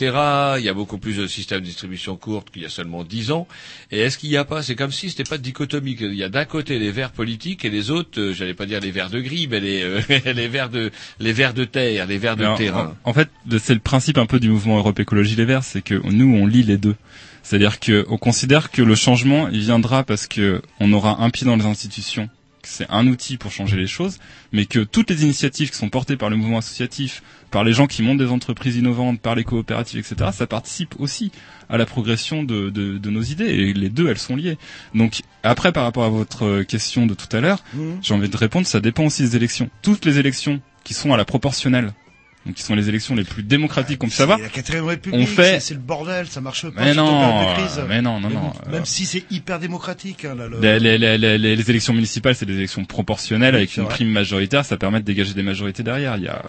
Il y a beaucoup plus de systèmes de distribution courte qu'il y a seulement 10 ans. Et est-ce qu'il n'y a pas C'est comme si c'était pas dichotomique. Il y a d'un côté les verts politiques et les autres, euh, j'allais pas dire les verts de gris, mais les, euh, les verts de les verts de terre, les verts de terrain. En, en fait, c'est le principe un peu du mouvement Europe Écologie Les Verts, c'est que nous, on lit les deux. C'est-à-dire que on considère que le changement, il viendra parce que on aura un pied dans les institutions que c'est un outil pour changer les choses, mais que toutes les initiatives qui sont portées par le mouvement associatif, par les gens qui montent des entreprises innovantes, par les coopératives, etc., ça participe aussi à la progression de, de, de nos idées. Et les deux, elles sont liées. Donc après, par rapport à votre question de tout à l'heure, Mhm. j'ai envie de répondre, ça dépend aussi des élections. Toutes les élections qui sont à la proportionnelle, donc qui sont les élections les plus démocratiques qu'on puisse avoir, C'est la quatrième république, on fait c'est- le bordel, ça marche pas. Mais non, mais non, non, non. Même si c'est hyper démocratique, hein, là, le- Les, les, les, les, élections municipales, c'est des élections proportionnelles avec une vrai. prime majoritaire, ça permet de dégager des majorités derrière. Il y a,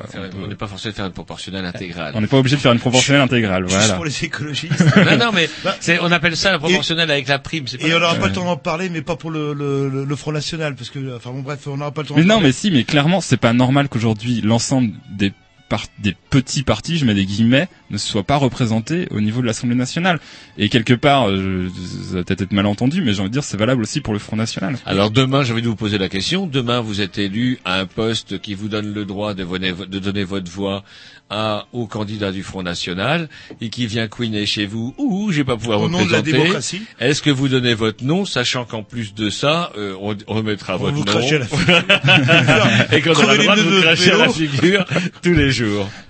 On n'est pas forcé de faire une proportionnelle intégrale. on n'est pas obligé de faire une proportionnelle intégrale. Juste Voilà. pour les écologistes. non, non, mais c'est, on appelle ça la proportionnelle avec la prime. pas Et on n'aura pas le temps d'en parler, mais pas pour le, le, le, le Front National, parce que, enfin bon, bref, on n'aura pas le temps Mais d'en non, parler. mais si, mais clairement, c'est pas normal qu'aujourd'hui l'ensemble des par- des petits partis, je mets des guillemets, ne soient pas représentés au niveau de l'Assemblée nationale. Et quelque part, euh, je- ça va peut-être être mal entendu, mais j'ai envie de dire, c'est valable aussi pour le Front national. Alors demain, j'ai envie de vous poser la question. Demain, vous êtes élu à un poste qui vous donne le droit de, donner- de donner votre voix à, au candidat du Front National et qui vient couiner chez vous. Ouh, j'ai pas pouvoir Au nom de la démocratie. Est-ce que vous donnez votre nom, sachant qu'en plus de ça, euh, on, remettra On votre vous nom à la et qu'on aura le droit de vous cracher à la figure tous les jours.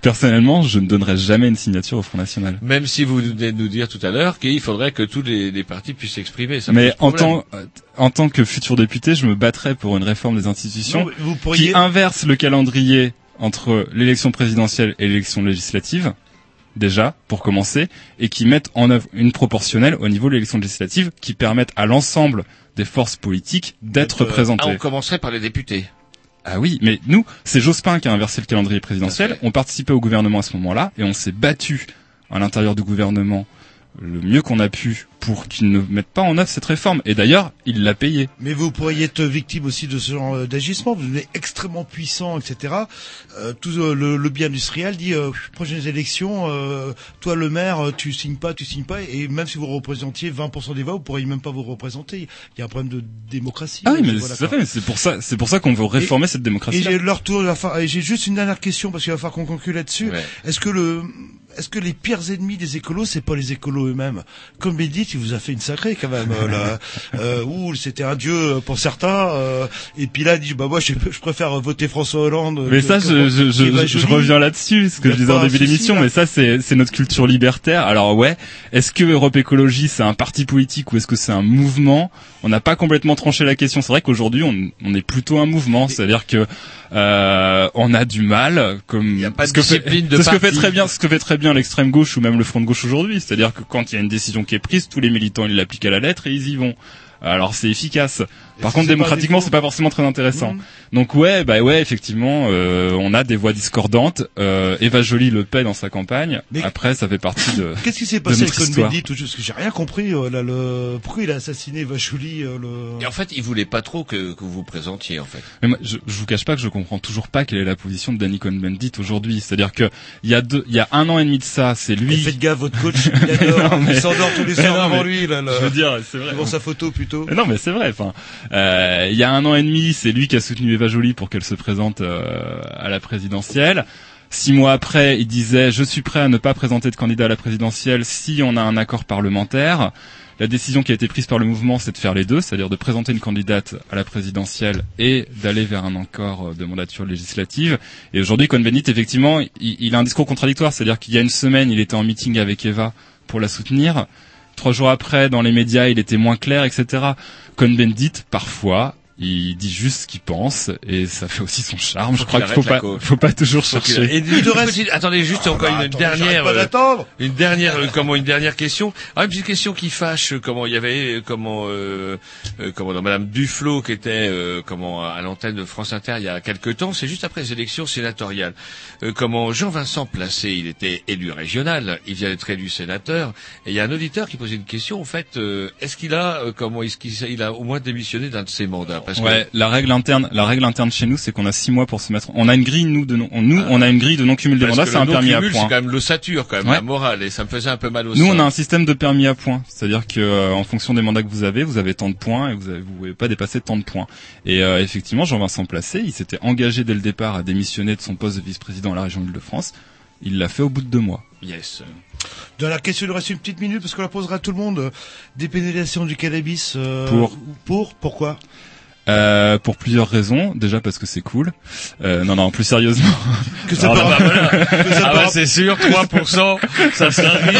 Personnellement, je ne donnerai jamais une signature au Front national. Même si vous venez de nous dire tout à l'heure qu'il faudrait que tous les, les partis puissent s'exprimer. Mais en tant, euh, en tant que futur député, je me battrai pour une réforme des institutions Non, mais vous pourriez- qui inverse le calendrier entre l'élection présidentielle et l'élection législative, déjà, pour commencer, et qui mette en œuvre une proportionnelle au niveau de l'élection législative qui permette à l'ensemble des forces politiques d'être Euh, représentées. ah, on commencerait par les députés. Ah oui, mais nous, c'est Jospin qui a inversé le calendrier présidentiel. On participait au gouvernement à ce moment-là et on s'est battu à l'intérieur du gouvernement le mieux qu'on a pu pour qu'il ne mette pas en œuvre cette réforme. Et d'ailleurs, il l'a payé. Mais vous pourriez être victime aussi de ce genre euh, d'agissement. Vous devenez extrêmement puissant, etc. Euh, tout euh, le lobby industriel dit euh, prochaines élections, euh, toi le maire, tu signes pas, tu signes pas, et même si vous représentiez 20% des voix, vous pourriez même pas vous représenter. Il y a un problème de démocratie. Ah oui, mais c'est pour ça, c'est pour ça qu'on veut réformer cette démocratie. Et j'ai leur tour, j'ai juste une dernière question parce qu'il va falloir qu'on conclue là-dessus. Ouais. Est-ce que le, est-ce que les pires ennemis des écolos, c'est pas les écolos eux-mêmes? Comme Bédit, il vous a fait une sacrée quand même. euh, là. Euh, ouh, c'était un dieu pour certains. euh, et puis là, il dit bah moi, je, je préfère voter François Hollande. Mais que- ça, que- je, je, je, reviens là-dessus, ce que je disais en début d'émission, mais ça, c'est, c'est notre culture libertaire. Alors ouais, est-ce que Europe Écologie, c'est un parti politique ou est-ce que c'est un mouvement? On n'a pas complètement tranché la question. C'est vrai qu'aujourd'hui, on, on est plutôt un mouvement, c'est-à-dire que euh, on a du mal, comme pas de ce que fait, de ce que fait très bien, ce que fait très bien l'extrême gauche ou même le front de gauche aujourd'hui. C'est-à-dire que quand il y a une décision qui est prise, tous les militants ils l'appliquent à la lettre et ils y vont. Alors c'est efficace. Par contre, démocratiquement, c'est pas forcément très intéressant. Mhm. Donc ouais, bah ouais, effectivement, euh, on a des voix discordantes. Euh, Eva Joly le paie dans sa campagne. Mais- Après, ça fait partie de. Qu'est-ce qui s'est passé avec histoire. Cohn-Bendit tout juste? Que j'ai rien compris. euh, là, le... Pourquoi il a assassiné Vachouli euh, le... Et en fait, il voulait pas trop que, que vous vous présentiez, en fait. Mais moi, je, je vous cache pas que je comprends toujours pas quelle est la position de Danny Cohn-Bendit aujourd'hui. C'est-à-dire que il y a deux, il y a un an et demi de ça, c'est lui. Et faites gaffe, votre coach, il adore. Non, mais- Il s'endort tous les soirs devant lui. Là, le- Je veux dire, c'est vrai. Devant sa photo plutôt. Mais Non, mais c'est vrai. Enfin, euh, il y a un an et demi, c'est lui qui a soutenu Eva Joly pour qu'elle se présente euh, à la présidentielle. Six mois après, il disait je suis prêt à ne pas présenter de candidat à la présidentielle si on a un accord parlementaire. La décision qui a été prise par le mouvement, c'est de faire les deux, c'est-à-dire de présenter une candidate à la présidentielle et d'aller vers un accord de mandature législative. Et aujourd'hui, Cohn-Bendit, effectivement, il, il a un discours contradictoire, c'est-à-dire qu'il y a une semaine, il était en meeting avec Eva pour la soutenir. Trois jours après, dans les médias, il était moins clair, etc. Cohn-Bendit, parfois, il dit juste ce qu'il pense et ça fait aussi son charme. Faut Je crois qu'il faut pas, faut pas toujours chercher. Et une petite- attendez juste encore bah, une attends, dernière, pas euh, une dernière, euh, comment une dernière question. Ah, une petite question qui fâche. euh, Comment il y avait, euh, comment, euh, euh, comment dans Madame Duflo qui était, euh, comment à l'antenne de France Inter il y a quelque temps. C'est juste après les élections sénatoriales. Euh, comment Jean-Vincent Placé, il était élu régional, il vient d'être élu sénateur. Et il y a un auditeur qui posait une question. En fait, euh, est-ce qu'il a, euh, comment, est-ce qu'il il a au moins démissionné d'un de ses mandats? Parce que Ouais, la règle interne, la règle interne chez nous, c'est qu'on a six mois pour se mettre. On a une grille nous de non, on- nous, on a une grille de non cumul des mandats, c'est un permis à non-cumul, points. C'est quand même l'ossature, quand même, Ouais. la morale, et ça me faisait un peu mal au Nous, sein. on a un système de permis à points, c'est-à-dire que euh, en fonction des mandats que vous avez, vous avez tant de points et vous avez, vous pouvez pas dépasser tant de points. Et euh, effectivement, Jean-Vincent Placé, il s'était engagé dès le départ à démissionner de son poste de vice-président à la région d'Île-de-France. Il l'a fait au bout de deux mois. Yes. Dans la question, il nous reste une petite minute parce qu'on la posera à tout le monde. Dépénalisation du cannabis. euh, Pour. Pour Pourquoi? Euh, pour plusieurs raisons. Déjà parce que c'est cool. Euh, non, non, plus sérieusement. Que ça Alors, Ah bah voilà. que ça Ah bah c'est sûr, 3%, ça sera riche.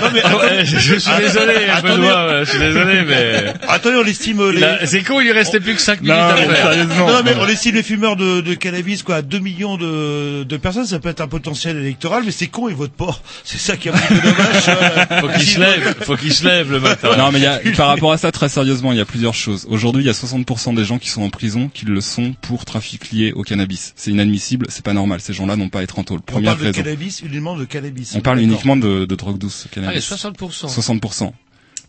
Non, mais Ah ouais, attendez. je suis désolé, Attendez. Benoît, je suis désolé, mais... Attendez, on estime euh, les... Là, C'est con, il lui restait plus que 5 minutes Non, à mais faire. sérieusement. Non, mais on estime les fumeurs de, de cannabis quoi à 2 millions de, de personnes, ça peut être un potentiel électoral, mais c'est con, ils votent pas. C'est ça qui a beaucoup de dommages. euh, Faut qu'il se lève, faut qu'il se lève le matin. Non, mais il y a, par rapport à ça, très sérieusement, il y a plusieurs choses. Aujourd'hui, il y a 60% des gens qui sont en prison qui le sont pour trafic lié au cannabis. C'est inadmissible, c'est pas normal. Ces gens-là n'ont pas à être en taule. On Première parle de cannabis, uniquement de cannabis. On parle uniquement de, de drogue douce, Allez, cannabis. 60%. 60%.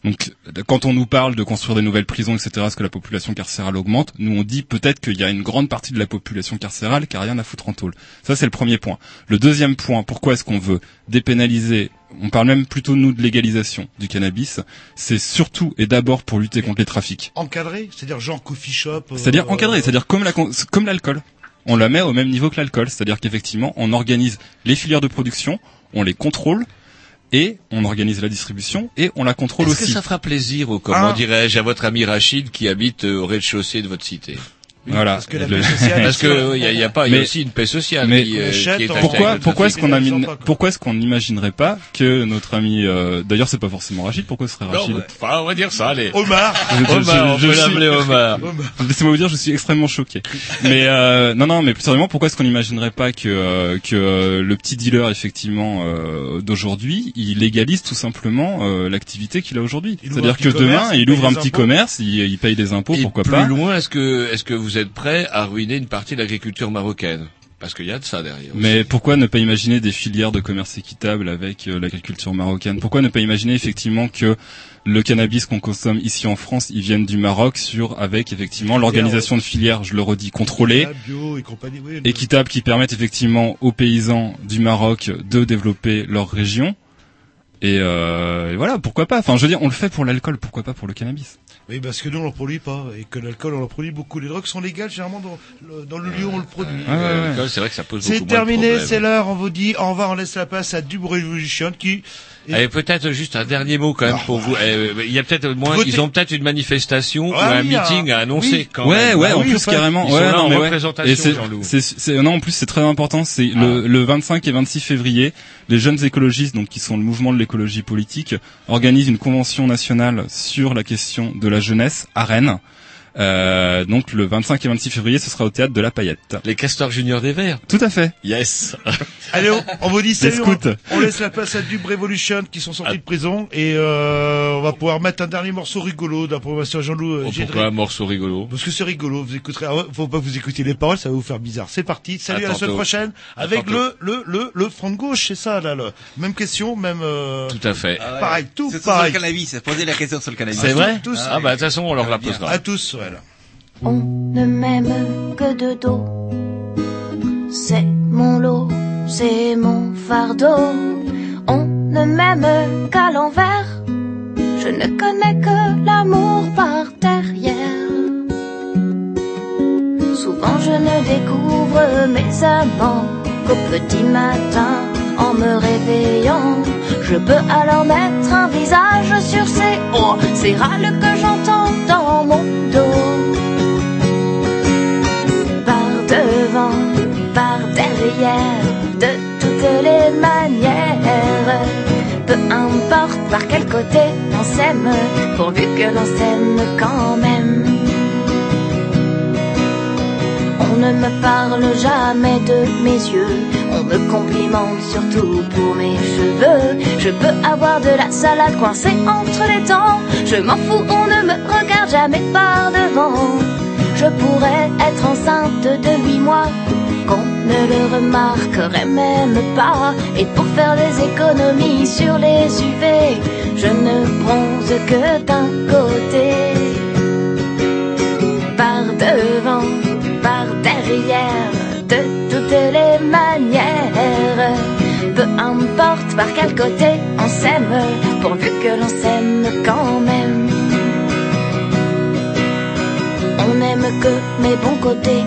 Donc, quand on nous parle de construire des nouvelles prisons, etc., est-ce que la population carcérale augmente Nous, on dit peut-être qu'il y a une grande partie de la population carcérale qui a rien à foutre en tôle. Ça, c'est le premier point. Le deuxième point, pourquoi est-ce qu'on veut dépénaliser On parle même plutôt, nous, de légalisation du cannabis. C'est surtout et d'abord pour lutter contre les trafics. Encadré, c'est-à-dire genre coffee shop. euh, C'est-à-dire encadré, c'est-à-dire comme la comme l'alcool. On la met au même niveau que l'alcool, c'est-à-dire qu'effectivement, on organise les filières de production, on les contrôle et on organise la distribution et on la contrôle Est-ce que aussi. ça fera plaisir, ou comment Ah. dirais-je, à votre ami Rachid qui habite euh, au rez-de-chaussée de votre cité? Voilà. Parce que la Le- paix sociale, Parce que il y a, il y a pas, il y a aussi une paix sociale mais qui, euh, qui est attachée pourquoi pourquoi est-ce qu'on amine- pourquoi est-ce qu'on n'imaginerait pas que notre ami euh, d'ailleurs c'est pas forcément Rachid pourquoi ce serait Non, Rachid mais- enfin, on va dire ça, allez. Omar. Je- je- Omar, on je- peut je l'appeler suis- Omar. Laissez-moi vous dire, je suis extrêmement choqué. Mais euh, non, non, mais plus sérieusement, pourquoi est-ce qu'on n'imaginerait pas que euh, que euh, le petit dealer effectivement euh, d'aujourd'hui, il légalise tout simplement euh, l'activité qu'il a aujourd'hui? C'est-à-dire que demain, il ouvre un petit commerce, il, il paye des impôts, Et pourquoi plus pas? loin, est-ce que, est-ce que vous êtes prêt à ruiner une partie de l'agriculture marocaine? Parce qu'il y a de ça derrière. Mais pourquoi ne pas imaginer des filières de commerce équitable avec euh, l'agriculture marocaine? Pourquoi ne pas imaginer effectivement que le cannabis qu'on consomme ici en France, il vienne du Maroc sur avec effectivement l'organisation de filières, je le redis, contrôlées, La bio et compagnie, oui. équitables qui permettent effectivement aux paysans du Maroc de développer leur région. Et, euh, et voilà, pourquoi pas? Enfin, je veux dire, on le fait pour l'alcool, pourquoi pas pour le cannabis? Oui, parce que nous on le produit pas et que l'alcool on le produit beaucoup. Les drogues sont légales généralement dans le, dans le lieu où on le produit. Ah ouais, ouais. L'alcool, c'est vrai que ça pose beaucoup C'est moins de terminé, problèmes. c'est l'heure. On vous dit au revoir. On laisse la place à Dub Revolution qui. Et peut-être juste un dernier mot quand même pour vous. Eh, Il y a peut-être moins, ils ont peut-être une manifestation ou Ah un oui, meeting ah, à annoncer oui. quand ouais, même. ouais, Ah en oui, plus carrément. Ils sont ouais, là non, en mais ouais. représentation, Et c'est, c'est- non, en plus c'est très important. C'est le, le 25 et 26 février, les jeunes écologistes, donc qui sont le mouvement de l'écologie politique, organisent une convention nationale sur la question de la jeunesse à Rennes. Euh, donc le 25 et 26 février, ce sera au théâtre de la Paillette. Les castors juniors des Verts. Tout à fait. Yes. Allez, on, on vous dit salut. On, on laisse la place à Dub Revolution qui sont sortis de prison et euh, on va pouvoir mettre un dernier morceau rigolo d'information à Jean-Loup. euh, Oh, pourquoi un morceau rigolo Parce que c'est rigolo, vous écouterez, ah ouais, faut pas vous écouter les paroles, ça va vous faire bizarre. C'est parti, salut À à, la semaine prochaine, avec le, le, le, le front de gauche, c'est ça, là, le, même question, même, euh, Tout à fait. pareil, tout C'est sur pareil. le cannabis, poser la question sur le cannabis. C'est vrai tous. Ah bah de toute façon on leur la posera. À tous, On ne m'aime que de dos. C'est mon lot, c'est mon fardeau. On ne m'aime qu'à l'envers. Je ne connais que l'amour par derrière. Souvent je ne découvre mes amants qu'au petit matin en me réveillant. Je peux alors mettre un visage sur ces oh, ces râles que j'entends mon dos par devant, par derrière, de toutes les manières. Peu importe par quel côté on s'aime, pourvu que l'on s'aime quand même. On ne me parle jamais de mes yeux, on me complimente surtout pour mes cheveux. Je peux avoir de la salade coincée entre les dents, je m'en fous, on ne me regarde jamais par devant. Je pourrais être enceinte de huit mois, qu'on ne le remarquerait même pas. Et pour faire des économies sur les UV, je ne bronze que d'un côté. Par devant, importe par quel côté on s'aime, pourvu que l'on s'aime quand même. On n'aime que mes bons côtés.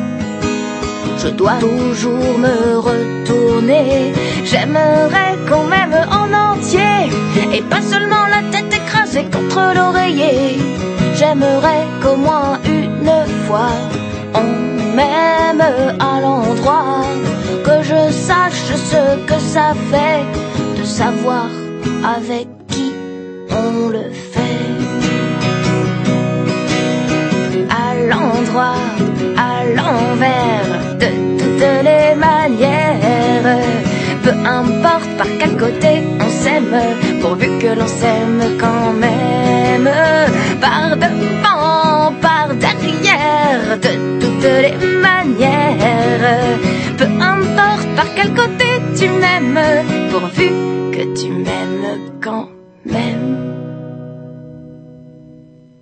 Je dois toujours me retourner. J'aimerais qu'on m'aime en entier et pas seulement la tête écrasée contre l'oreiller. J'aimerais qu'au moins une fois on m'aime à l'endroit que je sache ce que ça fait de savoir avec qui on le fait. À l'endroit, à l'envers, de toutes les manières. Peu importe par quel côté on s'aime, pourvu que l'on s'aime quand même. Par devant, côté tu m'aimes, pourvu que tu m'aimes quand même.